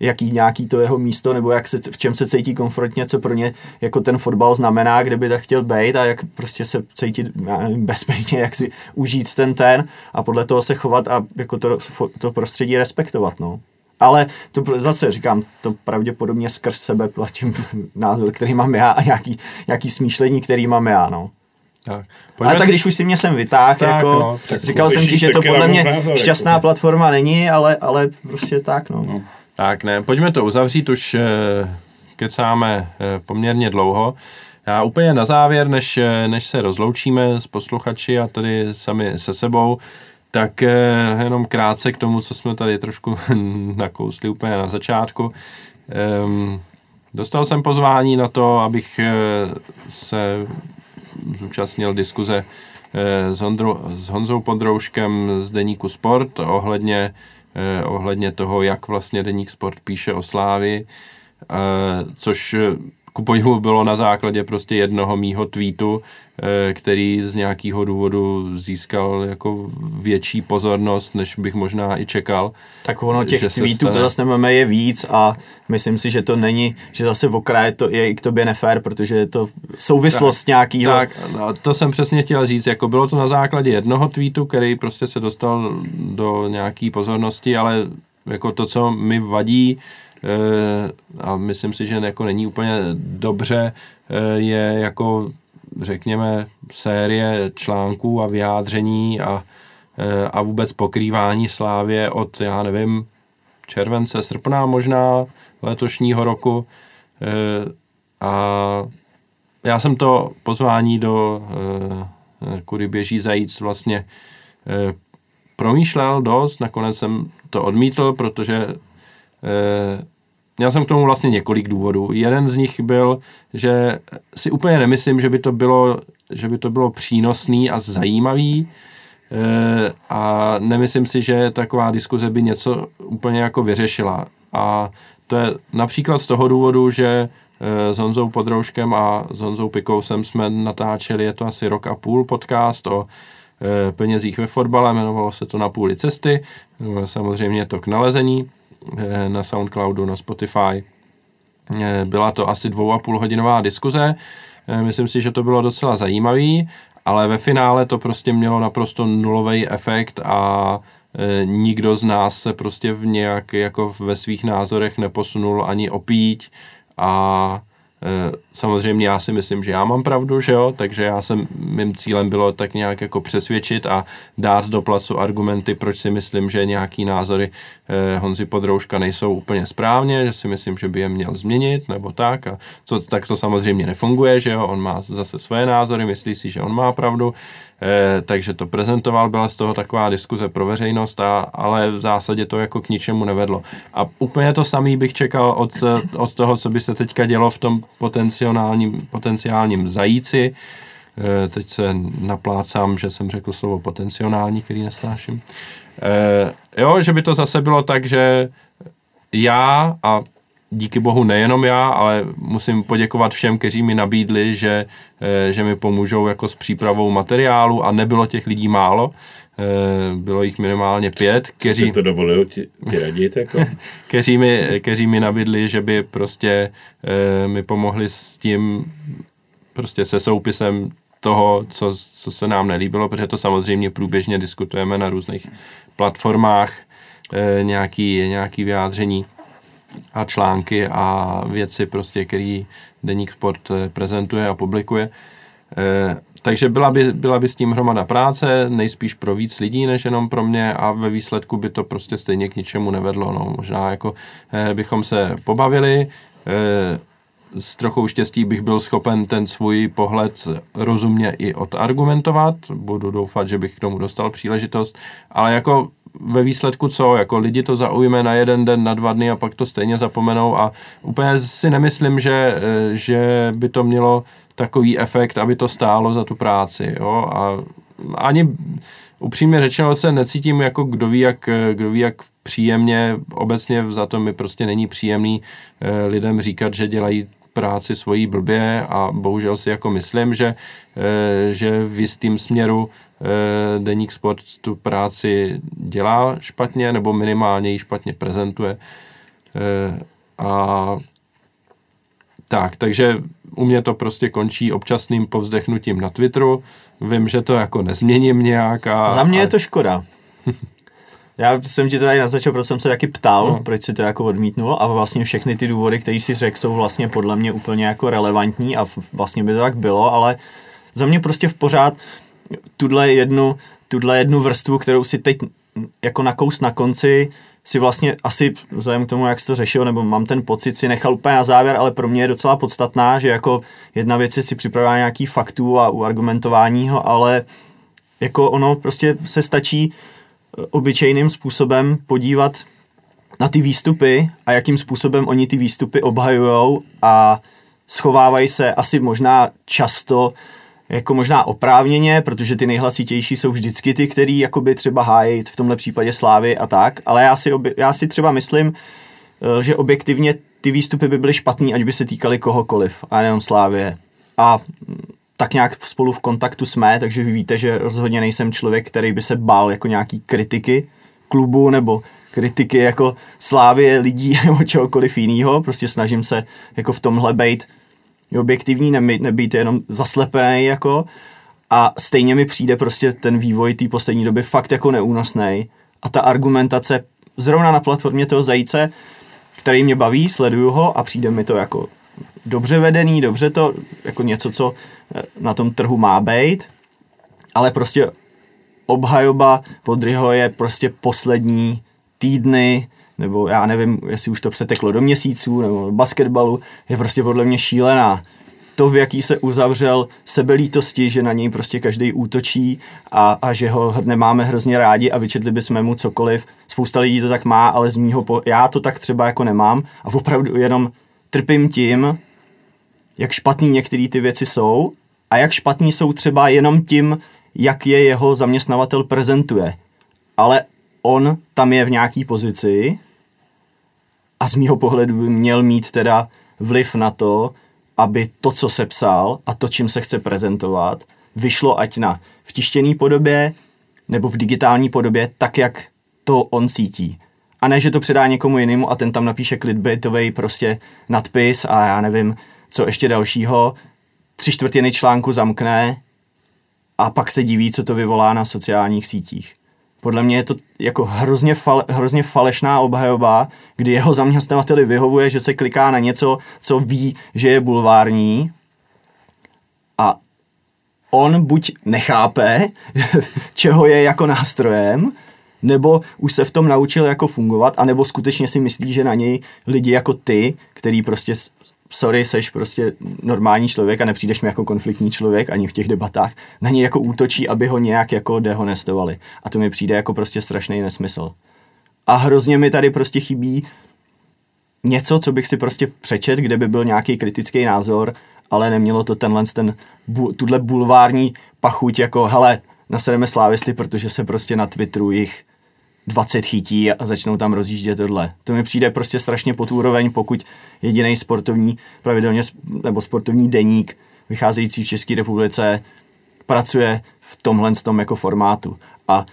jaký nějaký to jeho místo, nebo jak se, v čem se cítí komfortně, co pro ně jako ten fotbal znamená, kde by tak chtěl být a jak prostě se cítit nevím, bezpečně, jak si užít ten ten a podle toho se chovat a jako to, to prostředí respektovat, no. Ale to zase říkám, to pravděpodobně skrz sebe platím názor, který mám já a nějaký, nějaký smýšlení, který mám já, no. Tak. Ale tak když už si mě sem vytáhl, jako, no, tak říkal jsem ti, že to podle mě názor, šťastná jako. platforma není, ale, ale prostě tak, no. no. Tak ne, pojďme to uzavřít, už eh, kecáme eh, poměrně dlouho. Já úplně na závěr, než, eh, než se rozloučíme s posluchači a tady sami se sebou, tak jenom krátce k tomu, co jsme tady trošku nakousli úplně na začátku. Ehm, dostal jsem pozvání na to, abych se zúčastnil diskuze s, Hondru, s Honzou Podrouškem z Deníku Sport ohledně, ohledně toho, jak vlastně Deník Sport píše o Slávi, což ku podivu bylo na základě prostě jednoho mýho tweetu, eh, který z nějakého důvodu získal jako větší pozornost, než bych možná i čekal. Tak ono těch tweetů stane... to zase nemáme je víc a myslím si, že to není, že zase v okraje to je i k tobě nefér, protože je to souvislost tak, nějakýho. Tak, no, to jsem přesně chtěl říct, jako bylo to na základě jednoho tweetu, který prostě se dostal do nějaký pozornosti, ale jako to, co mi vadí, Eh, a myslím si, že jako není úplně dobře, eh, je jako řekněme série článků a vyjádření a, eh, a vůbec pokrývání Slávě od, já nevím, července, srpna možná letošního roku. A já jsem to pozvání do Kudy běží zajíc vlastně promýšlel dost, nakonec jsem to odmítl, protože Měl jsem k tomu vlastně několik důvodů. Jeden z nich byl, že si úplně nemyslím, že by to bylo, že by to bylo přínosný a zajímavý e, a nemyslím si, že taková diskuze by něco úplně jako vyřešila. A to je například z toho důvodu, že e, s Honzou Podrouškem a s Honzou Pikousem jsme natáčeli, je to asi rok a půl podcast o e, penězích ve fotbale, jmenovalo se to Na půli cesty, samozřejmě to k nalezení Eh, na Soundcloudu, na Spotify. Eh, byla to asi dvou a půl hodinová diskuze. Eh, myslím si, že to bylo docela zajímavý, ale ve finále to prostě mělo naprosto nulový efekt a nikdo z nás se prostě v nějak jako ve svých názorech neposunul ani opíť a Eh, samozřejmě já si myslím, že já mám pravdu, že jo, takže já jsem, mým cílem bylo tak nějak jako přesvědčit a dát do placu argumenty, proč si myslím, že nějaký názory eh, Honzi Podrouška nejsou úplně správně, že si myslím, že by je měl změnit nebo tak. A to, tak to samozřejmě nefunguje, že jo, on má zase své názory, myslí si, že on má pravdu, Eh, takže to prezentoval, byla z toho taková diskuze pro veřejnost, a, ale v zásadě to jako k ničemu nevedlo. A úplně to samý bych čekal od, od toho, co by se teďka dělo v tom potenciálním, potenciálním zajíci. Eh, teď se naplácám, že jsem řekl slovo potenciální, který nesnáším. Eh, jo, že by to zase bylo tak, že já a díky bohu nejenom já, ale musím poděkovat všem, kteří mi nabídli, že, eh, že mi pomůžou jako s přípravou materiálu a nebylo těch lidí málo. Eh, bylo jich minimálně pět, kteří... to dovolují ti, ti radit, jako? kteří, mi, kteří mi nabídli, že by prostě eh, mi pomohli s tím, prostě se soupisem toho, co, co se nám nelíbilo, protože to samozřejmě průběžně diskutujeme na různých platformách, nějaký, nějaký vyjádření a články a věci prostě, který Deník Sport prezentuje a publikuje. E, takže byla by, byla by s tím hromada práce, nejspíš pro víc lidí než jenom pro mě a ve výsledku by to prostě stejně k ničemu nevedlo. No, možná jako e, bychom se pobavili, e, s trochou štěstí bych byl schopen ten svůj pohled rozumně i odargumentovat. Budu doufat, že bych k tomu dostal příležitost, ale jako ve výsledku co, jako lidi to zaujme na jeden den, na dva dny a pak to stejně zapomenou a úplně si nemyslím, že, eh, že by to mělo takový efekt, aby to stálo za tu práci, jo, a ani upřímně řečeno se necítím jako kdo ví jak, kdo ví jak příjemně, obecně za to mi prostě není příjemný eh, lidem říkat, že dělají práci svojí blbě a bohužel si jako myslím, že, eh, že v jistým směru Eh, Deník Sport tu práci dělá špatně nebo minimálně ji špatně prezentuje. A tak, takže u mě to prostě končí občasným povzdechnutím na Twitteru. Vím, že to jako nezměním nějak. A, Za mě a... je to škoda. Já jsem ti to tady naznačil, protože jsem se taky ptal, no. proč si to jako odmítnul a vlastně všechny ty důvody, které si řekl, jsou vlastně podle mě úplně jako relevantní a vlastně by to tak bylo, ale za mě prostě v pořád tuhle jednu, tuhle jednu vrstvu, kterou si teď jako nakous na konci, si vlastně asi vzhledem k tomu, jak jsi to řešil, nebo mám ten pocit, si nechal úplně na závěr, ale pro mě je docela podstatná, že jako jedna věc je si připravovat nějaký faktů a uargumentování ho, ale jako ono prostě se stačí eh, obyčejným způsobem podívat na ty výstupy a jakým způsobem oni ty výstupy obhajujou a schovávají se asi možná často jako možná oprávněně, protože ty nejhlasitější jsou vždycky ty, který jakoby třeba hájí v tomhle případě Slávy a tak, ale já si, obě, já si třeba myslím, eh, že objektivně ty výstupy by byly špatný, ať by se týkaly kohokoliv, a nejenom Slávě. A mm, tak nějak spolu v kontaktu jsme, takže vy víte, že rozhodně nejsem člověk, který by se bál jako nějaký kritiky klubu nebo kritiky jako slávě lidí nebo čehokoliv jiného. Prostě snažím se jako v tomhle být objektivní, nebýt, nebýt jenom zaslepený jako. A stejně mi přijde prostě ten vývoj té poslední doby fakt jako neúnosný a ta argumentace zrovna na platformě toho zajíce, který mě baví, sleduju ho a přijde mi to jako dobře vedený, dobře to, jako něco, co eh, na tom trhu má být, ale prostě obhajoba Podryho je prostě poslední týdny, nebo já nevím, jestli už to přeteklo do měsíců, nebo basketbalu, je prostě podle mě šílená. To, v jaký se uzavřel sebelítosti, že na něj prostě každý útočí a, a že ho nemáme hrozně rádi a vyčetli bychom mu cokoliv. Spousta lidí to tak má, ale z mýho po... já to tak třeba jako nemám a opravdu jenom trpím tím, jak špatný některé ty věci jsou a jak špatný jsou třeba jenom tím, jak je jeho zaměstnavatel prezentuje. Ale on tam je v nějaký pozici a z mýho pohledu by měl mít teda vliv na to, aby to, co se psal a to, čím se chce prezentovat, vyšlo ať na vtištěný podobě nebo v digitální podobě, tak, jak to on cítí. A ne, že to předá někomu jinému a ten tam napíše clickbaitový prostě nadpis a já nevím, co ještě dalšího, tři čtvrtiny článku zamkne a pak se diví, co to vyvolá na sociálních sítích. Podle mě je to jako hrozně, fal, hrozně falešná obhajoba, kdy jeho zaměstnavateli vyhovuje, že se kliká na něco, co ví, že je bulvární. A on buď nechápe, čeho je jako nástrojem, nebo už se v tom naučil jako fungovat, anebo skutečně si myslí, že na něj lidi jako ty, který prostě sorry, seš prostě normální člověk a nepřijdeš mi jako konfliktní člověk ani v těch debatách, na něj jako útočí, aby ho nějak jako dehonestovali. A to mi přijde jako prostě strašný nesmysl. A hrozně mi tady prostě chybí něco, co bych si prostě přečet, kde by byl nějaký kritický názor, ale nemělo to tenhle ten, bu, tuhle bulvární pachuť jako, hele, nasedeme slávisty, protože se prostě na Twitteru jich 20 chytí a začnou tam rozjíždět tohle. To mi přijde prostě strašně pod úroveň, pokud jediný sportovní, pravidelně nebo sportovní deník vycházející v České republice pracuje v tomhle tom jako formátu. A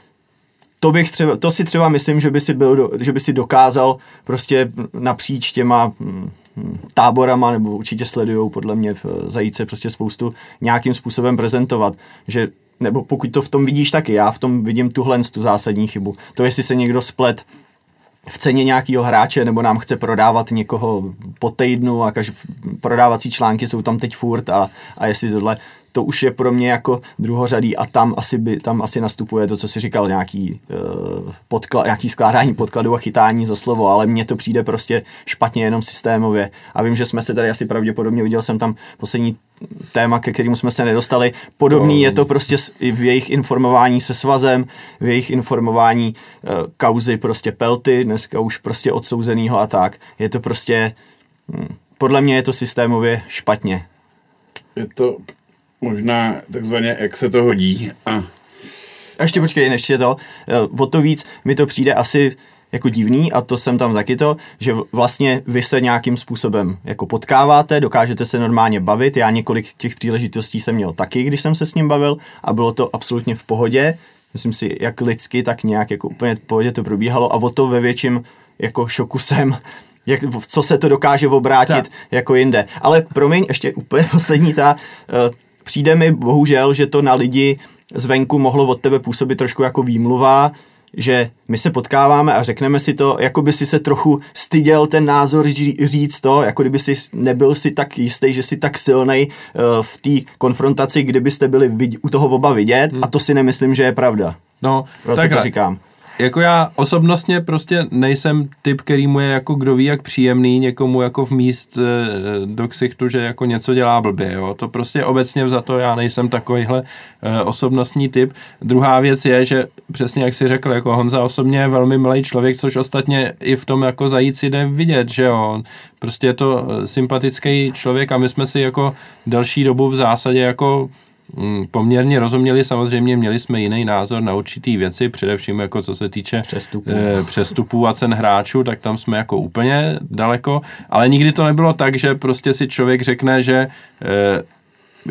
to, bych třeba, to si třeba myslím, že by si, byl, že by si dokázal prostě napříč těma hm, táborama, nebo určitě sledují podle mě Zajíce prostě spoustu nějakým způsobem prezentovat, že nebo pokud to v tom vidíš taky, já v tom vidím tuhle tu zásadní chybu. To, jestli se někdo splet v ceně nějakého hráče, nebo nám chce prodávat někoho po týdnu a kaž, prodávací články jsou tam teď furt a, a jestli tohle, to už je pro mě jako druhořadý a tam asi, by, tam asi nastupuje to, co si říkal, nějaký, uh, podkla, nějaký skládání podkladu a chytání za slovo, ale mně to přijde prostě špatně jenom systémově. A vím, že jsme se tady asi pravděpodobně, viděl jsem tam poslední téma, ke kterému jsme se nedostali. Podobný je to prostě v jejich informování se svazem, v jejich informování uh, kauzy prostě Pelty, dneska už prostě odsouzenýho a tak. Je to prostě, hm, podle mě je to systémově špatně. Je to možná takzvaně, jak se to hodí. A, a ještě počkej, ještě to. Eh, o to víc mi to přijde asi jako divný a to jsem tam taky to, že vlastně vy se nějakým způsobem jako potkáváte, dokážete se normálně bavit. Já několik těch příležitostí jsem měl taky, když jsem se s ním bavil a bylo to absolutně v pohodě. Myslím si, jak lidsky, tak nějak jako úplně v pohodě to probíhalo a o to ve větším jako šoku jsem, jak, co se to dokáže obrátit tak. jako jinde. Ale promiň, ještě úplně poslední ta, uh, přijde mi bohužel, že to na lidi zvenku mohlo od tebe působit trošku jako výmluva, že my se potkáváme a řekneme si to, jako by si se trochu styděl ten názor říct to, jako kdyby si nebyl si tak jistý, že si tak silný uh, v té konfrontaci, kdybyste byli u toho oba vidět hmm. a to si nemyslím, že je pravda. No, Proto to říkám jako já osobnostně prostě nejsem typ, který mu je jako kdo ví jak příjemný někomu jako v míst e, do ksichtu, že jako něco dělá blbě, jo. To prostě obecně za to já nejsem takovýhle e, osobnostní typ. Druhá věc je, že přesně jak si řekl, jako Honza osobně je velmi milý člověk, což ostatně i v tom jako zajíci jde vidět, že jo. Prostě je to sympatický člověk a my jsme si jako další dobu v zásadě jako poměrně rozuměli, samozřejmě měli jsme jiný názor na určitý věci, především jako co se týče Přestupů. eh, přestupů a cen hráčů, tak tam jsme jako úplně daleko, ale nikdy to nebylo tak, že prostě si člověk řekne, že eh,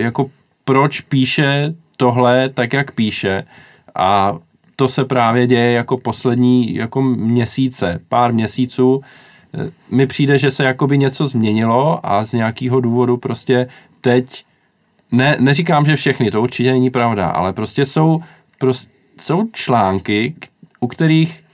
jako proč píše tohle tak, jak píše. A to se právě děje jako poslední jako měsíce, pár měsíců, Eh, mi přijde, že se jakoby něco změnilo a z nějakého důvodu prostě teď, ne, neříkám, že všechny, to určitě není pravda, ale prostě jsou, prostě jsou články, u kterých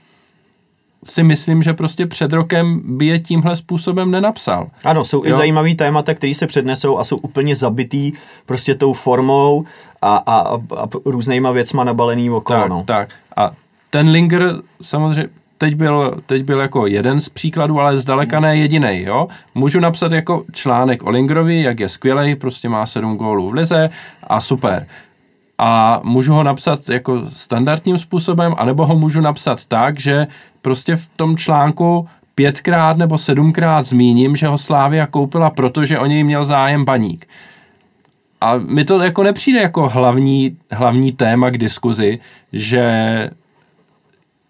si myslím, že prostě před rokem by je tímhle způsobem nenapsal. Ano, jsou i Jo. zajímavý témata, které se přednesou a jsou úplně zabitý prostě tou formou a, a, a, a různýma věcma nabalený okolo. Tak, no. tak. A ten Linger samozřejmě teď byl, teď byl jako jeden z příkladů, ale zdaleka ne jediný. Jo? Můžu napsat jako článek o Lingerovi, jak je skvělý, prostě má sedm gólů v lize a super. A můžu ho napsat jako standardním způsobem, anebo ho můžu napsat tak, že prostě v tom článku pětkrát nebo sedmkrát zmíním, že ho Slávia koupila, protože o něj měl zájem baník. A mi to jako nepřijde jako hlavní, hlavní téma k diskuzi, že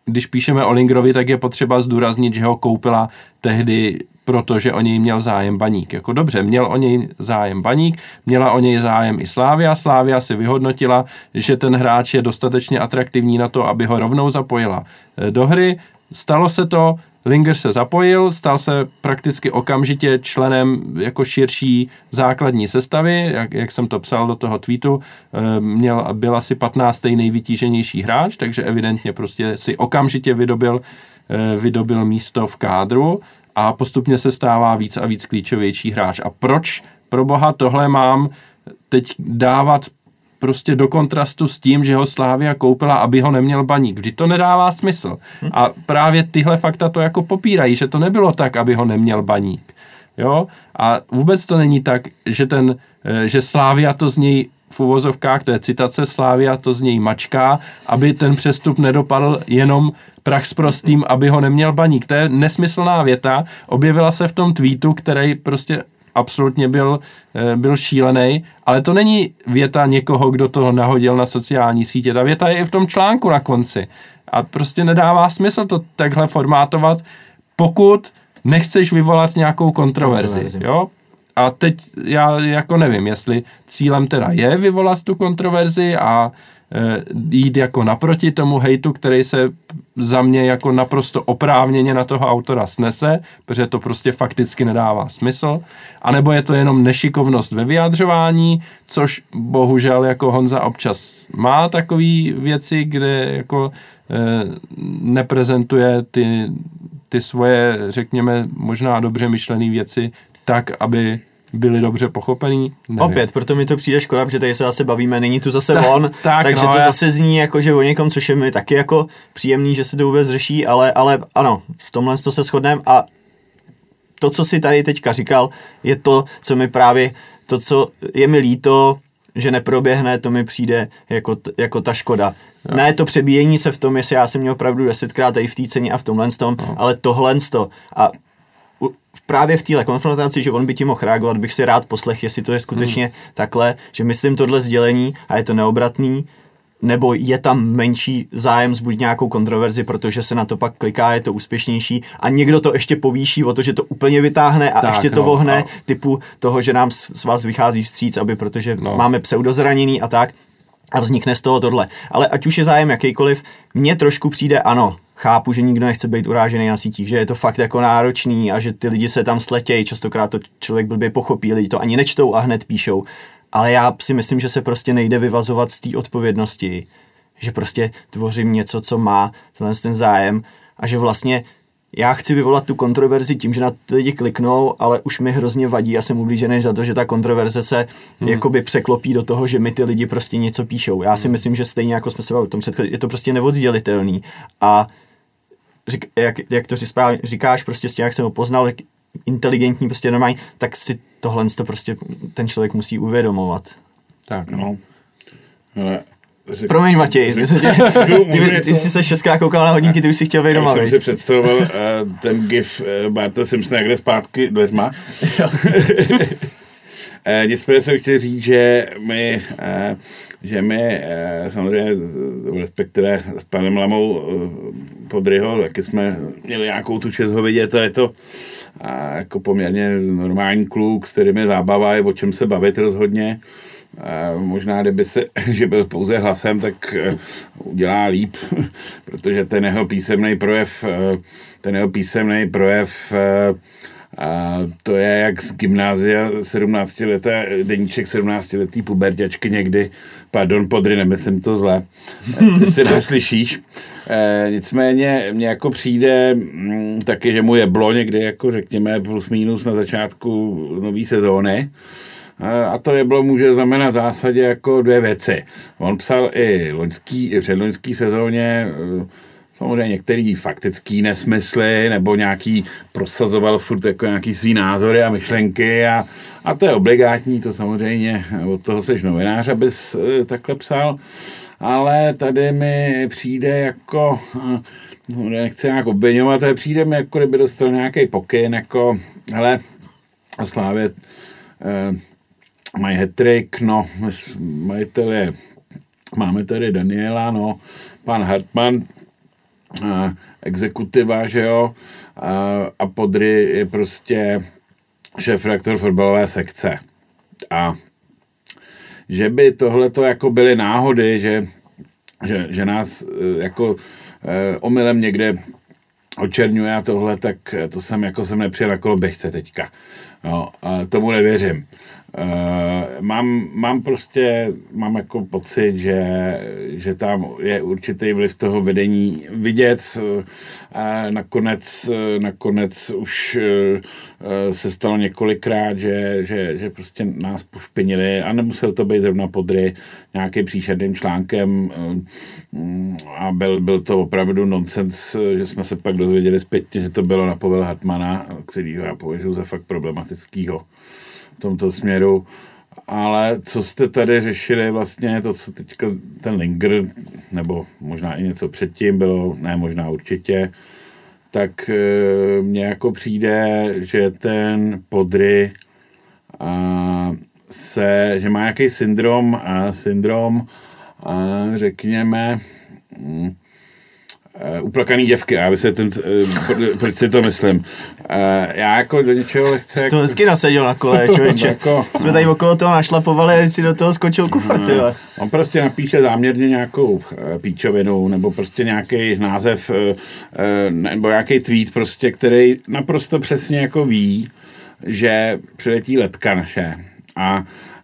když píšeme o Lingerovi, tak je potřeba zdůraznit, že ho koupila tehdy, protože o něj měl zájem baník. Jako dobře, měl o něj zájem baník, měla o něj zájem i Slávia. Slávia si vyhodnotila, že ten hráč je dostatečně atraktivní na to, aby ho rovnou zapojila eh, do hry. Stalo se to, Linger se zapojil, stal se prakticky okamžitě členem jako širší základní sestavy, jak, jak jsem to psal do toho tweetu, eh, měl, byl asi 15. nejvytíženější hráč, takže evidentně prostě si okamžitě vydobil, eh, vydobil místo v kádru a postupně se stává víc a víc klíčovější hráč. A proč pro boha tohle mám teď dávat prostě do kontrastu s tím, že ho Slávia koupila, aby ho neměl baník. Vždyť to nedává smysl. A právě tyhle fakta to jako popírají, že to nebylo tak, aby ho neměl baník. Jo? A vůbec to není tak, že ten, eh, že Slávia to z něj v uvozovkách, to je citace Slávia, to z něj mačká, aby ten přestup nedopadl jenom prach s prostým, aby ho neměl baník. To je nesmyslná věta, objevila se v tom tweetu, který prostě absolutně byl, eh, byl šílený, ale to není věta někoho, kdo to nahodil na sociální sítě. Ta věta je i v tom článku na konci. A prostě nedává smysl to takhle formátovat, pokud nechceš vyvolat nějakou kontroverzi. Kontroverzi. Jo? A teď já jako nevím, jestli cílem teda je vyvolat tu kontroverzi a jít jako naproti tomu hejtu, který se za mě jako naprosto oprávněně na toho autora snese, protože to prostě fakticky nedává smysl, anebo je to jenom nešikovnost ve vyjadřování, což bohužel jako Honza občas má takové věci, kde jako e, neprezentuje ty, ty svoje, řekněme, možná dobře myšlené věci tak, aby byly dobře pochopený. Nevím. Opět, proto mi to přijde škoda, protože tady se zase bavíme, není tu zase Tak, on, tak, takže no, to já- zase zní jako, že o někom, což je mi taky jako příjemný, že se to vůbec řeší, ale, ale ano, v tomhle to se shodneme a to, co si tady teďka říkal, je to, co mi právě, to, co je mi líto, že neproběhne, to mi přijde jako, t- jako ta škoda. No. Ne to přebíjení se v tom, jestli já jsem měl pravdu desetkrát tady v té ceně a v tomhle tom, no. ale tohle to. A právě v téhle konfrontaci, že on by ti mohl reagovat, bych si rád poslech, jestli to je skutečně hmm. takhle, že myslím tohle sdělení a je to neobratný, nebo je tam menší zájem zbudit nějakou kontroverzi, protože se na to pak kliká, je to úspěšnější a někdo to ještě povýší o to, že to úplně vytáhne a Tak, ještě to no, vohne a- typu toho, že nám s vás vychází vstříc, aby protože No. no. máme pseudozraněný a tak a vznikne z toho tohle. Ale ať už je zájem jakýkoliv, mně trošku přijde ano, chápu, že nikdo nechce být urážený na sítích, že je to fakt jako náročný a že ty lidi se tam sletějí, častokrát to člověk blbě pochopí, lidi to ani nečtou a hned píšou. Ale já si myslím, že se prostě nejde vyvazovat z té odpovědnosti, že prostě tvořím něco, co má tenhle ten zájem a že vlastně já chci vyvolat tu kontroverzi tím, že na ty lidi kliknou, ale už mi hrozně vadí a jsem ublížený za to, že ta kontroverze se hmm. jakoby překlopí do toho, že mi ty lidi prostě něco píšou. Já si myslím, že stejně jako jsme se bavili o tom setkali, je to prostě neoddělitelný a řík, jak, jak to říkáš, říkáš, prostě s tím, jak jsem ho poznal, jak inteligentní, prostě normální, tak si tohle to prostě ten člověk musí uvědomovat. Tak, no. No. Řek, Promiň Matěj, my jsme tě, ty, ty, jsi se šestkrát koukal na hodinky, ty už si chtěl já doma, jsem viď? si představoval uh, ten gif uh, Barta Simpsona, jak jde zpátky dveřma. E, nicméně jsem chtěl říct, že my, e, že my e, samozřejmě, respektive s panem Lamou e, Podryho, taky jsme měli nějakou tu čest ho vidět a je to a jako poměrně normální kluk, s kterým je zábava, je o čem se bavit rozhodně. A možná, kdyby se, že byl pouze hlasem, tak udělá líp, protože ten jeho písemný projev, ten jeho písemný projev a to je jak z gymnázia 17 leté, deníček 17 letý puberťačky někdy, pardon, podry, nemyslím to zle, jestli neslyšíš. E, nicméně mně jako přijde m, mm, taky, že mu je blo někdy, jako řekněme, plus minus na začátku nové sezóny. A to jeblo může znamenat v zásadě jako dvě věci. On psal i loňský, i předloňský sezóně samozřejmě některý faktický nesmysly, nebo nějaký prosazoval furt jako nějaký svý názory a myšlenky a, a to je obligátní, to samozřejmě od toho seš novinář, abys e, takhle psal, ale tady mi přijde jako, no, nechci nějak obvinovat, ale přijde mi jako kdyby dostal nějaký pokyn, jako, hele, Slávě e, mají hetrik, no, majitel je, máme tady Daniela, no, pan Hartmann exekutiva, že jo, a, Podry je prostě šéf reaktor fotbalové sekce. A že by tohle to jako byly náhody, že, že, že nás e, jako eh, omylem někde očerňuje a tohle, tak to jsem jako jsem nepřijel na koloběžce teďka. No, a tomu nevěřím. Uh, mám, mám prostě, mám jako pocit, že, že tam je určitý vliv toho vedení vidět. A nakonec, nakonec už se stalo několikrát, že, že, že prostě nás pošpinili a nemusel to být zrovna podry nějakým příšerným článkem a byl, byl to opravdu nonsens, že jsme se pak dozvěděli zpětně, že to bylo na povel Hartmana, který já považuji za fakt problematického v tomto směru. Ale co jste tady řešili vlastně, to, co teďka ten Linger, nebo možná i něco předtím bylo, ne možná určitě, tak e, mně jako přijde, že ten Podry a, se, že má nějaký syndrom, a syndrom, a, řekněme, mm, Uh, uplakaný děvky, já vysvětlím, uh, proč si to myslím. Uh, já jako do něčeho lehce... Jsi to hezky nasadil na kole, člověče. jako, Jsme tady okolo toho našlapovali a si do toho skočil kufr, ty uh, On prostě napíše záměrně nějakou uh, píčovinu, nebo prostě nějaký název, uh, uh, nebo nějaký tweet prostě, který naprosto přesně jako ví, že přiletí letka naše. A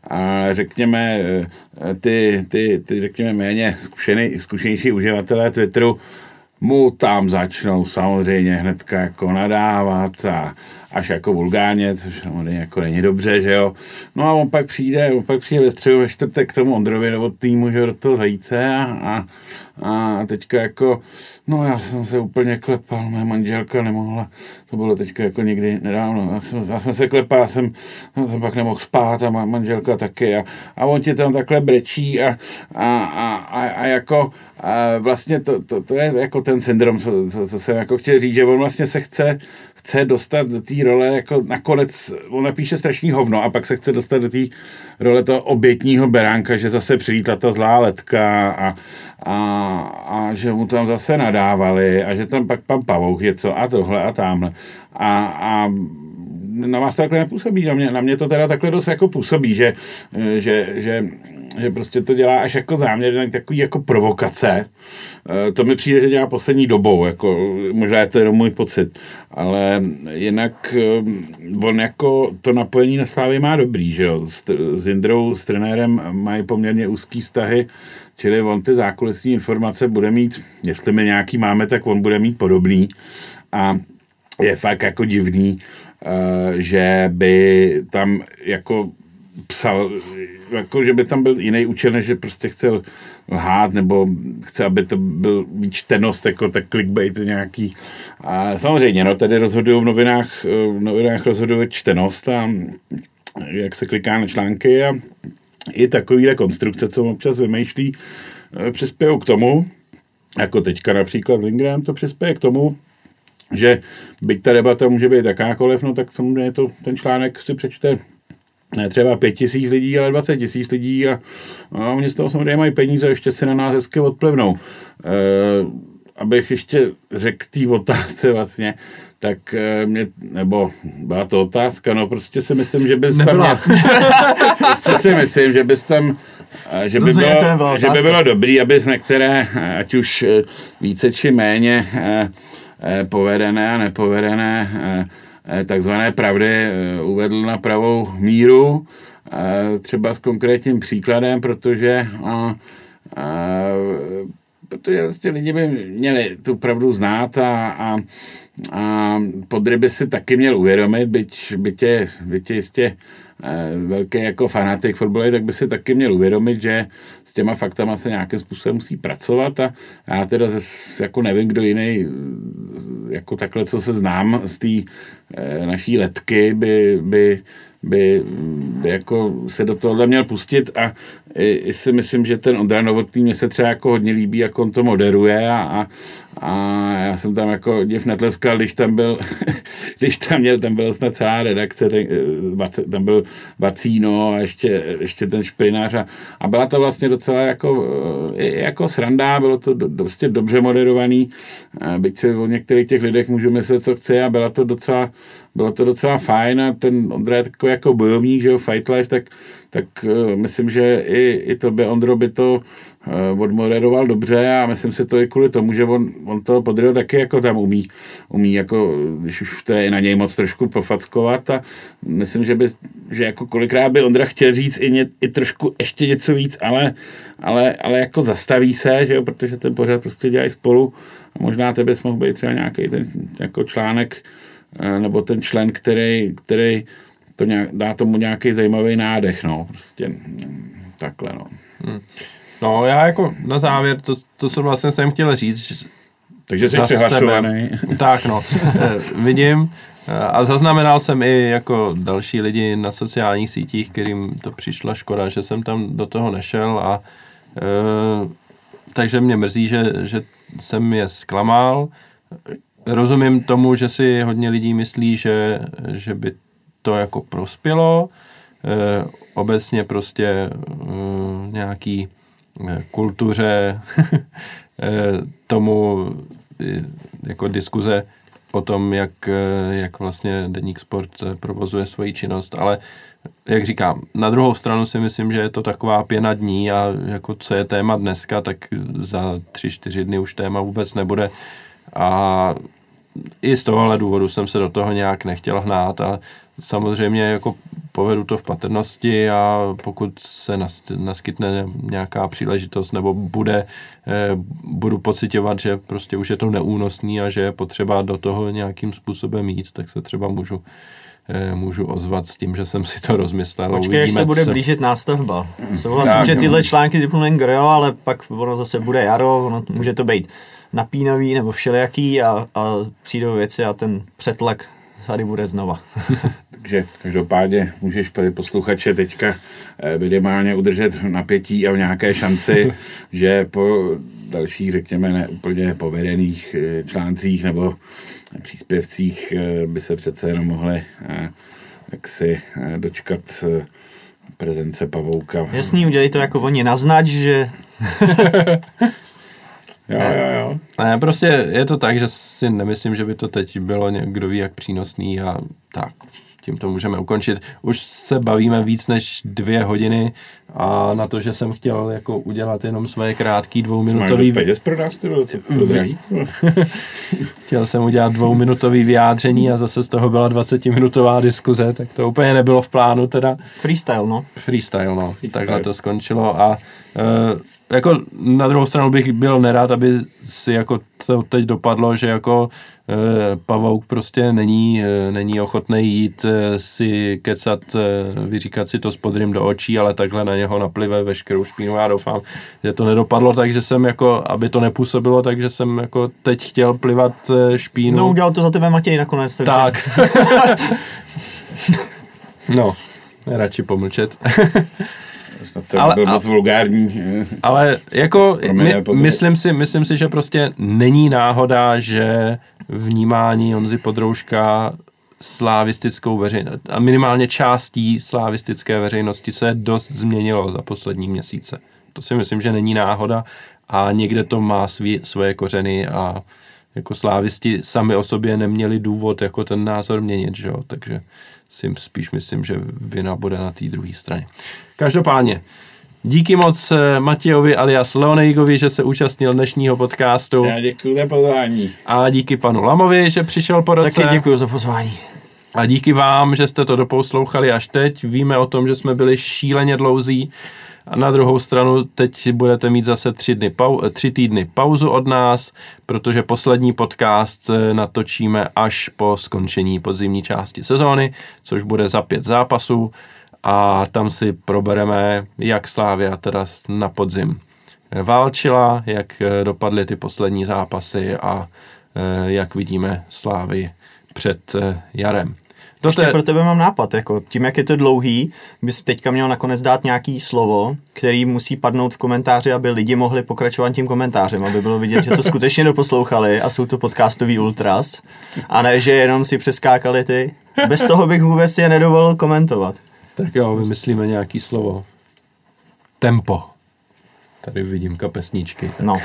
a řekněme, ty, ty, ty řekněme méně zkušený, zkušenější uživatelé Twitteru mu tam začnou samozřejmě hnedka jako nadávat a až jako vulgárně, což samozřejmě jako není dobře, že jo. No a on pak přijde, on pak přijde ve středu ve čtvrtek k tomu Ondrovi nebo týmu, že do toho zajíce a, a, a teďka jako, no já jsem se úplně klepal, moje manželka nemohla, to bylo teďka jako někdy nedávno, já jsem, já jsem se klepal, já jsem, já jsem pak nemohl spát a má manželka taky a, a on ti tam takhle brečí a, a, a, a, a jako a vlastně to, to, to, je jako ten syndrom, co, co, co jsem jako chtěl říct, že on vlastně se chce chce dostat do té role, jako nakonec, on napíše strašný hovno a pak se chce dostat do té role toho obětního beránka, že zase přilítla ta zlá letka a, a, a že mu tam zase nadávali a že tam pak pan Pavouk je co a tohle a tamhle. A, a na vás takhle nepůsobí, na mě, na mě to teda takhle dost jako působí, že, že, že že prostě to dělá až jako záměr, takový jako provokace. Eh, to mi přijde, že dělá poslední dobou, jako, možná je to jenom můj pocit, ale jinak eh, on jako to napojení na Slávy má dobrý, že jo, s, s Jindrou, s trenérem mají poměrně úzký vztahy, čili on ty zákulisní informace bude mít, jestli my nějaký máme, tak on bude mít podobný. A je fakt jako divný, eh, že by tam jako psal, jako, že by tam byl jiný účel, než že prostě chtěl lhát, nebo chce, aby to byl výčtenost, jako tak clickbait nějaký. A samozřejmě, no, tady rozhodují v novinách, v novinách rozhoduje čtenost a jak se kliká na články a i takovýhle konstrukce, co občas vymýšlí, eh, přispějí k tomu, jako teďka například Lindgren, to přispěje k tomu, že byť ta debata může být jakákoliv, no tak samozřejmě to, ten článek si přečte ne třeba pět tisíc lidí, ale 20 tisíc lidí a, a oni z toho samozřejmě mají peníze, ještě si na nás hezky odplivnou. E, abych ještě řekl té otázce vlastně, tak eh, mě, nebo byla to otázka, no prostě si myslím, že bys tam prostě si myslím, že bys tam že by, bylo, že by bylo dobrý, aby z některé, ať už více či méně povedené a nepovedené takzvané pravdy uvedl na pravou míru, třeba s konkrétním příkladem, protože protože vlastně lidi by měli tu pravdu znát a, a, a podry by si taky měl uvědomit, byť, byť, je, byť je jistě eh, velký jako fanatik fotbalu, tak by si taky měl uvědomit, že s těma faktama se nějakým způsobem musí pracovat. A já teda zase jako nevím, kdo jiný jako takhle, co se znám z té eh, naší letky, by, by by, by jako se do tohohle měl pustit. A i, si myslím, že ten Ondra Novotný mě se třeba jako hodně líbí, jak on to moderuje a, a, a já jsem tam jako div netleskal, když tam byl, když tam měl, tam byla snad celá redakce, ten, eh, tam byl Vacíno a ještě, ještě ten šprinář a, a byla to vlastně docela jako, eh, jako sranda, bylo to do, prostě dobře moderovaný, byť si o některých těch lidech můžu myslet, co chce a byla to docela bylo to docela fajn a ten Ondra je takový jako bojovník, že jo, Fight Life, tak, tak myslím, že i, i to by Ondro by to odmoderoval dobře a myslím si to i kvůli tomu, že on, on to podryl taky jako tam umí, umí jako, když už to je na něj moc trošku pofackovat a myslím, že by, že jako kolikrát by Ondra chtěl říct i, ně, i trošku ještě něco víc, ale, ale, ale jako zastaví se, že jo, protože ten pořád prostě dělají spolu a možná tebe mohl být třeba nějaký ten jako článek, Eh, nebo ten člen, který, který to nějak, dá tomu nějaký zajímavý nádech, no, prostě takhle, no. Hmm. No, já jako na závěr, to, to jsem vlastně jsem chtěl říct, takže jsi přihlašovaný. Tak no, eh, vidím. Eh, a zaznamenal jsem i jako další lidi na sociálních sítích, kterým to přišla škoda, že jsem tam do toho nešel a e, takže mě mrzí, že, že jsem je zklamal rozumím tomu, že si hodně lidí myslí, že, že by to jako prospělo. E, obecně prostě e, nějaký kultuře e, tomu e, jako diskuze o tom, jak, jak vlastně Deník Sport provozuje svoji činnost, ale jak říkám, na druhou stranu si myslím, že je to taková pěna dní a jako co je téma dneska, tak za tři, čtyři dny už téma vůbec nebude. A i z tohohle důvodu jsem se do toho nějak nechtěl hnát a samozřejmě jako povedu to v patrnosti a pokud se naskytne nějaká příležitost nebo bude, eh, budu pocitovat, že prostě už je to neúnosný a že je potřeba do toho nějakým způsobem jít, tak se třeba můžu eh, můžu ozvat s tím, že jsem si to rozmyslel. Počkej, až se bude blížit nástavba. Souhlasím, že tyhle články typu jo, ale pak ono zase bude jaro, ono, může to být napínavý nebo všelijaký a, a přijdou věci a ten přetlak tady bude znova. Takže každopádně můžeš posluchače teďka eh, minimálně udržet napětí a v nějaké šanci, že po dalších, řekněme, neúplně povedených eh, článcích nebo příspěvcích eh, by se přece jenom mohli jaksi dočkat prezence pavouka. Jasný, udělej to jako oni naznač, že Jo, jo, jo. Ne, prostě je to tak, že si nemyslím, že by to teď bylo někdo ví jak přínosný a tak. Tím to můžeme ukončit. Už se bavíme víc než dvě hodiny a na to, že jsem chtěl jako udělat jenom své krátký dvouminutový... Máš peněz pro nás, to chtěl jsem udělat dvouminutový vyjádření a zase z toho byla 20-minutová diskuze, tak to úplně nebylo v plánu teda. Freestyle, no. Freestyle, no. Freestyle. Takhle to skončilo a uh, jako na druhou stranu bych byl nerad, aby si jako to teď dopadlo, že jako e, Pavouk prostě není, e, není ochotný jít e, si kecat, e, vyříkat si to s podrým do očí, ale takhle na něho naplive veškerou špínu. Já doufám, že to nedopadlo, takže jsem jako, aby to nepůsobilo, takže jsem jako teď chtěl plivat e, špínu. No udělal to za tebe Matěj nakonec. Takže... Tak. no, radši pomlčet. snad jsem ale, byl moc vulgární. Ale jako my, myslím, si, myslím si, že prostě není náhoda, že vnímání Honzy Podrouška slávistickou veřejnost a minimálně částí slávistické veřejnosti se dost změnilo za poslední měsíce. To si myslím, že není náhoda a někde to má svý, svoje kořeny a jako slávisti sami o sobě neměli důvod jako ten názor měnit, že jo? takže si spíš myslím, že vina bude na té druhé straně. Každopádně, díky moc eh, Matějovi alias Leonejgovi, že se účastnil dnešního podcastu. Já děkuji za pozvání. A díky panu Lamovi, že přišel po roce. Taky děkuji za pozvání. A díky vám, že jste to doposlouchali až teď. Víme o tom, že jsme byli šíleně dlouzí. A na druhou stranu teď budete mít zase tři, dny pau- tři týdny pauzu od nás, protože poslední podcast eh, natočíme až po skončení podzimní části sezóny, což bude za pět zápasů a tam si probereme, jak Slávia teda na podzim válčila, jak eh, dopadly ty poslední zápasy a eh, jak vidíme Slávy před jarem. Do Ještě té... pro tebe mám nápad, jako tím, jak je to dlouhý, bys teďka měl nakonec dát nějaký slovo, který musí padnout v komentáři, aby lidi mohli pokračovat tím komentářem, aby bylo vidět, že to skutečně doposlouchali a jsou to podcastový ultras, a ne, že jenom si přeskákali ty. Bez toho bych vůbec je nedovolil komentovat. Tak jo, vymyslíme nějaký slovo. Tempo. Tady vidím kapesníčky. No.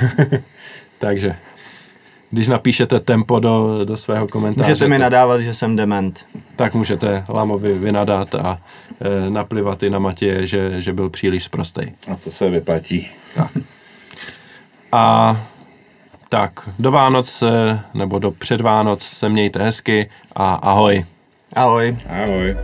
Takže když napíšete tempo do, do svého komentáře. Můžete mi nadávat, že jsem dement. Tak můžete Lamovi vynadat a e, naplivat i na Matěje, že, že byl příliš sprostej. A to se vyplatí. Tak. A tak, do Vánoc nebo do předvánoc se mějte hezky a ahoj. Ahoj. Ahoj.